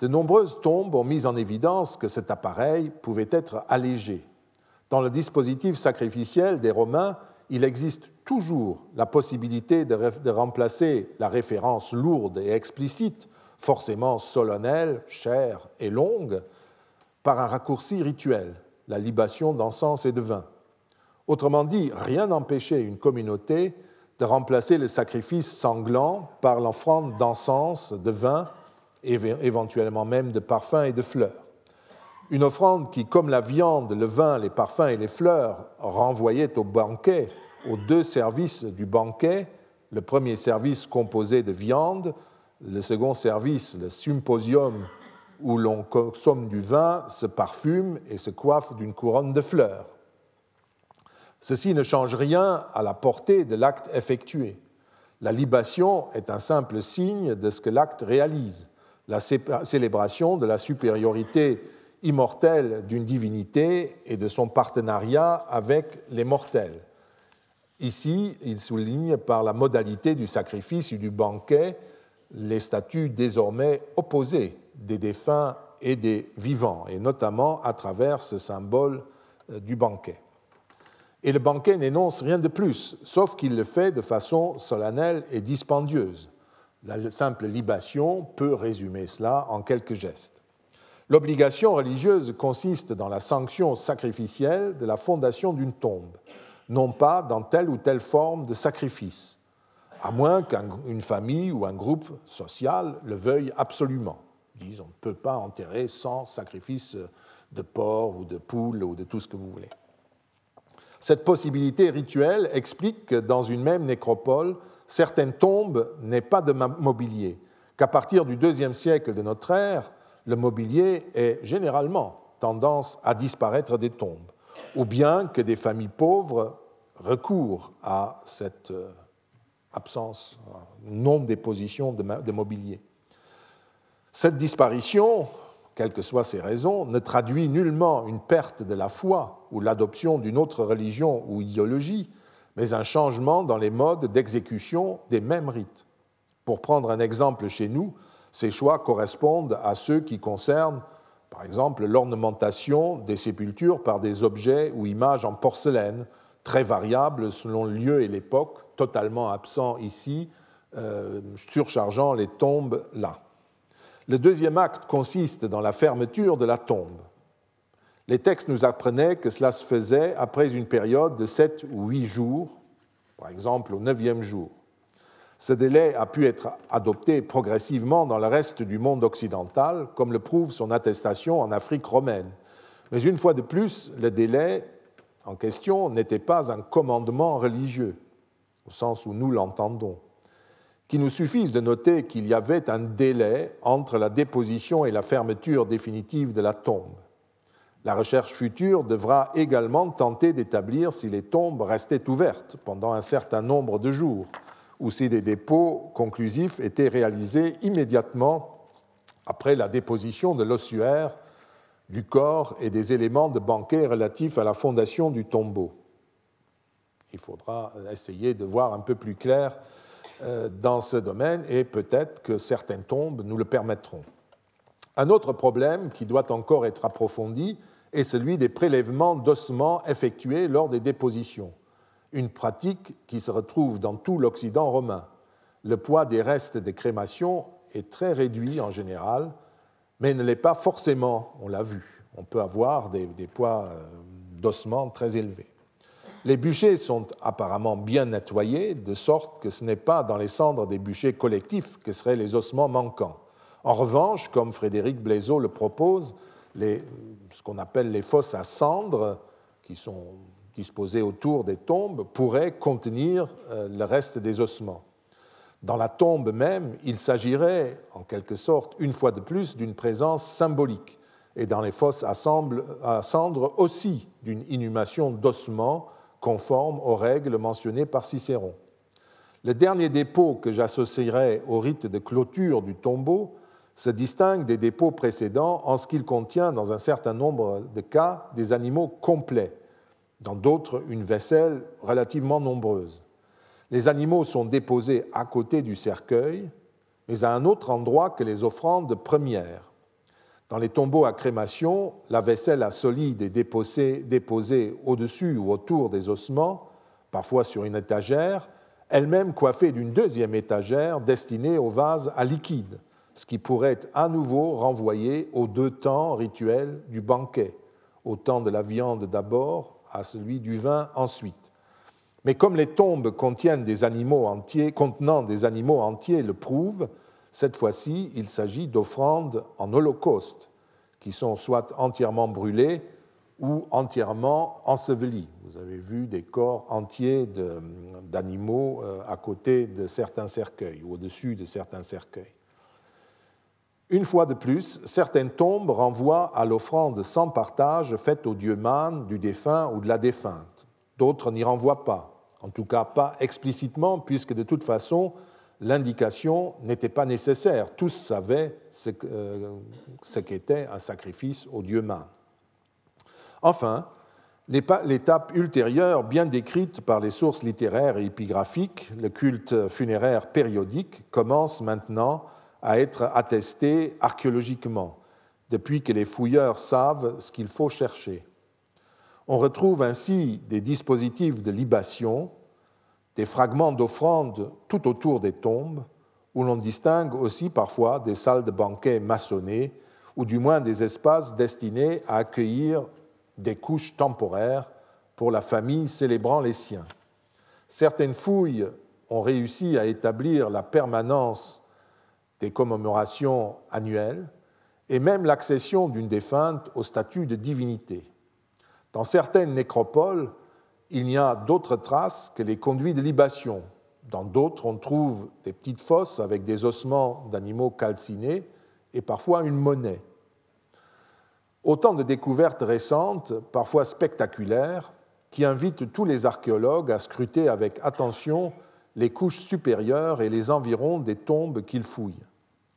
De nombreuses tombes ont mis en évidence que cet appareil pouvait être allégé. Dans le dispositif sacrificiel des Romains, il existe toujours la possibilité de, remplacer la référence lourde et explicite, forcément solennelle, chère et longue, par un raccourci rituel, la libation d'encens et de vin. Autrement dit, rien n'empêchait une communauté de remplacer le sacrifice sanglant par l'offrande d'encens, de vin, éventuellement même de parfums et de fleurs. Une offrande qui, comme la viande, le vin, les parfums et les fleurs, renvoyait au banquet, aux deux services du banquet, le premier service composé de viande, le second service, le symposium, où l'on consomme du vin, se parfume et se coiffe d'une couronne de fleurs. Ceci ne change rien à la portée de l'acte effectué. La libation est un simple signe de ce que l'acte réalise, la célébration de la supériorité immortelle d'une divinité et de son partenariat avec les mortels. Ici, il souligne par la modalité du sacrifice et du banquet les statuts désormais opposés des défunts et des vivants, et notamment à travers ce symbole euh, du banquet. Et le banquet n'énonce rien de plus, sauf qu'il le fait de façon solennelle et dispendieuse. La simple libation peut résumer cela en quelques gestes. L'obligation religieuse consiste dans la sanction sacrificielle de la fondation d'une tombe, non pas dans telle ou telle forme de sacrifice, à moins qu'une famille ou un groupe social le veuille absolument. Disons, on ne peut pas enterrer sans sacrifice de porc ou de poule ou de tout ce que vous voulez. Cette possibilité rituelle explique que dans une même nécropole, certaines tombes n'aient pas de mobilier, qu'à partir du deuxième siècle de notre ère, le mobilier est généralement tendance à disparaître des tombes, ou bien que des familles pauvres recourent à cette euh, absence, non-déposition de mobilier. Cette disparition quelles que soient ses raisons, ne traduit nullement une perte de la foi ou l'adoption d'une autre religion ou idéologie, mais un changement dans les modes d'exécution des mêmes rites. Pour prendre un exemple chez nous, ces choix correspondent à ceux qui concernent, par exemple, l'ornementation des sépultures par des objets ou images en porcelaine, très variables selon le lieu et l'époque, totalement absents ici, euh, surchargeant les tombes là. Le deuxième acte consiste dans la fermeture de la tombe. Les textes nous apprenaient que cela se faisait après une période de sept ou huit jours, par exemple au neuvième jour. Ce délai a pu être adopté progressivement dans le reste du monde occidental, comme le prouve son attestation en Afrique romaine. Mais une fois de plus, le délai en question n'était pas un commandement religieux, au sens où nous l'entendons qu'il nous suffise de noter qu'il y avait un délai entre la déposition et la fermeture définitive de la tombe. La recherche future devra également tenter d'établir si les tombes restaient ouvertes pendant un certain nombre de jours ou si des dépôts conclusifs étaient réalisés immédiatement après la déposition de l'ossuaire, du corps et des éléments de banquet relatifs à la fondation du tombeau. Il faudra essayer de voir un peu plus clair euh, dans ce domaine et peut-être que certaines tombes nous le permettront. Un autre problème qui doit encore être approfondi est celui des prélèvements d'ossements effectués lors des dépositions, une pratique qui se retrouve dans tout l'Occident romain. Le poids des restes des crémations est très réduit en général, mais ne l'est pas forcément, on l'a vu. On peut avoir des, des poids euh, d'ossements très élevés. Les bûchers sont apparemment bien nettoyés, de sorte que ce n'est pas dans les cendres des bûchers collectifs que seraient les ossements manquants. En revanche, comme Frédéric Blaiseau le propose, ce qu'on appelle les fosses à cendres, qui sont disposées autour des tombes, pourraient contenir euh, le reste des ossements. Dans la tombe même, il s'agirait, en quelque sorte, une fois de plus, d'une présence symbolique, et dans les fosses à cendres aussi d'une inhumation d'ossements conforme aux règles mentionnées par Cicéron. Le dernier dépôt que j'associerai au rite de clôture du tombeau se distingue des dépôts précédents en ce qu'il contient, dans un certain nombre de cas, des animaux complets, dans d'autres une vaisselle relativement nombreuse. Les animaux sont déposés à côté du cercueil, mais à un autre endroit que les offrandes premières. Dans les tombeaux à crémation, la vaisselle à solide est déposée, au-dessus ou autour des ossements, parfois sur une étagère, elle-même coiffée d'une deuxième étagère destinée au vase à liquide, ce qui pourrait à nouveau renvoyer aux deux temps rituels du banquet, au temps de la viande d'abord, à celui du vin ensuite. Mais comme les tombes contiennent des animaux entiers, contenant des animaux entiers le prouvent, cette fois-ci, il s'agit d'offrandes en holocauste, qui sont soit entièrement brûlées ou entièrement ensevelis. Vous avez vu des corps entiers d'animaux euh, à côté de certains cercueils ou au-dessus de certains cercueils. Une fois de plus, certaines tombes renvoient à l'offrande sans partage faite au dieu Man du défunt ou de la défunte. D'autres n'y renvoient pas, en tout cas pas explicitement, puisque de toute façon, l'indication n'était pas nécessaire. Tous savaient ce euh, qu'était un sacrifice au dieu Man. Enfin, l'étape ultérieure, bien décrite par les sources littéraires et épigraphiques, le culte funéraire périodique, commence maintenant à être attestée archéologiquement, depuis que les fouilleurs savent ce qu'il faut chercher. On retrouve ainsi des dispositifs de libation, des fragments d'offrandes tout autour des tombes, où l'on distingue aussi parfois des salles de banquet maçonnées, ou du moins des espaces destinés à accueillir des couches temporaires pour la famille célébrant les siens. Certaines fouilles ont réussi à établir la permanence des commémorations annuelles et même l'accession d'une défunte au statut de divinité. Dans certaines nécropoles, il n'y a d'autres traces que les conduits de libation. Dans d'autres, on trouve des petites fosses avec des ossements d'animaux calcinés et parfois une monnaie. Autant de découvertes récentes, parfois spectaculaires, qui invitent tous les archéologues à scruter avec attention les couches supérieures et les environs des tombes qu'ils fouillent.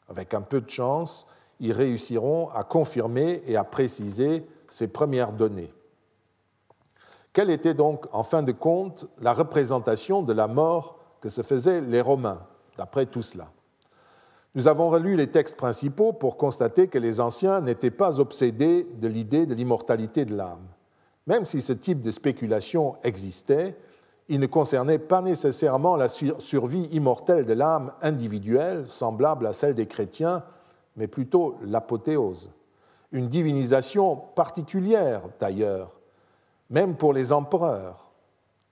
Avec un peu de chance, ils réussiront à confirmer et à préciser ces premières données. Quelle était donc, en fin de compte, la représentation de la mort que se faisaient les Romains, d'après tout cela? Nous avons relu les textes principaux pour constater que les anciens n'étaient pas obsédés de l'idée de l'immortalité de l'âme. Même si ce type de spéculation existait, il ne concernait pas nécessairement la survie immortelle de l'âme individuelle, semblable à celle des chrétiens, mais plutôt l'apothéose. Une divinisation particulière, d'ailleurs, même pour les empereurs,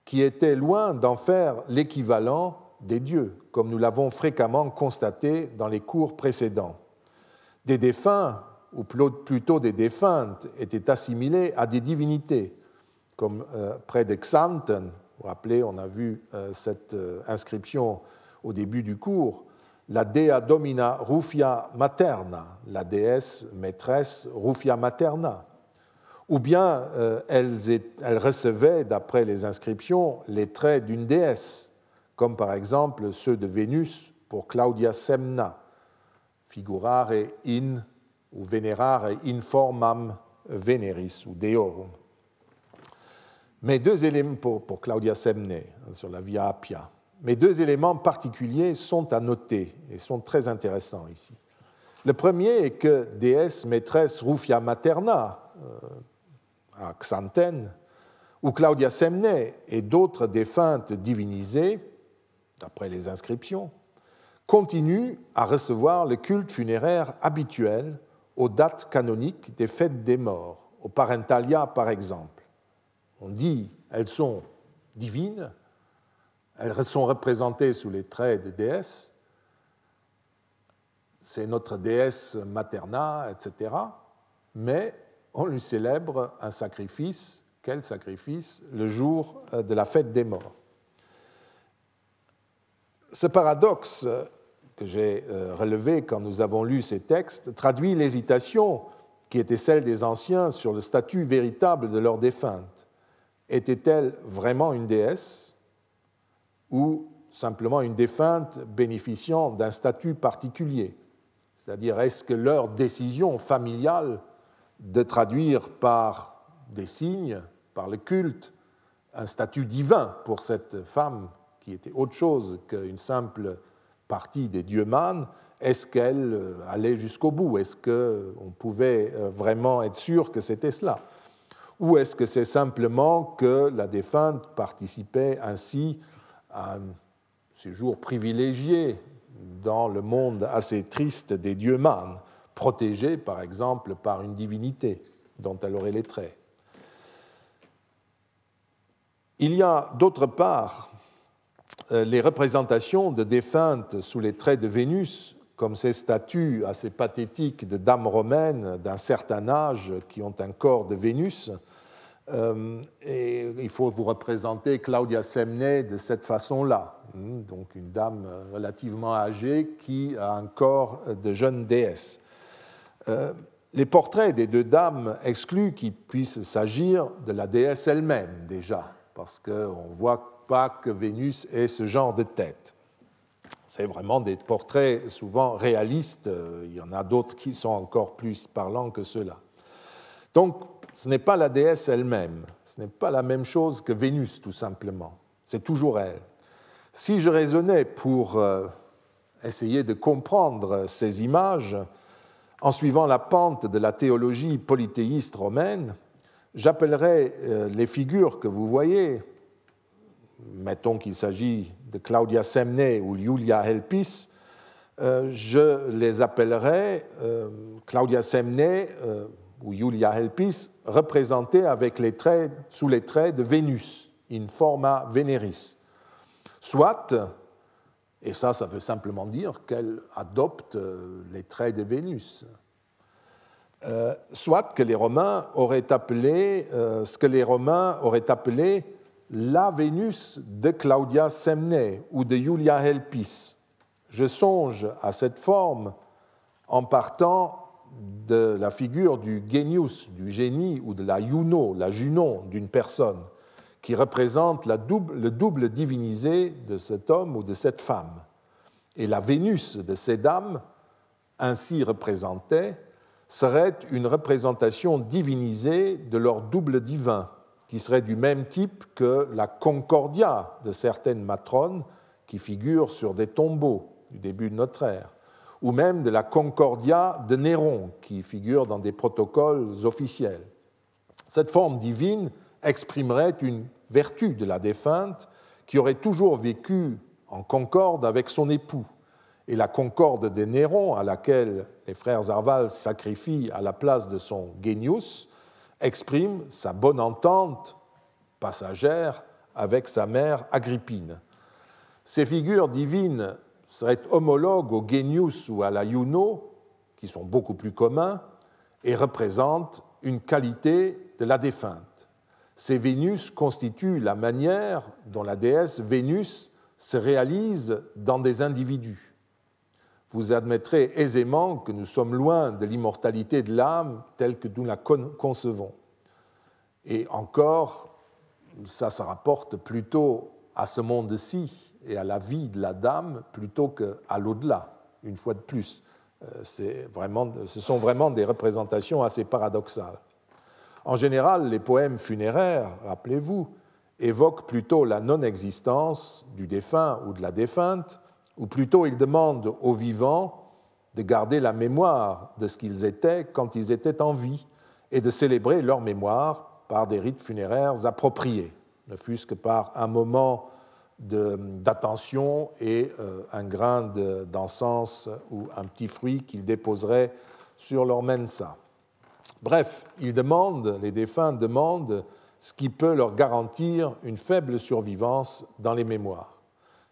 qui étaient loin d'en faire l'équivalent des dieux, comme nous l'avons fréquemment constaté dans les cours précédents. Des défunts, ou plutôt des défuntes, étaient assimilés à des divinités, comme euh, près de Xanten. Vous rappelez, on a vu euh, cette euh, inscription au début du cours. La Dea Domina Rufia Materna, la déesse maîtresse Rufia Materna. Ou bien elles, elles recevaient, d'après les inscriptions, les traits d'une déesse, comme par exemple ceux de Vénus pour Claudia Semna, figurare in ou venerare in formam veneris ou deorum. Mais deux éléments pour, Claudia Semne hein, sur la Via Appia. Mais deux éléments particuliers sont à noter et sont très intéressants ici. Le premier est que déesse maîtresse Rufia Materna euh, à Xanten, ou Claudia Semne et d'autres défuntes divinisées d'après les inscriptions, continue à recevoir le culte funéraire habituel aux dates canoniques des fêtes des morts, au Parentalia par exemple. On dit elles sont divines, elles sont représentées sous les traits de déesses, c'est notre déesse materna, etc. Mais on lui célèbre un sacrifice, quel sacrifice? Le jour de la fête des morts. Ce paradoxe que j'ai euh, relevé quand nous avons lu ces textes traduit l'hésitation qui était celle des anciens sur le statut véritable de leur défunte. Était-elle vraiment une déesse ou simplement une défunte bénéficiant d'un statut particulier? C'est-à-dire, est-ce que leur décision familiale de traduire par des signes, par le culte, un statut divin pour cette femme qui était autre chose qu'une simple partie des dieux mânes, est-ce qu'elle euh, allait jusqu'au bout? Est-ce qu'on pouvait euh, vraiment être sûr que c'était cela? Ou est-ce que c'est simplement que la défunte participait ainsi à un séjour privilégié dans le monde assez triste des dieux mânes, protégée par exemple par une divinité dont elle aurait les traits? Il y a d'autre part euh, les représentations de défuntes sous les traits de Vénus, comme ces statues assez pathétiques de dames romaines d'un certain âge qui ont un corps de Vénus. Euh, et il faut vous représenter Claudia Semne de cette façon-là, hein, donc une dame relativement âgée qui a un corps de jeune déesse. Euh, les portraits des deux dames excluent qu'il puisse s'agir de la déesse elle-même déjà, parce qu'on ne voit pas que Vénus ait ce genre de tête. C'est vraiment des portraits souvent réalistes, il y en a d'autres qui sont encore plus parlants que ceux-là. Donc, ce n'est pas la déesse elle-même, ce n'est pas la même chose que Vénus, tout simplement. C'est toujours elle. Si je raisonnais pour euh, essayer de comprendre ces images, en suivant la pente de la théologie polythéiste romaine, j'appellerais euh, les figures que vous voyez, mettons qu'il s'agit de Claudia Semne ou Julia Helpis, euh, je les appellerais Claudia Semne ou Julia Helpis représentées avec les traits, sous les traits de Vénus, in forma Veneris. Soit et ça, ça veut simplement dire qu'elle adopte euh, les traits de Vénus. Euh, soit que les Romains auraient appelé euh, ce que les Romains auraient appelé la Vénus de Claudia Semne ou de Julia Helpis. Je songe à cette forme en partant de la figure du genius, du génie, ou de la Juno, la Junon d'une personne qui représente le double divinisé de cet homme ou de cette femme. Et la Vénus de ces dames, ainsi représentée, serait une représentation divinisée de leur double divin, qui serait du même type que la Concordia de certaines matrones qui figurent sur des tombeaux du début de notre ère, ou même de la Concordia de Néron qui figure dans des protocoles officiels. Cette forme divine exprimerait une vertu de la défunte qui aurait toujours vécu en concorde avec son époux. Et la concorde des Néron, à laquelle les frères Arval sacrifient à la place de son genius, exprime sa bonne entente passagère avec sa mère Agrippine. Ces figures divines seraient homologues au genius ou à la Juno, qui sont beaucoup plus communs, et représentent une qualité de la défunte. Ces Vénus constituent la manière dont la déesse Vénus se réalise dans des individus. Vous admettrez aisément que nous sommes loin de l'immortalité de l'âme telle que nous la concevons. Et encore, ça se rapporte plutôt à ce monde-ci et à la vie de la dame plutôt qu'à l'au-delà, une fois de plus. Euh, vraiment, ce sont vraiment des représentations assez paradoxales. En général, les poèmes funéraires, rappelez-vous, évoquent plutôt la non-existence du défunt ou de la défunte, ou plutôt ils demandent aux vivants de garder la mémoire de ce qu'ils étaient quand ils étaient en vie et de célébrer leur mémoire par des rites funéraires appropriés, ne fût-ce que par un moment d'attention et euh, un grain d'encens ou un petit fruit qu'ils déposeraient sur leur mensa. Bref, ils demandent, les défunts demandent ce qui peut leur garantir une faible survivance dans les mémoires.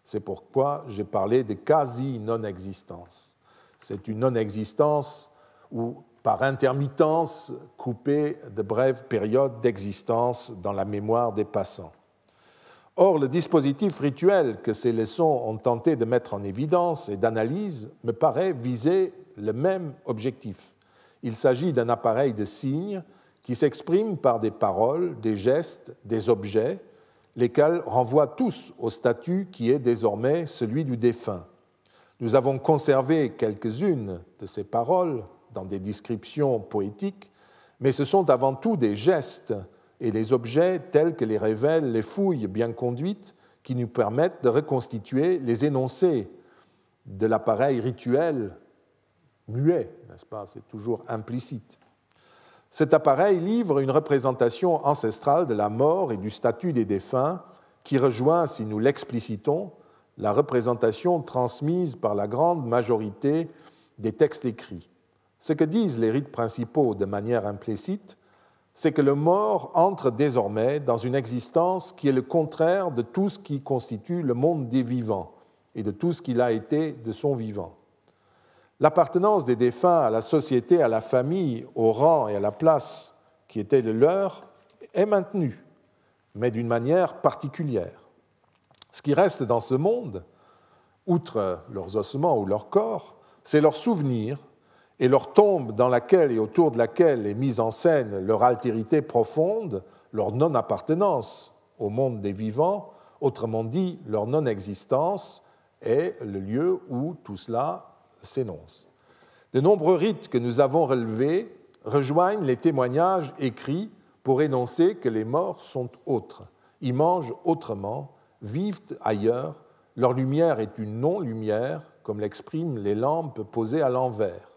C'est pourquoi j'ai parlé de quasi-non-existence. C'est une non-existence ou par intermittence coupée de brèves périodes d'existence dans la mémoire des passants. Or, le dispositif rituel que ces leçons ont tenté de mettre en évidence et d'analyse me paraît viser le même objectif, il s'agit d'un appareil de signes qui s'exprime par des paroles, des gestes, des objets, lesquels renvoient tous au statut qui est désormais celui du défunt. Nous avons conservé quelques-unes de ces paroles dans des descriptions poétiques, mais ce sont avant tout des gestes et des objets tels que les révèlent les fouilles bien conduites qui nous permettent de reconstituer les énoncés de l'appareil rituel muet, n'est-ce pas? C'est toujours implicite. Cet appareil livre une représentation ancestrale de la mort et du statut des défunts qui rejoint, si nous l'explicitons, la représentation transmise par la grande majorité des textes écrits. Ce que disent les rites principaux de manière implicite, c'est que le mort entre désormais dans une existence qui est le contraire de tout ce qui constitue le monde des vivants et de tout ce qu'il a été de son vivant. L'appartenance des défunts à la société, à la famille, au rang et à la place qui était le leur est maintenue, mais d'une manière particulière. Ce qui reste dans ce monde, outre leurs ossements ou leur corps, c'est leur souvenir et leur tombe dans laquelle et autour de laquelle est mise en scène leur altérité profonde, leur non-appartenance au monde des vivants, autrement dit leur non-existence, est le lieu où tout cela s'énonce. De nombreux rites que nous avons relevés rejoignent les témoignages écrits pour énoncer que les morts sont autres. Ils mangent autrement, vivent ailleurs, leur lumière est une non-lumière, comme l'expriment les lampes posées à l'envers.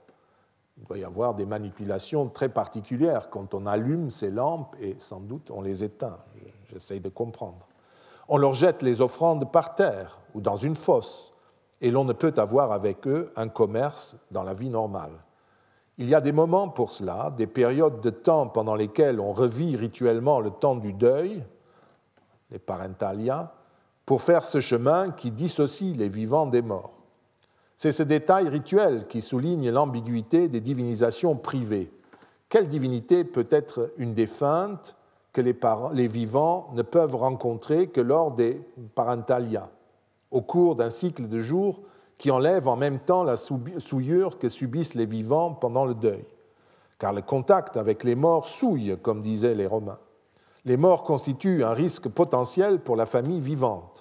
Il doit y avoir des manipulations très particulières quand on allume ces lampes et sans doute on les éteint. J'essaye de comprendre. On leur jette les offrandes par terre ou dans une fosse et l'on ne peut avoir avec eux un commerce dans la vie normale. Il y a des moments pour cela, des périodes de temps pendant lesquelles on revit rituellement le temps du deuil, les parentalia, pour faire ce chemin qui dissocie les vivants des morts. C'est ce détail rituel qui souligne l'ambiguïté des divinisations privées. Quelle divinité peut être une défunte que les, vivants ne peuvent rencontrer que lors des parentalia, au cours d'un cycle de jours qui enlève en même temps la souillure que subissent les vivants pendant le deuil? Car le contact avec les morts souille, comme disaient les Romains. Les morts constituent un risque potentiel pour la famille vivante.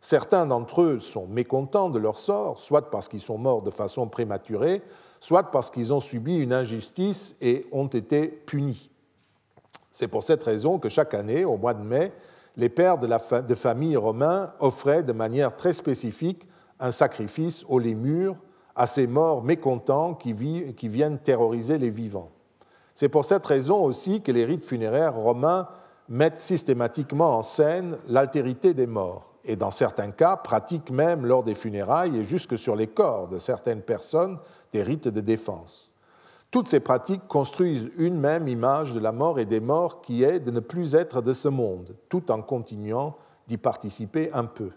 Certains d'entre eux sont mécontents de leur sort, soit parce qu'ils sont morts de façon prématurée, soit parce qu'ils ont subi une injustice et ont été punis. C'est pour cette raison que chaque année, au mois de mai, les pères de, famille romains offraient de manière très spécifique un sacrifice aux lémurs à ces morts mécontents qui viennent terroriser les vivants. C'est pour cette raison aussi que les rites funéraires romains mettent systématiquement en scène l'altérité des morts et dans certains cas pratiquent même lors des funérailles et jusque sur les corps de certaines personnes des rites de défense. Toutes ces pratiques construisent une même image de la mort et des morts qui est de ne plus être de ce monde, tout en continuant d'y participer un peu.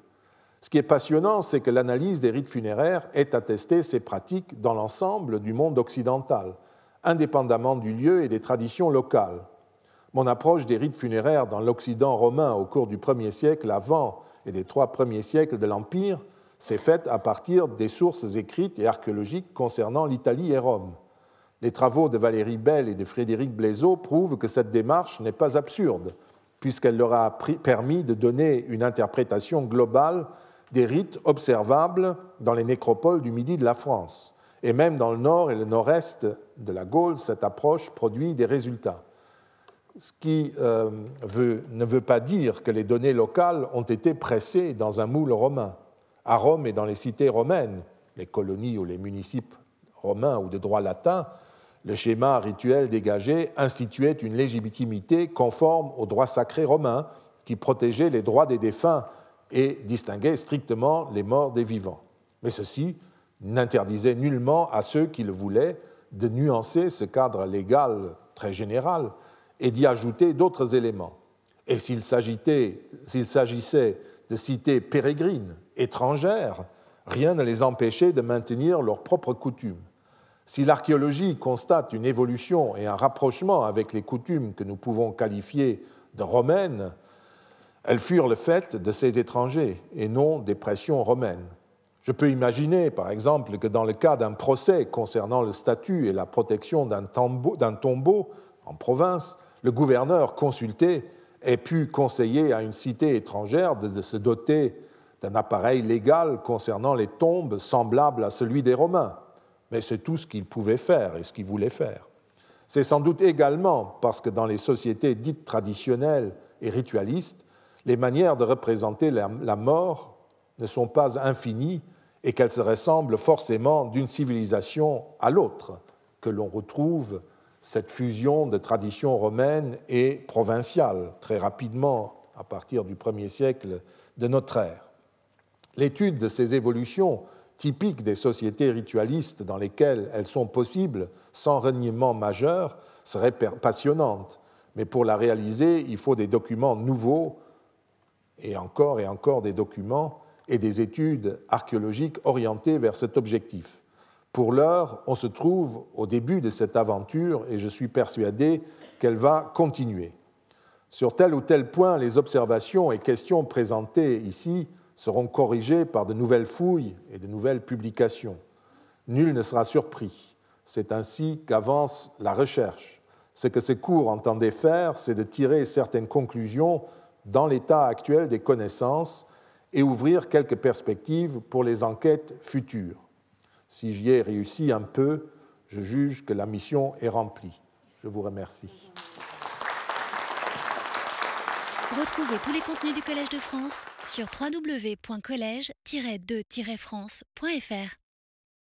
Ce qui est passionnant, c'est que l'analyse des rites funéraires ait attesté ces pratiques dans l'ensemble du monde occidental, indépendamment du lieu et des traditions locales. Mon approche des rites funéraires dans l'Occident romain au cours du premier siècle avant et des trois premiers siècles de l'Empire s'est faite à partir des sources écrites et archéologiques concernant l'Italie et Rome. Les travaux de Valérie Bell et de Frédéric Blaiseau prouvent que cette démarche n'est pas absurde, puisqu'elle leur a permis de donner une interprétation globale des rites observables dans les nécropoles du midi de la France. Et même dans le nord et le nord-est de la Gaule, cette approche produit des résultats ce qui euh, ne veut pas dire que les données locales ont été pressées dans un moule romain. À Rome et dans les cités romaines, les colonies ou les municipes romains ou de droit latin, le schéma rituel dégagé instituait une légitimité conforme au droit sacré romain qui protégeait les droits des défunts et distinguait strictement les morts des vivants. Mais ceci n'interdisait nullement à ceux qui le voulaient de nuancer ce cadre légal très général et d'y ajouter d'autres éléments. Et s'il s'agissait de cités pérégrines, étrangères, rien ne les empêchait de maintenir leurs propres coutumes. Si l'archéologie constate une évolution et un rapprochement avec les coutumes que nous pouvons qualifier de romaines, elles furent le fait de ces étrangers et non des pressions romaines. Je peux imaginer, par exemple, que dans le cas d'un procès concernant le statut et la protection d'un tombeau en province, le gouverneur consulté ait pu conseiller à une cité étrangère de se doter d'un appareil légal concernant les tombes semblables à celui des Romains. Mais c'est tout ce qu'il pouvait faire et ce qu'il voulait faire. C'est sans doute également parce que dans les sociétés dites traditionnelles et ritualistes, les manières de représenter la mort ne sont pas infinies et qu'elles se ressemblent forcément d'une civilisation à l'autre, que l'on retrouve cette fusion de traditions romaines et provinciales très rapidement à partir du 1er siècle de notre ère. L'étude de ces évolutions typiques des sociétés ritualistes dans lesquelles elles sont possibles sans reniement majeur serait passionnante, Mais pour la réaliser, il faut des documents nouveaux, et encore et encore des documents et des études archéologiques orientées vers cet objectif. Pour l'heure, on se trouve au début de cette aventure et je suis persuadé qu'elle va continuer. Sur tel ou tel point, les observations et questions présentées ici seront corrigées par de nouvelles fouilles et de nouvelles publications. Nul ne sera surpris. C'est ainsi qu'avance la recherche. Ce que ces cours entendaient faire, c'est de tirer certaines conclusions dans l'état actuel des connaissances et ouvrir quelques perspectives pour les enquêtes futures. Si j'y ai réussi un peu, je juge que la mission est remplie. Je vous remercie. Retrouvez tous les contenus du Collège de France sur www.colège-2-france.fr.